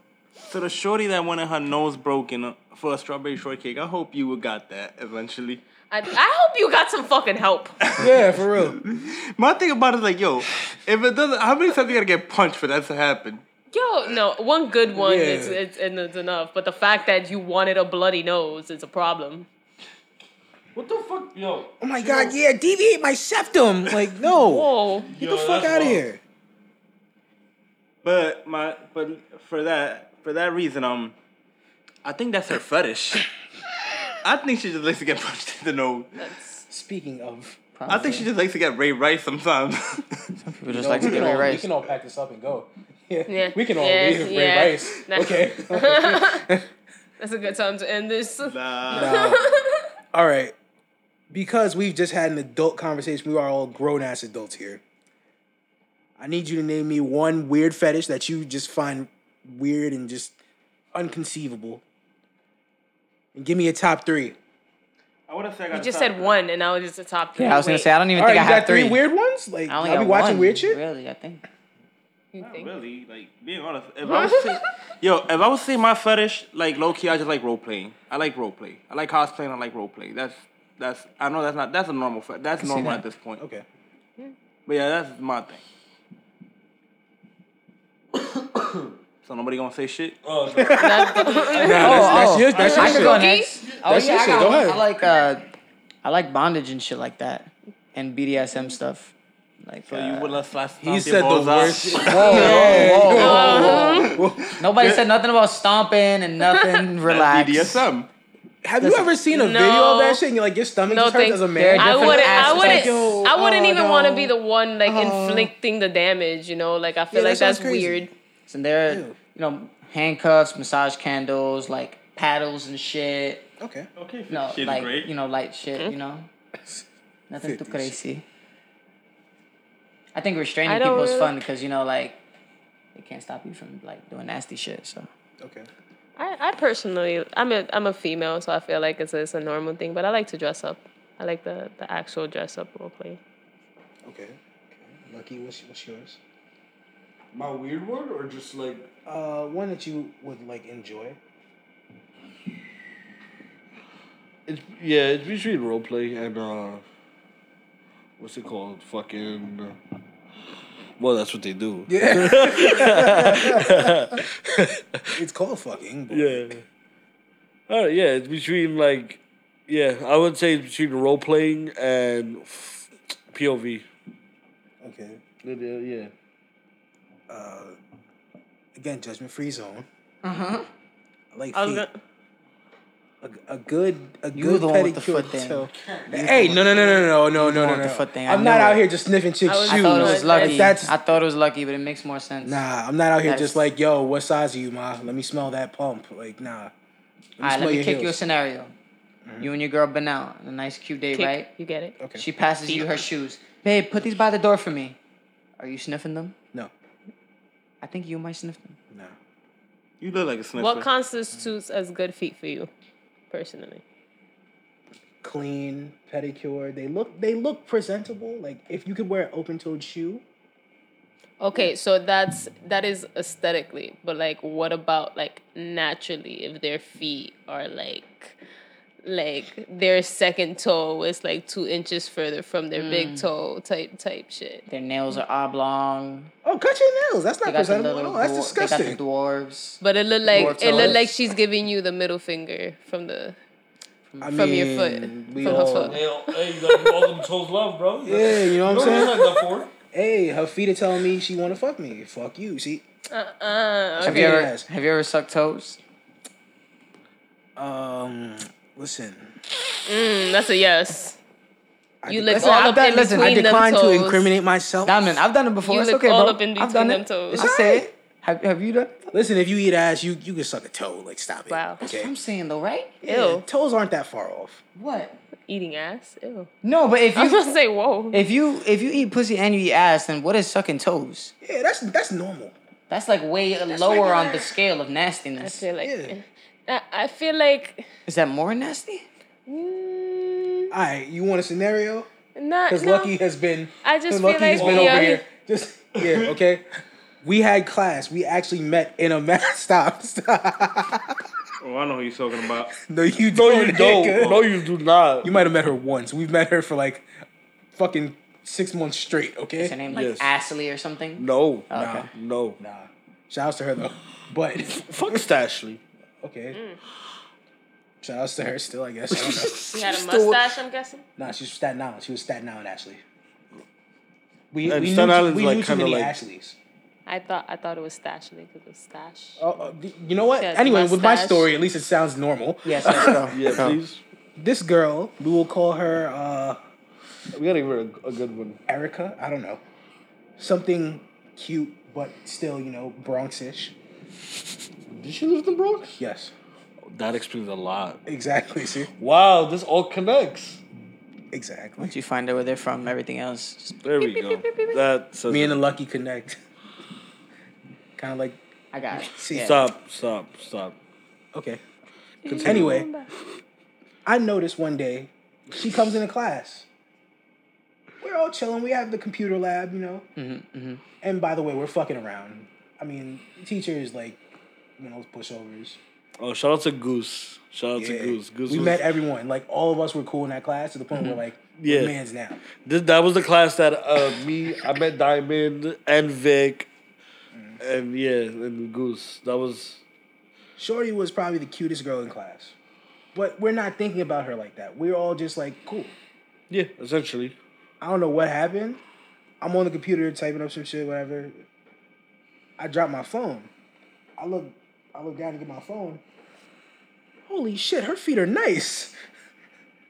So the shorty that wanted her nose broken uh, for a strawberry shortcake, I hope you got that eventually. I, I hope you got some fucking help. Yeah, for real. My thing about it is like, yo, if it doesn't, how many times you gotta get punched for that to happen? Yo, no, one good one Yeah. is it's, and it's enough. But the fact that you wanted a bloody nose is a problem. What the fuck, yo? Oh my god, yeah, deviate my septum. Like, no. Whoa. Get the fuck out of here. But my, but for that, for that reason, um, I think that's her fetish. I think she just likes to get punched in the nose. That's Speaking of, I think she just likes to get Ray Rice sometimes. Some people just like to get Ray Rice. We can all pack this up and go. Yeah, Yeah. we can all Yeah, leave Ray yeah. Rice. Nah. Okay. that's a good time to end this. nah. all right. Because we've just had an adult conversation, we are all grown ass adults here. I need you to name me one weird fetish that you just find weird and just unconceivable. And give me a top three. I would have said I got You just top said one, and now it's a top three. Yeah, I was gonna Wait, say I don't even All right, think you I have got three. three. weird ones? Like, I only I'll got be watching one, weird shit? Really, I think. You Not think? really, like being honest. If I was say, yo, if I was say my fetish, like low key, I just like role playing. I like role play. I like cosplaying. I like role play. That's that's. I know that's not that's a normal. Fe- that's normal that. at this point. Okay. But yeah, that's my thing. So nobody gonna say shit. Oh, no. Nah, that's, that's your, that's your I could shit. go next. Oh That's yeah, your I, shit. Go ahead. I like uh, I like bondage and shit like that, and BDSM stuff. Like So uh, you would let slash He said the worst shit. Whoa, whoa, whoa, whoa, Um, Nobody said nothing about stomping and nothing. Relax. BDSM. Have you ever seen a No. video of that shit and you're like, your stomach No, just hurts as a man? I wouldn't. I wouldn't. Yo, I wouldn't oh, even no. want to be the one like Oh. inflicting the damage. You know, like I feel Yeah, that like that's crazy. weird. And there, Ew. you know, handcuffs, massage candles, like paddles and shit. Okay. Okay. No, shit's like great. you know, light shit. Hmm? You know, nothing too crazy. I think restraining I don't people is really- fun because you know, like, it can't stop you from like doing nasty shit. So Okay. I, I personally, I'm a I'm a female, so I feel like it's a, it's a normal thing. But I like to dress up. I like the the actual dress up role play. Okay. okay. Lucky, what's, what's yours? My weird one, or just like Uh, one that you would like enjoy. it's yeah, it's between roleplay and uh, what's it called? Fucking. Well, that's what they do. Yeah. it's called fucking. But Yeah. Uh, yeah, it's between like Yeah, I would say it's between role playing and POV. Okay. Yeah, yeah. Uh, again, judgment free zone. Uh huh. Like feet. gonna, A, a good, a You good the one with the pedicure foot thing. toe. Hey, no, no, no, no, no, no, no, no, no. the foot thing. I I'm not knew out here just sniffing chicks' I was- I thought it was lucky. that's- I thought it was lucky, but it makes more sense. Nah, I'm not out here That's- just like, yo, what size are you, ma? Let me smell that pump. Like, nah. Let All right, let me your kick you a heels. scenario. You and your girl been out on a nice cute date, kick, right? You get it? Okay. She passes you her shoes. Babe, put these by the door for me. Are you sniffing them? No, I think you might sniff them. no. You look like a sniffer. What constitutes as good feet for you, personally? Clean pedicure. They look, they look presentable. Like if you could wear an open-toed shoe. Okay, so that's that is aesthetically, but like, what about like naturally? If their feet are like, like their second toe is like two inches further from their big toe, type type shit. Their nails are oblong. Oh, cut your nails. That's not presentable. little. No, that's disgusting. They got the dwarves. But it looked like it looked like she's giving you the middle finger from the I from your foot, mean, we from her all- foot. Hey, hey, you got all them toes love, bro. Yeah, you know what I'm saying? that for. Hey, her feet are telling me she want to fuck me. Fuck you. See, Uh uh. Have Okay. you ever have you ever sucked toes? um, listen. Mm, that's a yes. I You de- lick Listen, all I've up done- in listen, I I between them decline to incriminate myself. Diamond, I've done it before. You it's lick okay, all bro. up in I've done between it. them toes. I say it. Have, have you done? it? Listen, if you eat ass, you you can suck a toe. Like, stop it. Wow. That's Okay. what I'm saying though, right? Yeah, Ew. toes aren't that far off. What? Eating ass. Ew. No, but if I was you gonna say whoa. if you if you eat pussy and you eat ass, then what is sucking toes? Yeah, that's that's normal. That's like way lower regular. on the scale of I nastiness. feel like. Yeah. I I feel like. Is that more nasty? Mm, All right, you want a scenario? not. Because no. Lucky has been. I just 'cause feel Lucky like has been over here. Just yeah, okay. We had class. We actually met in a math. Stop. Stop. Oh, I know who you're talking about. No, you No, don't. you don't. No, you do not. You might have met her once. We've met her for like fucking six months straight. Okay. Is her name like Yes. Ashley or something? No. Oh, okay. No. Nah. Shouts to her though. But Fuck Stashley. Okay. Mm. out to her still, I guess. I don't know. She had a Still- mustache. I'm guessing. nah, she's Staten Island. She was Staten Island actually. We, And we Staten knew, Island's, we like, knew too kinda many like- Ashleys. I thought I thought it was Stashly because it was stash. Oh, uh, you know what? She has Anyway, with my story, at least it sounds normal. Yes, let's. Yeah, please. This girl, we will call her uh, We gotta give her a, a good one. Erica. I don't know. Something cute, but still, you know, Bronxish. Did she live in the Bronx? Yes, That explains a lot. exactly. See, Wow, this all connects. exactly. Once you find out where they're from, everything else just There we go. That says Me and the. Lucky connect. kind of like, I got it. See, Yeah. Stop, stop, stop. okay. Continue. Anyway, I noticed one day she comes into class. We're all chilling. We have the computer lab, you know. Mm-hmm, mm-hmm. And by the way, we're fucking around. I mean, teacher is like, you know, pushovers. Oh, shout out to Goose. Shout out Yeah. to Goose. Goose we was, met everyone. Like all of us were cool in that class to the point where like, Yeah. we're mans now. This, that was the class that uh, me, I met Diamond and Vic, Mm. and yeah, and Goose. That was Shorty was probably the cutest girl in class, but we're not thinking about her like that. We're all just like, cool. yeah, essentially. I don't know what happened. I'm on the computer typing up some shit, whatever. I drop my phone. I look, I look down to get my phone. Holy shit, her feet are nice.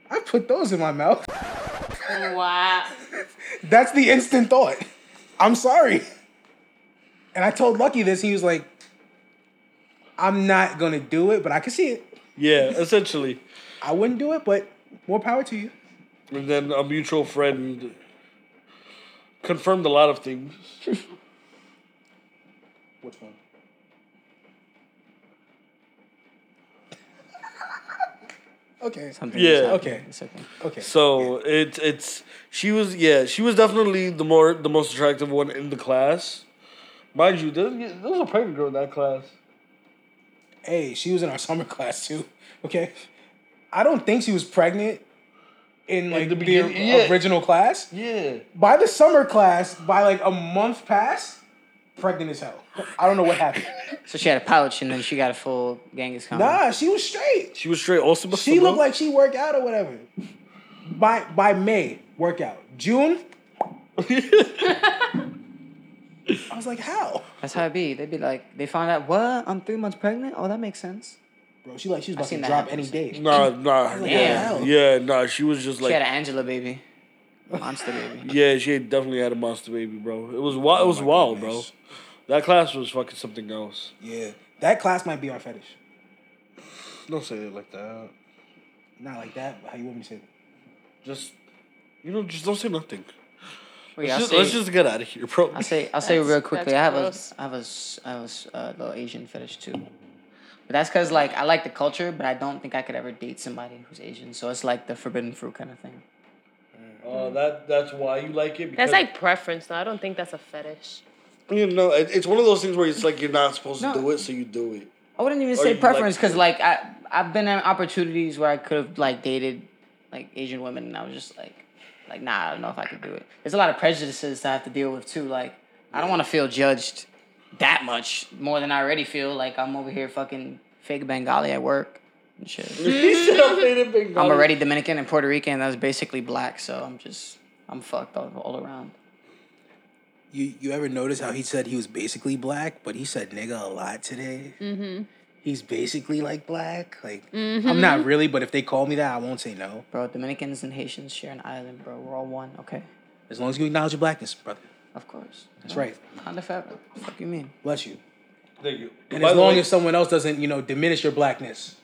I put those in my mouth. Wow. That's the instant thought. I'm sorry. And I told Lucky this. He was like, I'm not gonna do it, but I can see it. Yeah, essentially. I wouldn't do it, but more power to you. And then a mutual friend confirmed a lot of things. Which one? Okay. Something. Yeah. is. Okay. It's okay. Okay. So it's it's she was yeah she was definitely the more the most attractive one in the class, mind you. There, there was a pregnant girl in that class. Hey, she was in our summer class too. Okay. I don't think she was pregnant in like the the, beginning, yeah. original class. Yeah, By the summer class, by like a month past, pregnant as hell. I don't know what happened. So she had a pouch and then she got a full Genghis Khan. Nah, she was straight. She was straight. Also, She looked like she worked out or whatever. By by May, workout. June. I was like, how? That's how it be. They'd be like, they found out, what? I'm three months pregnant? Oh, that makes sense. Bro, she like she was about to that drop happen. any day. Nah, nah. like, yeah, yeah, nah. She was just like she had an Angela baby. Monster baby. yeah, she definitely had a monster baby, bro. It was wild. It was Oh wild, goodness. bro. That class was fucking something else. Yeah, that class might be our fetish. Don't say it like that. Not like that, how you want me to say it? Just, you know, just don't say nothing. Wait, Let's just, say, let's just get out of here, bro. I'll say, I'll say real quickly. I have gross. a, I have a, s- I have a s- uh, little Asian fetish too. But that's because like I like the culture, but I don't think I could ever date somebody who's Asian. So it's like the forbidden fruit kind of thing. Uh, that that's why you like it. Because, That's like preference, though. I don't think that's a fetish. you know, it, it's one of those things where it's like you're not supposed No. to do it, so you do it. I wouldn't even Or say you like preference because like I I've been in opportunities where I could have like dated like Asian women and I was just like like nah I don't know if I could do it. There's a lot of prejudices to have to deal with too. Like I don't want to feel judged that much more than I already feel. Like I'm over here fucking fake Bengali at work and shit. I'm faded Bengali. I'm already Dominican and Puerto Rican. That's basically black. So I'm just I'm fucked all, all around. You you ever notice how he said he was basically black, but he said nigga a lot today? Mm-hmm. He's basically like black. Like I'm not really, but if they call me that, I won't say no. Bro, Dominicans and Haitians share an island, bro. We're all one. Okay, As long as you acknowledge your blackness, brother. of course. That's right. Honda forever. Fuck you mean? Bless you. Thank you. And By as long way- as someone else doesn't, you know, diminish your blackness.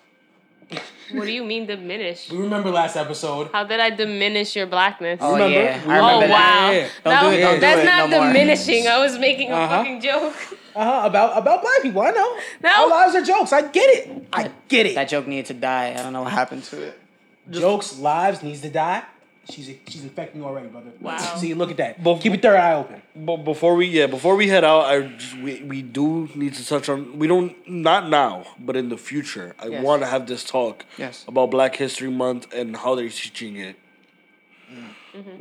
What do you mean diminish? We remember last episode. How did I diminish your blackness? Oh Remember? yeah, We I Oh that. wow! yeah. Don't That do it, don't do that's it not no more. diminishing. I was making a Uh-huh. fucking joke. Uh huh. About about black people. I know. No. Our lives are jokes. I get it. I get it. That joke needed to die. I don't know what happened to it. jokes, lives needs to die. She's she's infecting you already, brother. Wow. See, look at that. Bef- Keep your third eye open. But before we yeah, before we head out, I just, we we do need to touch on we don't not now, but in the future. I Yes. want to have this talk Yes. about Black History Month and how they're teaching it.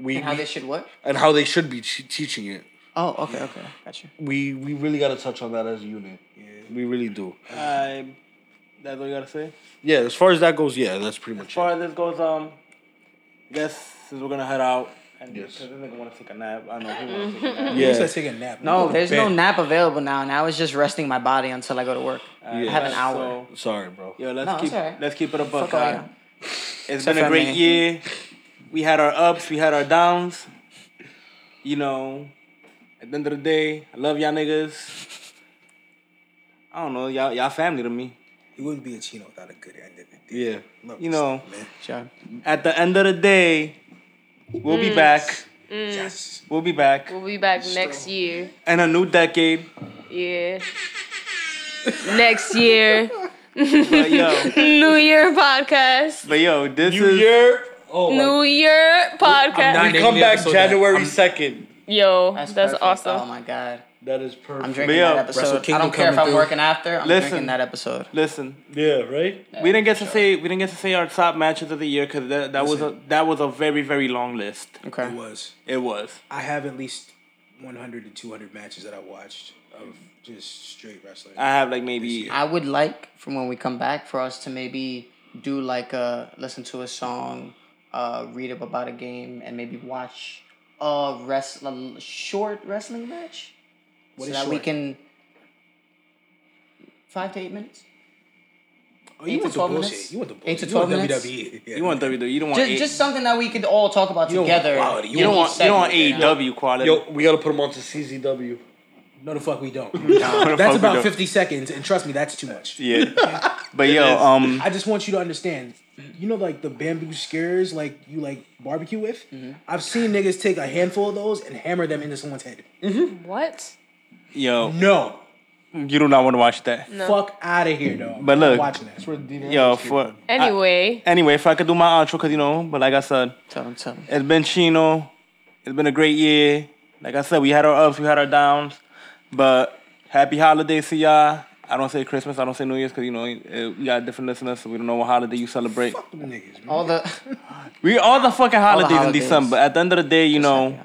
We, And how they should what? and how they should be te- teaching it. Oh, okay, okay, got you. We we really got to touch on that as a unit. Yeah. We really do. I, that's all you gotta say. Yeah, as far as that goes, yeah, that's pretty As much As far it. as this goes, um, I guess since we're gonna head out, and Yes. because this nigga wanna take a nap, I know he wanna mm-hmm. take a nap. You Yeah. said take a nap. No, Go there's no nap available now. Now it's just resting my body until I go to work. Yeah. I have an hour. So, Sorry, bro. yo, let's No, it's keep alright. let's keep it a buck. Fuck all guy. It's Except been a great me. year. We had our ups, we had our downs. You know, at the end of the day, I love y'all niggas. I don't know, y'all y'all family to me. You wouldn't be a Chino without a good end of the day. Yeah. Love You know. stuff, man. At the end of the day, we'll be mm. back. Mm. Yes. We'll be back. We'll be back next year. And a new decade. Yeah. next year, But yo, New Year podcast. but yo, this New is Year. Oh, my New Year podcast. not- we come back. January second. Yo, That's, that's, awesome. Oh my god. That is perfect. I'm drinking yo, that Wrestle episode. I don't care if I'm through. working after. I'm Listen. drinking that episode. listen. Yeah, right. We didn't get to say we didn't get to say our top matches of the year because that, that was a that was a very very long list. Okay. It was. It was. I have at least 100 to 200 matches that I watched of just straight wrestling. I have like maybe I would like from when we come back for us to maybe do like a listen to a song, uh, read up about a game, and maybe watch a rest a short wrestling match, What so is that we can five to eight minutes. oh, you eight to want the bullshit. minutes? You want the bullshit. Eight to You want minutes? WWE. Yeah. you want WWE. You don't want Just, A- just something that we could all talk about You don't want together. quality. you don't want you don't want segment, you know? AEW quality. Yo, we gotta put them onto CZW. No, the fuck we don't. the that's about don't. 50 seconds, and trust me, that's too much. yeah. but yo, um, I just want you to understand. You know, like the bamboo skewers, like you like barbecue with. I've seen niggas take a handful of those and hammer them into someone's head. What? Yo, No, you do not want to watch that. No. fuck out of here, dog. But I'm look. watching that. Yo, for Anyway, anyway, if I could do my outro, cause you know, but like I said, Tell them, tell them. it's been Chino. It's been a great year. Like I said, we had our ups, we had our downs, but happy holidays to y'all. I don't say Christmas, I don't say New Year's, cause you know eh, we got different listeners, so we don't know what holiday you celebrate. Fuck them niggas, man. All the We all the fucking holidays, in holidays. December. At the end of the day, you know,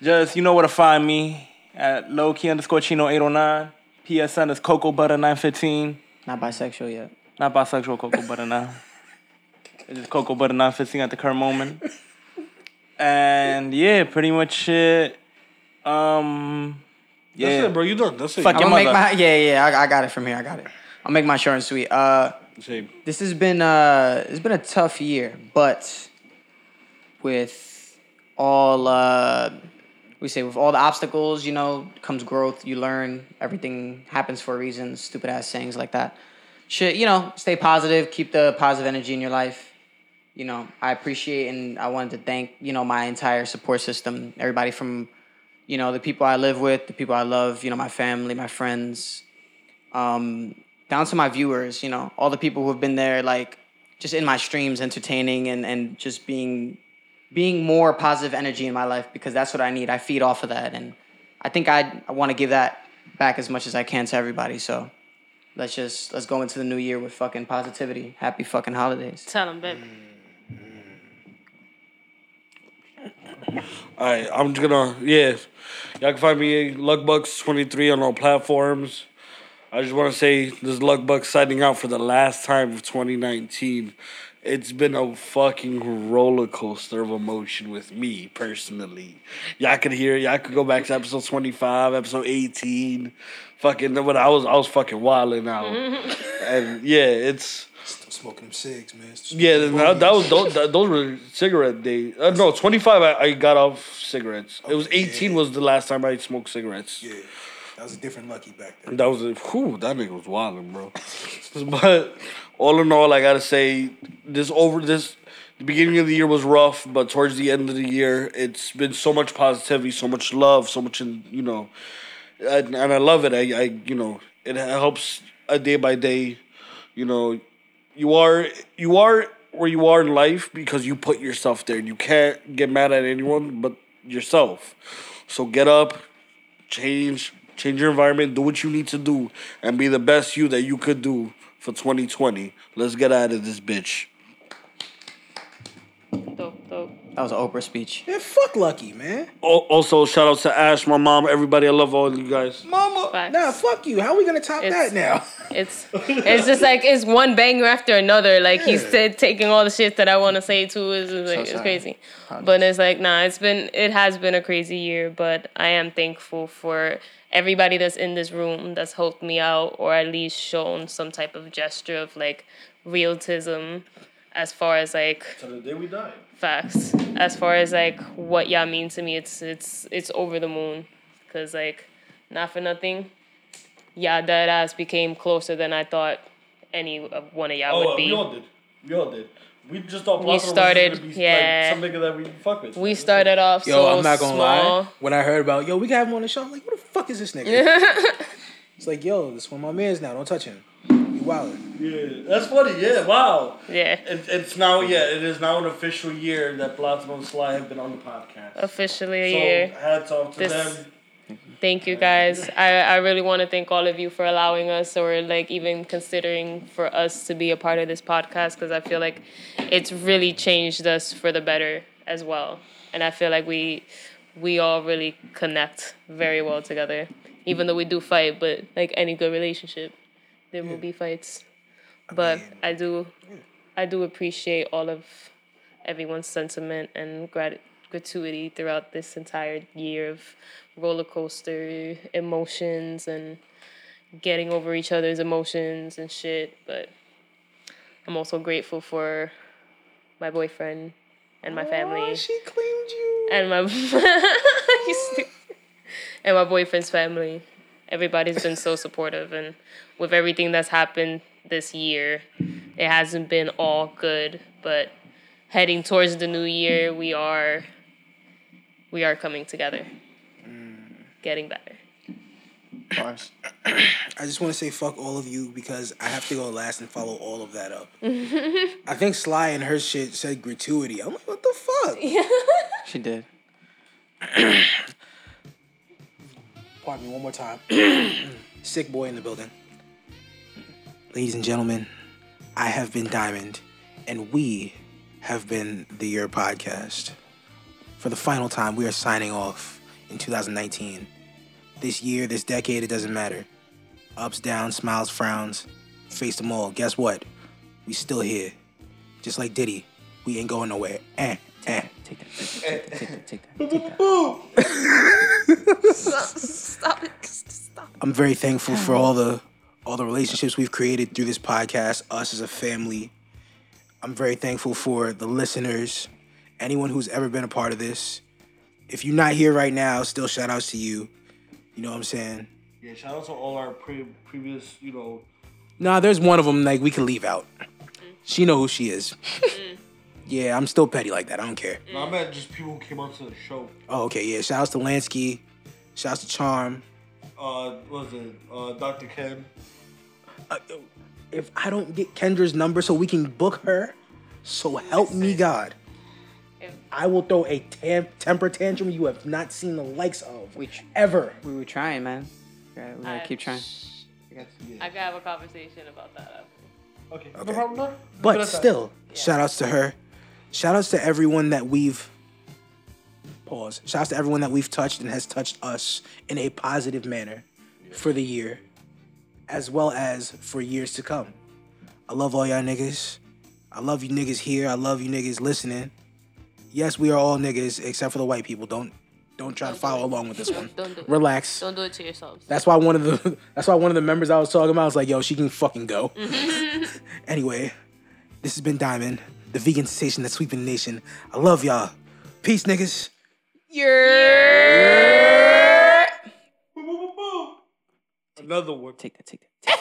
just you know where to find me. At low key underscore chino 809. PSN is Cocoa Butter 915. Not bisexual yet. Not bisexual Cocoa Butter now. It's just Cocoa Butter 915 at the current moment. And yeah, pretty much it. Um, yeah. That's it, bro. You done. That's it. Fuck I'm your gonna make mother. my yeah yeah. I, I got it from here. I got it. I'll make my short and sweet. Uh, Same. this has been uh it's been a tough year, but with all uh we say with all the obstacles, you know, comes growth. You learn. Everything happens for a reason. Stupid ass sayings like that. Shit, you know, stay positive. Keep the positive energy in your life. You know, I appreciate and I wanted to thank you know my entire support system. Everybody from you know the people I live with, the people I love. You know, my family, my friends. Um, down to my viewers, you know, all the people who have been there, like just in my streams, entertaining and and just being being more positive energy in my life because that's what I need. I feed off of that, and I think I I want to give that back as much as I can to everybody. So let's just let's go into the new year with fucking positivity. Happy fucking holidays. Tell them, babe. All right, I'm just gonna yeah. Y'all can find me Luckbucks23 on all platforms. I just want to say this is Luckbucks signing out for the last time of 2019. It's been a fucking roller coaster of emotion with me personally. Y'all could hear, y'all could go back to episode 25, episode 18. Fucking, when I was, I was fucking wilding out. and yeah, it's. Still smoking them cigs, man. Still Yeah, smoking that, that was those, those were cigarette days. Uh, no, twenty five. I, I got off cigarettes. It was eighteen. Was the last time I smoked cigarettes. Yeah, that was a different lucky back then. That was a whew, that nigga was wilding, bro. but all in all, I gotta say this over this. The beginning of the year was rough, but towards the end of the year, it's been so much positivity, so much love, so much, in, you know, and, and I love it. I, I, you know, it helps a day by day. You know, you are you are where you are in life because you put yourself there. You can't get mad at anyone but yourself. So get up, change, change your environment, do what you need to do, and be the best you that you could do for 2020. Let's get out of this bitch. Dope, dope. That was an Oprah speech. Yeah, fuck Lucky, man. Al- Also, shout out to Ash, my mom, everybody. I love all of you guys. Mama, Facts. nah, fuck you. How we gonna top It's- that now? It's it's just like it's one banger after another. Like he's Yeah. said, taking all the shit that I want to say too is is, like it's sorry. crazy. But it's like nah, it's been it has been a crazy year. But I am thankful for everybody that's in this room that's helped me out or at least shown some type of gesture of like realism as far as like To the day we die. facts as far as like what y'all mean to me it's it's it's over the moon because like not for nothing y'all dead ass became closer than i thought any of one of y'all Oh, would be we all did. We all did. We just thought We Plaza was started- be, yeah. like, some nigga that we fuck with. we started off Yo, so I'm not gonna small lie. When I heard about yo, we got him on the show, I'm like, who the fuck is this nigga? it's like, yo, this one of my man's now. Don't touch him. You wildin'. Yeah, that's funny. Yeah, wow. yeah It, it's now, yeah, it is now an official year that Platinum and Sly have been on the podcast. officially a so, year hats off to This- them. Thank you guys. I i really want to thank all of you for allowing us or like even considering for us to be a part of this podcast because i feel like it's really changed us for the better as well. And i feel like we we all really connect very well together. Even though we do fight but like any good relationship there will be fights. But mean, i do i do appreciate all of everyone's sentiment and grat- gratuity throughout this entire year of roller coaster emotions and getting over each other's emotions and shit. But I'm also grateful for my boyfriend and my family she claimed you. and my and my boyfriend's family. Everybody's been so supportive, and with everything that's happened this year, it hasn't been all good. But heading towards the new year, we are we are coming together, getting better. Bars. I just want to say fuck all of you because I have to go last and follow all of that up. I think Sly and her shit said gratuity. I'm like, what the fuck? She did. Pardon me one more time. Sick boy in the building. Ladies and gentlemen, I have been Diamond, and we have been the YERRRRR Podcast. For the final time, we are signing off in 2019. this year, this decade, it doesn't matter. Ups, downs, smiles, frowns, face them all. Guess what? We still here. Just like Diddy, we ain't going nowhere. Eh, eh. Take that. Take that. Take that. Take that. Take. Stop it. Stop. I'm very thankful for all the all the relationships we've created through this podcast, us as a family. I'm very thankful for the listeners, anyone who's ever been a part of this. If you're not here right now, still shout outs to you. You know what I'm saying? Yeah, shout out to all our pre- previous, you know. Nah, there's one of them like we can leave out. She know who she is. yeah, I'm still petty like that. I don't care. No, I meant just people who came out to the show. Oh, okay, yeah. Shout outs to Lansky. Shout outs to Charm. Uh, what was it? Uh, Dr. Ken. Uh, if I don't get Kendra's number so we can book her, so help me God. If- I will throw a tam- temper tantrum you have not seen the likes of We tr- ever. we were trying, man. We gotta, we gotta I- keep trying. We gotta- I could have a conversation about that after. Okay. Okay. No problem, no? But Good at still, shout outs to her. Shout outs to everyone that we've pause. Shout outs to everyone that we've touched and has touched us in a positive manner for the year, as well as for years to come. I love all y'all niggas. I love you niggas here. I love you niggas listening. Yes, we are all niggas except for the white people. Don't don't try to Don't do follow it. along with this one. Don't do it. Relax. Don't do it to yourselves. That's why one of the that's why one of the members I was talking about was like, yo, she can fucking go. anyway, this has been Diamond, the vegan sensation that's sweeping the nation. I love y'all. Peace, niggas. Another one. Take that. Take that.